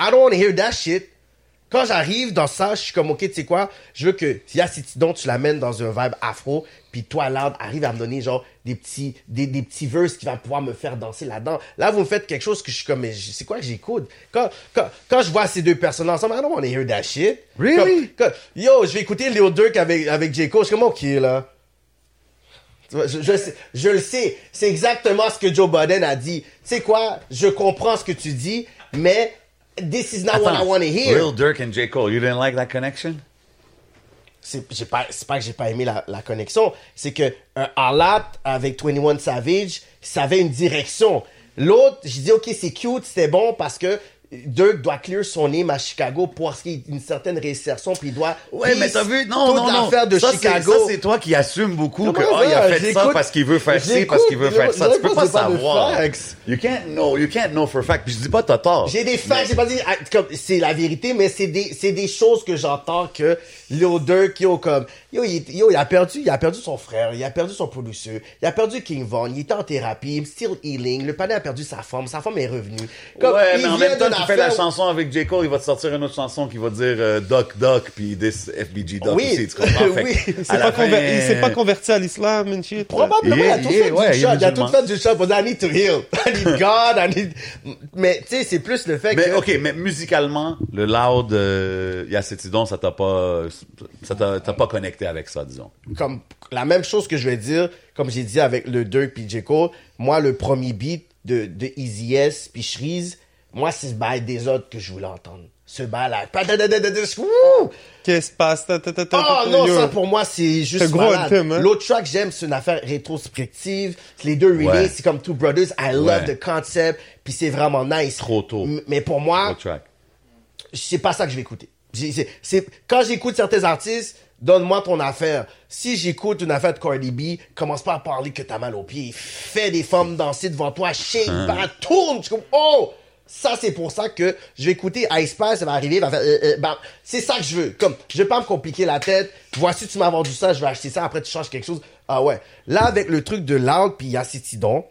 I don't wanna hear that shit. Quand j'arrive dans ça, je suis comme, ok, tu sais quoi, je veux que Yassitidon, tu l'amènes dans un vibe afro, puis toi, Loud, arrive à me donner genre des petits, des, des petits verses qui va pouvoir me faire danser là-dedans. Là, vous me faites quelque chose que je suis comme, mais c'est quoi que j'écoute? Quand, quand, quand je vois ces deux personnes ensemble, I don't wanna hear that shit. Really? Comme- comme, yo, je vais écouter Lil Durk avec, avec J. Cole, je suis comme, ok, là. Je, je, sais- je le sais. C'est exactement ce que Joe Biden a dit. Tu sais quoi? Je comprends ce que tu dis, mais this is not what I Attends, want to hear. Real Dirk and J. Cole, you didn't like that connection? C'est pas, pas que j'ai pas aimé la, la connexion. C'est que un Alat avec 21 Savage, ça avait une direction. L'autre, j'ai dit, OK, c'est cute, c'était bon parce que Dirk doit clear son name à Chicago pour qu'il y ait une certaine réinsertion, puis il doit. Ouais, mais t'as vu? Non, toute non, non. de ça, Chicago. Ça, c'est toi qui assumes beaucoup que, ah, il a fait ça parce qu'il veut faire ci, parce qu'il veut faire ça. Tu peux pas savoir. You can't know, you can't know for a fact. Puis je dis pas t'as tort. J'ai des facts, j'ai pas dit ah, comme c'est la vérité, mais c'est des c'est des choses que j'entends que Lil Durk yo comme yo il, yo il a perdu il a perdu son frère, il a perdu son producteur, il a perdu King Von, il était en thérapie, still healing, le panier a perdu sa femme, sa femme est revenue. Comme, ouais, il mais en même temps, tu fais la chanson avec J. Cole, il va te sortir une autre chanson qui va dire euh, Duck Duck, puis this FBG Duck Oui. aussi, tu comprends? Oui. Il s'est pas, conver- il pas converti à l'islam, and shit. Probablement, Il il, a tout il fait ouais, du il shot, il a tout fait du shot, dire, I need to heal, I need God, I need... Mais, tu sais, c'est plus le fait Mais que... ok, mais musicalement, le loud euh, Yacetidon, ça t'a pas, ça t'a pas connecté avec ça, disons. comme la même chose que je vais dire, comme j'ai dit avec le Dirk puis J. Cole, moi, le premier beat de, de Easy S puis Shreeze, moi, c'est ce bail des autres que je voulais entendre. Ce bail-là. Qu'est-ce qui se passe? Oh non, ça pour moi, c'est juste C'est gros malade. hein? L'autre track que j'aime, c'est une affaire rétrospective. Les deux releases, c'est comme Two Brothers. I love the concept. Puis c'est vraiment nice. Trop tôt. Mais pour moi, c'est pas ça que je vais écouter. C'est- quand j'écoute certains artistes, donne-moi ton affaire. Si j'écoute une affaire de Cardi B, commence pas à parler que t'as mal aux pieds. Fais des femmes danser devant toi, shake, bah, tourne. Oh! Ça, c'est pour ça que je vais écouter Ice Spice, ça va arriver, va faire, euh, euh, bah, c'est ça que je veux. Comme, je vais pas me compliquer la tête. Voici, tu m'as vendu ça, je vais acheter ça, après tu changes quelque chose. Ah ouais. Là, avec le truc de Loud puis Yacitidon,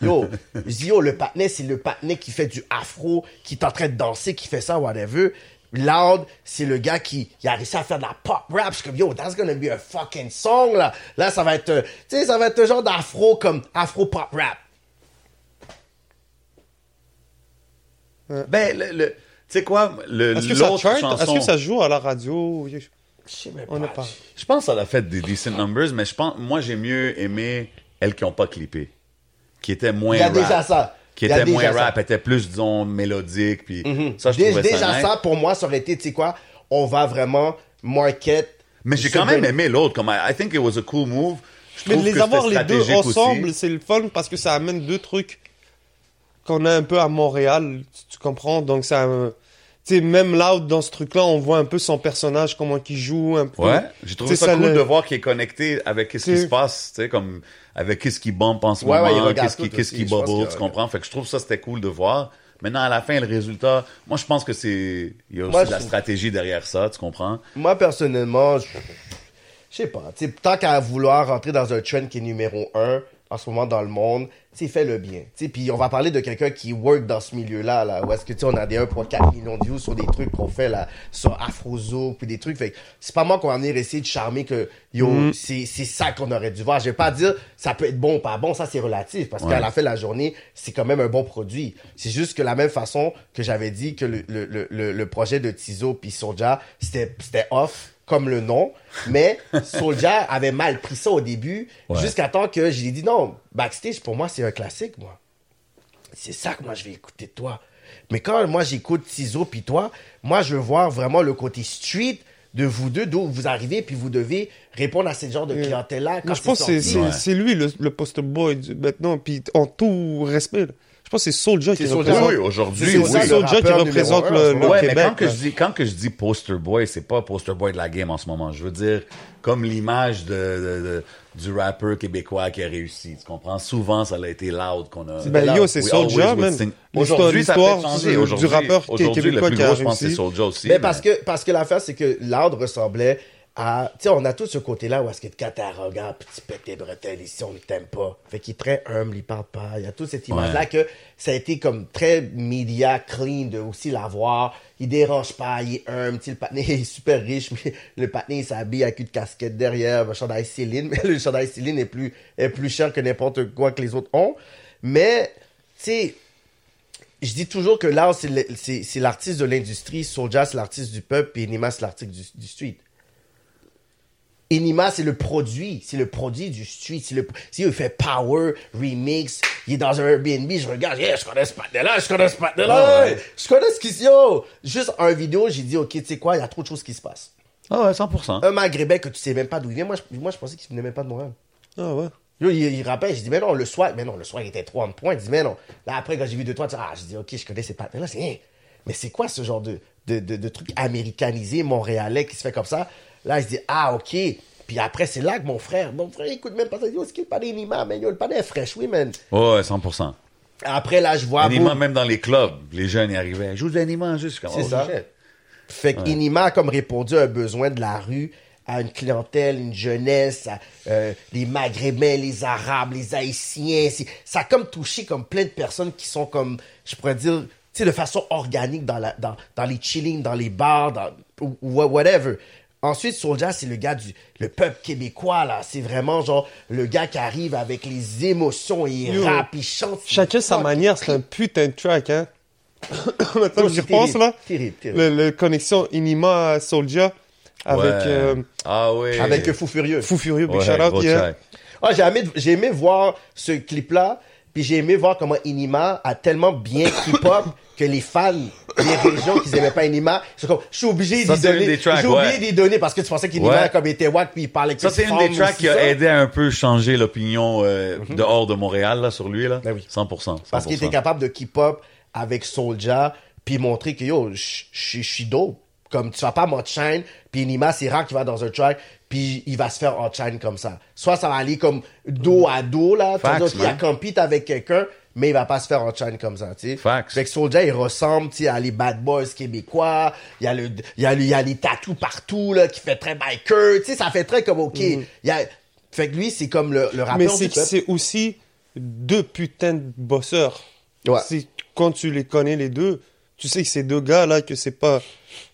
Yo, yo, le patinet, c'est le patinet qui fait du afro, qui est en train de danser, qui fait ça, whatever. Loud, c'est le gars qui il a réussi à faire de la pop rap. Je suis comme, yo, that's gonna be a fucking song, là. Là, ça va être, euh, tu sais, ça va être un genre d'afro comme afro pop rap. Ben, le, le- tu sais quoi, le, Est-ce que ça l'autre chart? chanson... Est-ce que ça joue à la radio? Je sais même On pas. pas. Je pense que ça a fait des decent numbers, mais je pense, moi, j'ai mieux aimé elles qui ont pas clippé. Qui étaient moins Il y a rap. déjà ça. Qui étaient moins déjà ça. rap, étaient plus, disons, mélodiques, puis ça, je trouvais Déjà ça ça, nice. pour moi, ça aurait été, tu sais quoi, on va vraiment market. Mais j'ai quand même aimé l'autre, comme I, I think it was a cool move. Je Mais trouve de que les avoir les deux ensemble, c'est le fun parce que ça amène deux trucs qu'on a un peu à Montréal, tu, tu comprends? Donc ça, euh, sais, même Loud dans ce truc-là, on voit un peu son personnage, comment il joue, un peu. Ouais, j'ai trouvé ça, ça cool le- de voir qu'il est connecté avec ce qui se passe, tu sais, comme avec qu'est-ce qui bombe en ce Ouais, moment, qu'est-ce qui, qu'est-ce qui bubble, tu comprends? Fait que je trouve ça c'était cool de voir. Maintenant, à la fin, le résultat, moi, je pense que c'est, il y a aussi Moi, de la je- stratégie derrière ça, tu comprends? Moi, personnellement, je je sais pas. Tu sais, tant qu'à vouloir rentrer dans un trend qui est numéro un en ce moment dans le monde, tu fais le bien. Tu sais, puis on va parler de quelqu'un qui work dans ce milieu-là, là, où est-ce que, tu sais, on a des 1.4 millions de views sur des trucs qu'on fait, là, sur Afrozo, puis des trucs. Fait c'est pas moi qu'on va venir essayer de charmer que, yo, Mm. c'est c'est ça qu'on aurait dû voir. Je vais pas dire ça peut être bon ou pas bon, ça c'est relatif, parce Ouais. qu'à la fin de la journée, c'est quand même un bon produit. C'est juste que la même façon que j'avais dit que le, le, le, le, projet de Tizo puis c'était c'était off comme le nom, mais Soulja avait mal pris ça au début, Ouais. jusqu'à temps que j'ai dit non, backstage pour moi c'est un classique moi. C'est ça que moi je vais écouter de toi. Mais quand moi j'écoute Tizo puis toi, moi je veux voir vraiment le côté street de vous deux, d'où vous arrivez, puis vous devez répondre à ce genre de clientèle-là. quand Moi, je pense que Ouais. c'est lui, le, le poster boy du- maintenant, puis en tout respect. Je pense que c'est Soulja qui représente. Oui, aujourd'hui, C'est oui. Soulja qui représente le, moment. le Ouais, mais Québec. quand que, je dis, quand que je dis poster boy, c'est pas poster boy de la game en ce moment. Je veux dire, comme l'image de, de- de- du rappeur québécois qui a réussi. Tu comprends? Souvent, ça a été loud qu'on a. Ben yo, c'est Soulja, man. Aujourd'hui, ça Aujourd'hui, du rappeur aujourd'hui, le plus qui a gros, je pense, c'est. Soulja aussi. Mais parce que, parce que l'affaire, c'est que Loud ressemblait à. Tu sais, on a tout ce côté-là où est-ce que quand t'es arrogant, puis tu pètes tes bretelles ici, on ne t'aime pas. Fait qu'il est très humble, il parle pas. Il y a toute cette image-là Ouais. que ça a été comme très media clean de aussi l'avoir. Il dérange pas, il est humble. Tu sais, le patiné est super riche, mais le patiné, il s'habille avec une casquette derrière, un chandail Céline. Mais le chandail Céline est plus, est plus cher que n'importe quoi que les autres ont. Mais, tu sais, je dis toujours que là, c'est l'artiste de l'industrie, Soulja, c'est l'artiste du peuple, et Enima, c'est l'artiste du, du street. Enima, c'est le produit, c'est le produit du street. C'est le, si il fait power, remix, il est dans un Airbnb, je regarde, yeah, je connais ce patin-là, je connais ce ouais. hey, je connais ce qui se yo. Juste un vidéo, j'ai dit, ok, tu sais quoi, il y a trop de choses qui se passent. Ah ouais, 100%. Un Maghrébin que tu sais même pas d'où il vient, moi, je, moi, je pensais qu'il venait même pas de Montréal. Ah ouais. Yo, il, il rappelle, j'ai dit, mais non, le soir, mais non, le soir, il était 30 points. Il dit, mais non. Là, après, quand j'ai vu deux, trois, ah, j'ai dit, ok, je connais ces patins-là. C'est, mais c'est quoi ce genre de, de, de, de truc américanisé, montréalais, qui se fait comme ça? Là, se dit, ah, ok. Puis après, c'est là que mon frère, mon frère, écoute même pas ça. Il dit, oh, c'est qu'il pas d'anima, man. Yo, le panais est fraîche, oui, man. Ouais, 100%. Après, là, je vois. Boum. même dans les clubs, les jeunes y arrivaient. Joue de l'anima, juste comme C'est oh, ça. Fait que Inima a comme répondu à un besoin de la rue, à une clientèle, une jeunesse, à, euh, les Maghrébins, les Arabes, les Haïtiens. Ça a comme touché comme plein de personnes qui sont comme, je pourrais dire, tu sais, de façon organique dans, la, dans, dans les chillings, dans les bars, dans, whatever. Ensuite, Soulja, c'est le gars du le peuple québécois, là. C'est vraiment genre le gars qui arrive avec les émotions, il Yo. rappe, il chante. Chacun sa manière, c'est un putain de track, hein. Maintenant que j'y c'est repense, terrible, là. Terrible, terrible. Le, le connexion Inima Soulja avec Ouais. euh, Ah oui. Avec le fou furieux. Fou Furieux, Big Ouais, Shout Out, gros yeah. track. Ah, j'ai aimé, j'ai aimé voir ce clip-là, puis j'ai aimé voir comment Inima a tellement bien keep-up que les fans des régions qui n'aimaient pas comme, je suis obligé d'y donner. J'ai oublié d'y donner parce que tu pensais qu'Inima Ouais. comme était wack puis il parlait que Ça, c'est une des tracks qui a aidé à un peu changer l'opinion euh, dehors de Montréal, là, sur lui, là. Ben oui. 100%. 100%. Parce qu'il était capable de keep-up avec Soulja, puis montrer que yo, je suis dope. Comme tu vas pas m'outshine, puis Nima, c'est rare qu'il va dans un track, puis il va se faire outshine comme ça. Soit ça va aller comme dos à dos, là, tu man. compete avec quelqu'un, mais il va pas se faire outshine comme ça, tu sais. Facts. Fait que Soulja, il ressemble, tu sais, à les bad boys québécois, il y a le, il y a le, il y a les tatous partout, là, qui fait très biker, tu sais, ça fait très comme, ok, il y a, fait que lui, c'est comme le, le rappeur Mais du c'est aussi deux putains de bosseurs. Ouais. C'est- Quand tu les connais les deux, tu sais que ces deux gars-là, que c'est pas...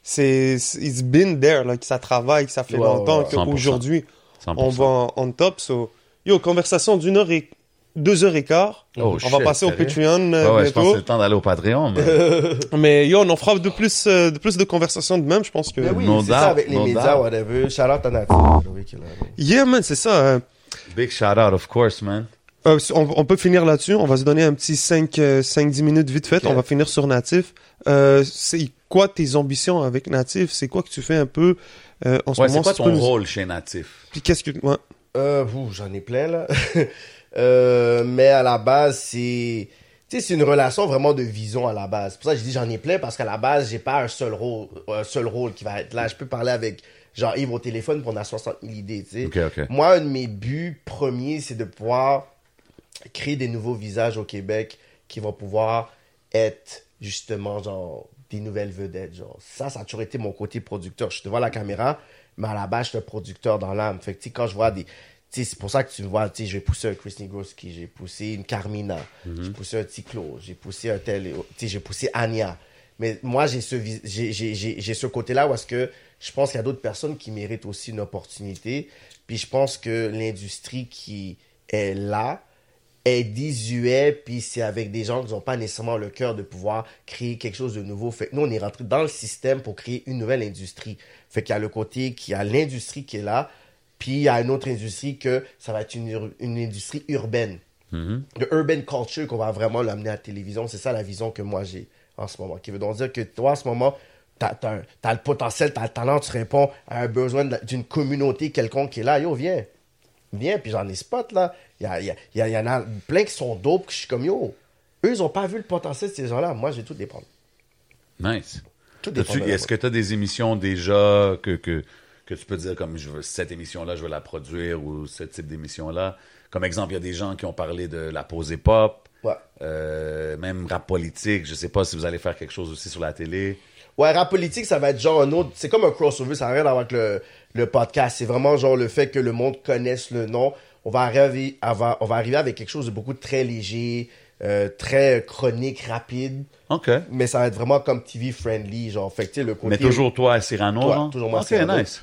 C'est... It's been there, là, que ça travaille, que ça fait Ouais, longtemps, ouais, ouais. qu'aujourd'hui, 100%. on va en, en top. So, yo, conversation d'une heure et... Deux heures et quart. Oh, on shit, va passer au? Patreon Ouais, euh, ouais, je pense que bientôt. c'est le temps d'aller au Patreon. mais- Mais yo, on en fera de plus, euh, de plus de conversations de même, je pense que... Mais oui, No c'est ça avec les no médias, doubt. whatever. Shout out à a- Yeah, man, c'est ça. hein. Big shout out, of course, man. Euh, on, on peut finir là-dessus. On va se donner un petit 5-10 minutes vite fait. Ok. On va finir sur Natif. Euh, c'est quoi tes ambitions avec Natif? C'est quoi que tu fais un peu euh, en ce Ouais, c'est moment quoi si tu ton nous- rôle chez Natif? Puis qu'est-ce que. Ouais. Euh, j'en ai plein, là. Euh, mais à la base, c'est, Tu sais, c'est une relation vraiment de vision à la base. C'est pour ça que je dis j'en ai plein parce qu'à la base, j'ai pas un seul rôle, un seul rôle qui va être là. Je peux parler avec genre Yves au téléphone pour on a 60 000 idées, tu sais. Ok, ok. Moi, un de mes buts premiers, c'est de pouvoir créer des nouveaux visages au Québec qui vont pouvoir être justement genre des nouvelles vedettes. Genre. Ça, ça a toujours été mon côté producteur. Je suis devant la caméra, mais à la base, je suis un producteur dans l'âme. Fait que, tu sais, quand je vois des. C'est pour ça que tu me vois, tu j'ai poussé un Chris Nigroski, j'ai poussé une Carmina, j'ai poussé un Ticlo, j'ai poussé un tel, j'ai poussé Anya. Mais moi, j'ai ce, j'ai, ce côté-là où est-ce que je pense qu'il y a d'autres personnes qui méritent aussi une opportunité. Puis je pense que l'industrie qui est là, est désuet, puis c'est avec des gens qui n'ont pas nécessairement le cœur de pouvoir créer quelque chose de nouveau. Fait nous, on est rentré dans le système pour créer une nouvelle industrie. Fait qu'il y a le côté qu'il y a l'industrie qui est là, puis il y a une autre industrie que ça va être une, une industrie urbaine. Le urban culture qu'on va vraiment l'amener à la télévision, c'est ça la vision que moi j'ai en ce moment. Qui veut donc dire que toi, en ce moment, t'as as, le potentiel, t'as le talent, tu réponds à un besoin d'une communauté quelconque qui est là. Yo, viens. Viens, puis j'en ai spot là. Il y, a- y, a- y a- y en a plein qui sont dope, que je suis comme yo. Eux, ils ont pas vu le potentiel de ces gens-là. Moi, je vais tout dépendre. Nice. Est-ce que tu as des émissions déjà que, que, que tu peux dire comme je veux, cette émission-là, je veux la produire ou ce type d'émission-là? Comme exemple, il y a des gens qui ont parlé de la pause hip-hop, Ouais. euh, même rap politique. Je sais pas si vous allez faire quelque chose aussi sur la télé. Ouais, rap politique, ça va être genre un autre. C'est comme un crossover, ça n'a rien à voir avec le, le podcast. C'est vraiment genre le fait que le monde connaisse le nom. On va arriver, à- on va arriver avec quelque chose de beaucoup très léger, euh, très chronique, rapide. OK. Mais ça va être vraiment comme TV friendly, genre. Fait que, le côté. Mais toujours toi, Cyrano, Toi, genre? toujours moi, OK, Cyrano. nice.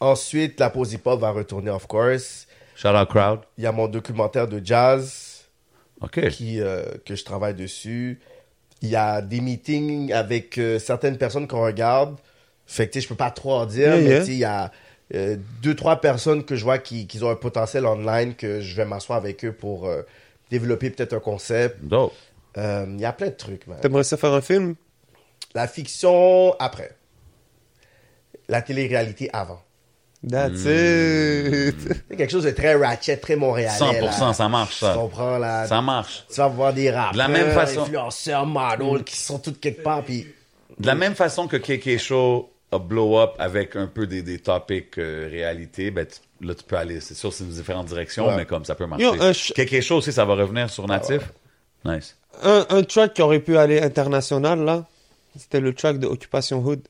Ensuite, la pause hip-hop va retourner, of course. Shout out crowd. Il y a mon documentaire de jazz. OK. qui, euh, que je travaille dessus. Il y a des meetings avec euh, certaines personnes qu'on regarde. Fait que, tu sais, je peux pas trop en dire, Yeah, mais yeah. tu sais, il y a euh, deux, trois personnes que je vois qui, qui ont un potentiel online que je vais m'asseoir avec eux pour euh, développer peut-être un concept. Euh, Il y a plein de trucs, man. T'aimerais ça faire un film? La fiction, après. La télé-réalité, avant. That's Hmm. it. C'est quelque chose de très ratchet, très montréalais. 100%, là. ça marche, ça. Tu comprends, là. Ça marche. Tu vas voir des rappeurs, De la même façon- influenceurs, models, qui sont tous quelque part, puis... De la même façon que KK Show a blow up avec un peu des, des topics euh, réalité, ben, tu- là, tu peux aller. C'est sûr, c'est une différentes directions, Ouais. mais comme ça peut marcher. Yo, ch- KK Show aussi, ça va revenir sur Natif? Nice. un, un track qui aurait pu aller international, là, c'était le track de Occupation Hood.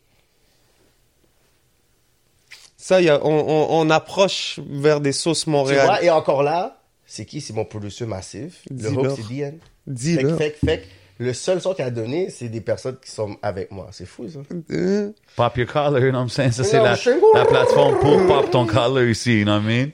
Ça, y a, on, on, on approche vers des sauces Tu Montréal. vois, et encore là, c'est qui? C'est mon producer massif. Le hook, c'est DN. Fait, fait, fait le seul son qu'il a donné, c'est des personnes qui sont avec moi. C'est fou, ça. Pop your collar, you know what I'm saying? Ça, c'est la, la plateforme pour pop ton collar ici, you know what I mean?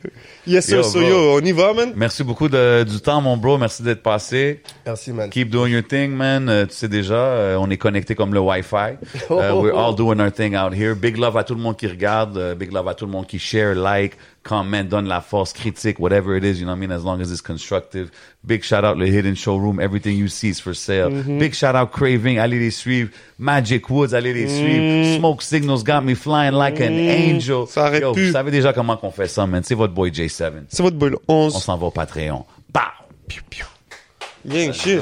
Yes, sir, Yo, so yo, on y va, man? Merci beaucoup de- du temps, mon bro. Merci d'être passé. Merci, man. Keep doing your thing, man. Euh, tu sais déjà, euh, on est connecté comme le Wi-Fi. Euh, we're all doing our thing out here. Big love à tout le monde qui regarde. euh, big love à tout le monde qui share, like, comment, donne la force, critique, whatever it is, you know what I mean, as long as it's constructive. Big shout out le Hidden Showroom. Everything you see is for sale. Big shout out Craving. Allez les suivre. Magic Woods, allez les suivre. Smoke Signals got me flying like an angel. Ça arrête Yo, plus. vous savez déjà comment qu'on fait ça, man. C'est votre boy J7. C'est votre boy, le On 11. s'en va au Patreon. Pow! Piu, piu. Bien, shit.